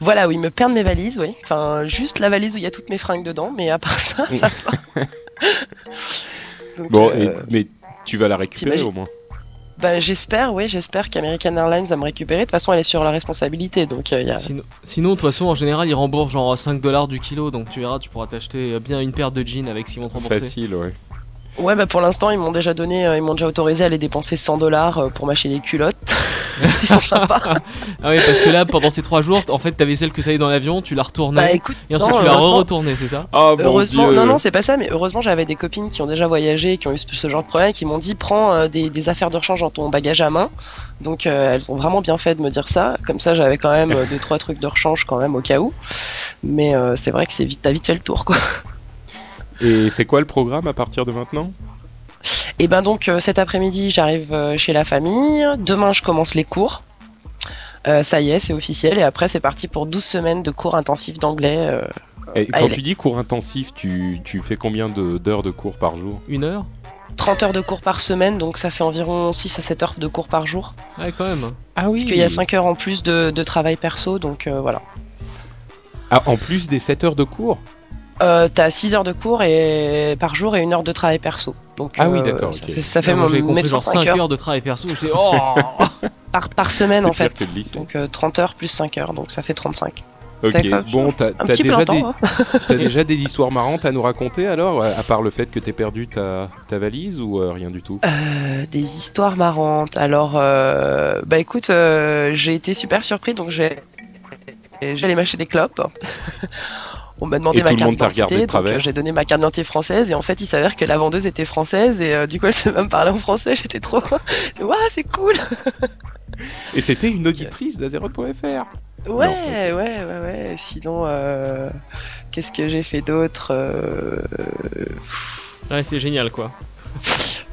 Voilà, où ils me perdent mes valises, oui. Enfin, juste la valise où il y a toutes mes fringues dedans, mais à part ça, ça va. Donc, Bon, euh, et- mais tu vas la récupérer au moins. Bah, j'espère, oui, j'espère qu'American Airlines va me récupérer. De toute façon, elle est sur la responsabilité, donc euh, il y a... Sinon, sinon, de toute façon, en général, ils remboursent genre 5 dollars du kilo, donc tu verras, tu pourras t'acheter bien une paire de jeans avec ce qu'ils vont te rembourser. Facile, ouais. Ouais, bah pour l'instant, ils m'ont déjà donné, euh, ils m'ont déjà autorisé à aller dépenser 100 dollars pour m'acheter des culottes. Ils sont sympas. Ah oui, parce que là, pendant ces trois jours, en fait, t'avais celle que t'avais dans l'avion, tu la retournais. Bah écoute, et ensuite non, tu heureusement- re-retournée, c'est ça? Oh Heureusement, Dieu. non, non, c'est pas ça, mais heureusement, j'avais des copines qui ont déjà voyagé, et qui ont eu ce, genre de problème, qui m'ont dit prends euh, des, des affaires de rechange dans ton bagage à main. Donc, euh, elles ont vraiment bien fait de me dire ça. Comme ça, j'avais quand même euh, deux, trois trucs de rechange quand même au cas où. Mais euh, c'est vrai que c'est vite, t'as vite fait le tour, quoi. Et c'est quoi le programme à partir de maintenant? Et ben donc, euh, cet après-midi, j'arrive euh, chez la famille. Demain, je commence les cours. Euh, ça y est, c'est officiel. Et après, c'est parti pour 12 semaines de cours intensifs d'anglais. euh, Et Ah, quand tu dis cours intensif, tu, tu fais combien de- d'heures de cours par jour? Une heure? 30 heures de cours par semaine, donc ça fait environ 6 à 7 heures de cours par jour. Ouais, quand même. Ah oui Parce qu'il y a 5 heures en plus de, de travail perso, donc euh, voilà. Ah, en plus des 7 heures de cours? Euh, T'as 6 heures de cours et, par jour et une heure de travail perso. Donc, Ah oui, euh, d'accord, Ça ok. fait, ça fait mon- compris genre 35 5 heures, heures de travail perso. J'étais oh par, par semaine en fait. Donc euh, 30 heures plus 5 heures, donc ça fait 35. Ok, bon, t'as t'as déjà, des, hein. t'as déjà des histoires marrantes à nous raconter alors À part le fait que t'aies perdu ta, ta valise ou euh, rien du tout? Euh, des histoires marrantes. Alors, euh, bah écoute, euh, j'ai été super surpris, donc j'ai j'allais m'acheter des clopes. On m'a demandé Et ma carte d'identité, donc euh, j'ai donné ma carte d'identité française et en fait il s'avère que la vendeuse était française et euh, du coup elle s'est même parlé en français. J'étais trop, waouh c'est cool. Et c'était une auditrice d'Azeroth.fr Ouais, Non, ouais, ouais, ouais. Sinon, euh, qu'est-ce que j'ai fait d'autre euh, Ouais, c'est génial quoi.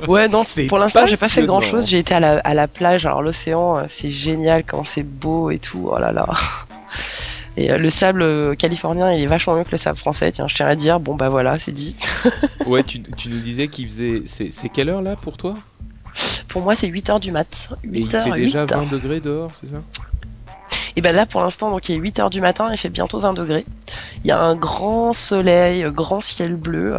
Ouais, non, pour l'instant, j'ai pas fait grand chose. J'ai été à la, à la plage. Alors, l'océan, c'est génial quand c'est beau et tout. Oh là là. Et euh, le sable euh, californien, il est vachement mieux que le sable français. Tiens, je tiens à dire, bon bah voilà, c'est dit. Ouais, tu, tu nous disais qu'il faisait. C'est quelle heure là pour toi? Pour moi, c'est 8 heures du mat. Et 8 il heures, fait déjà 8 heures. 20 degrés dehors, c'est ça? Et ben là, pour l'instant, donc il est 8 heures du matin, il fait bientôt 20 degrés. Il y a un grand soleil, euh, grand ciel bleu.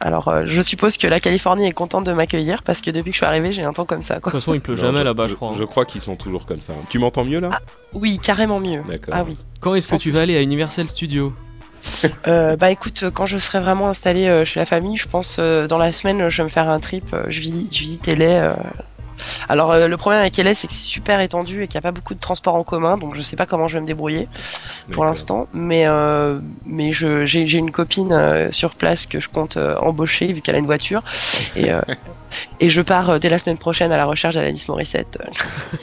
Alors, euh, je suppose que la Californie est contente de m'accueillir parce que depuis que je suis arrivé, j'ai un temps comme ça. De toute façon, il pleut Non, jamais je- là-bas, je crois. hein. Je crois qu'ils sont toujours comme ça. Tu m'entends mieux là? Oui, carrément mieux. D'accord. Ah oui. Quand est-ce que tu vas aller à Universal Studios? Euh, bah écoute, euh, quand je serai vraiment installé euh, chez la famille, je pense euh, dans la semaine, je vais me faire un trip. euh, je, visite, je visite LA. Alors euh, le problème avec LA, c'est que c'est super étendu et qu'il n'y a pas beaucoup de transports en commun, donc je sais pas comment je vais me débrouiller pour l'instant. Mais euh, mais je j'ai une copine euh, sur place que je compte embaucher vu qu'elle a une voiture et et je pars dès la semaine prochaine à la recherche d'Alanis Morissette.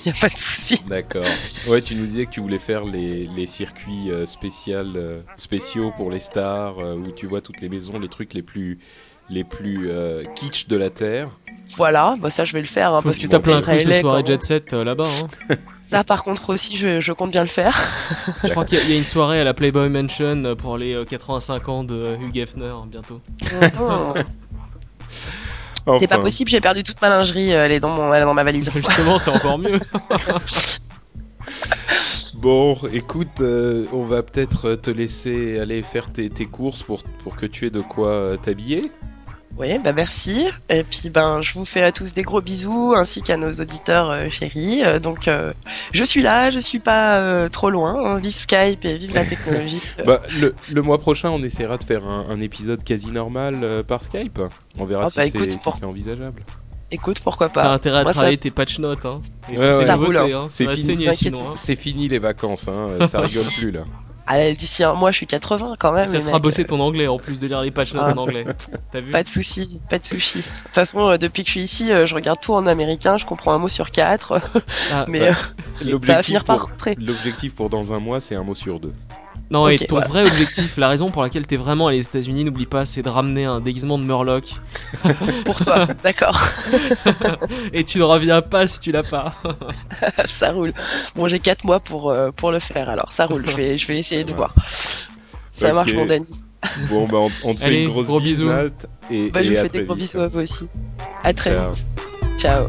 Il y a pas de souci. D'accord. Ouais, tu nous disais que tu voulais faire les, les circuits spécial, spéciaux pour les stars, où tu vois toutes les maisons, les trucs les plus, les plus euh, kitsch de la Terre. Voilà, bah ça je vais le faire hein, parce que que tu tapes un qu'être à truc ce LA, soirée quoi. jet set euh, là-bas. Hein. Ça par contre aussi, je, je compte bien le faire. Je crois qu'il y, a- il y a une soirée à la Playboy Mansion euh, pour les euh, 85 ans de euh, Hugh Hefner bientôt. C'est pas possible, j'ai perdu toute ma lingerie, euh, elle est dans, mon, elle est dans ma valise. Justement, c'est encore mieux. Bon, écoute, euh, on va peut-être te laisser aller faire tes, tes courses pour, pour que tu aies de quoi euh, t'habiller. Oui, bah merci. Et puis ben, je vous fais à tous des gros bisous, ainsi qu'à nos auditeurs euh, chéris. Euh, donc, euh, je suis là, je suis pas euh, trop loin. hein. Vive Skype et vive la technologie. Bah, le, le mois prochain, on essaiera de faire un, un épisode quasi normal euh, par Skype. On verra Ah, si bah, c'est si pour- envisageable. Écoute, pourquoi T'as pas. intérêt à Moi, ça- travailler tes patch notes. Hein. Ouais, ouais. Ça roule, hein. Ça C'est fini. hein. C'est fini les vacances, hein, ça rigole plus là. Allez, d'ici un mois, je suis 80 quand même. Ça te fera bosser ton anglais en plus de lire les patch notes Ah. en anglais. T'as vu Pas de souci, pas de sushi. De toute façon, euh, depuis que je suis ici, euh, je regarde tout en américain, je comprends un mot sur quatre, Ah, mais bah, euh, ça va finir par rentrer. l'objectif pour dans un mois, c'est un mot sur deux. Non, et ton voilà. vrai objectif, la raison pour laquelle t'es vraiment allé aux États-Unis, n'oublie pas, c'est de ramener un déguisement de Murloc. Pour toi, d'accord, Et tu ne reviens pas si tu l'as pas. ça roule. Bon, j'ai 4 mois pour, euh, pour le faire, alors ça roule, je vais, je vais essayer de Ouais. voir. Ça marche, mon Dani. Bon, bah, on, on te fait une grosse gros bisous. Et, Bah, je vous fais des gros vite. bisous à vous aussi. À très Ciao. vite. Ciao.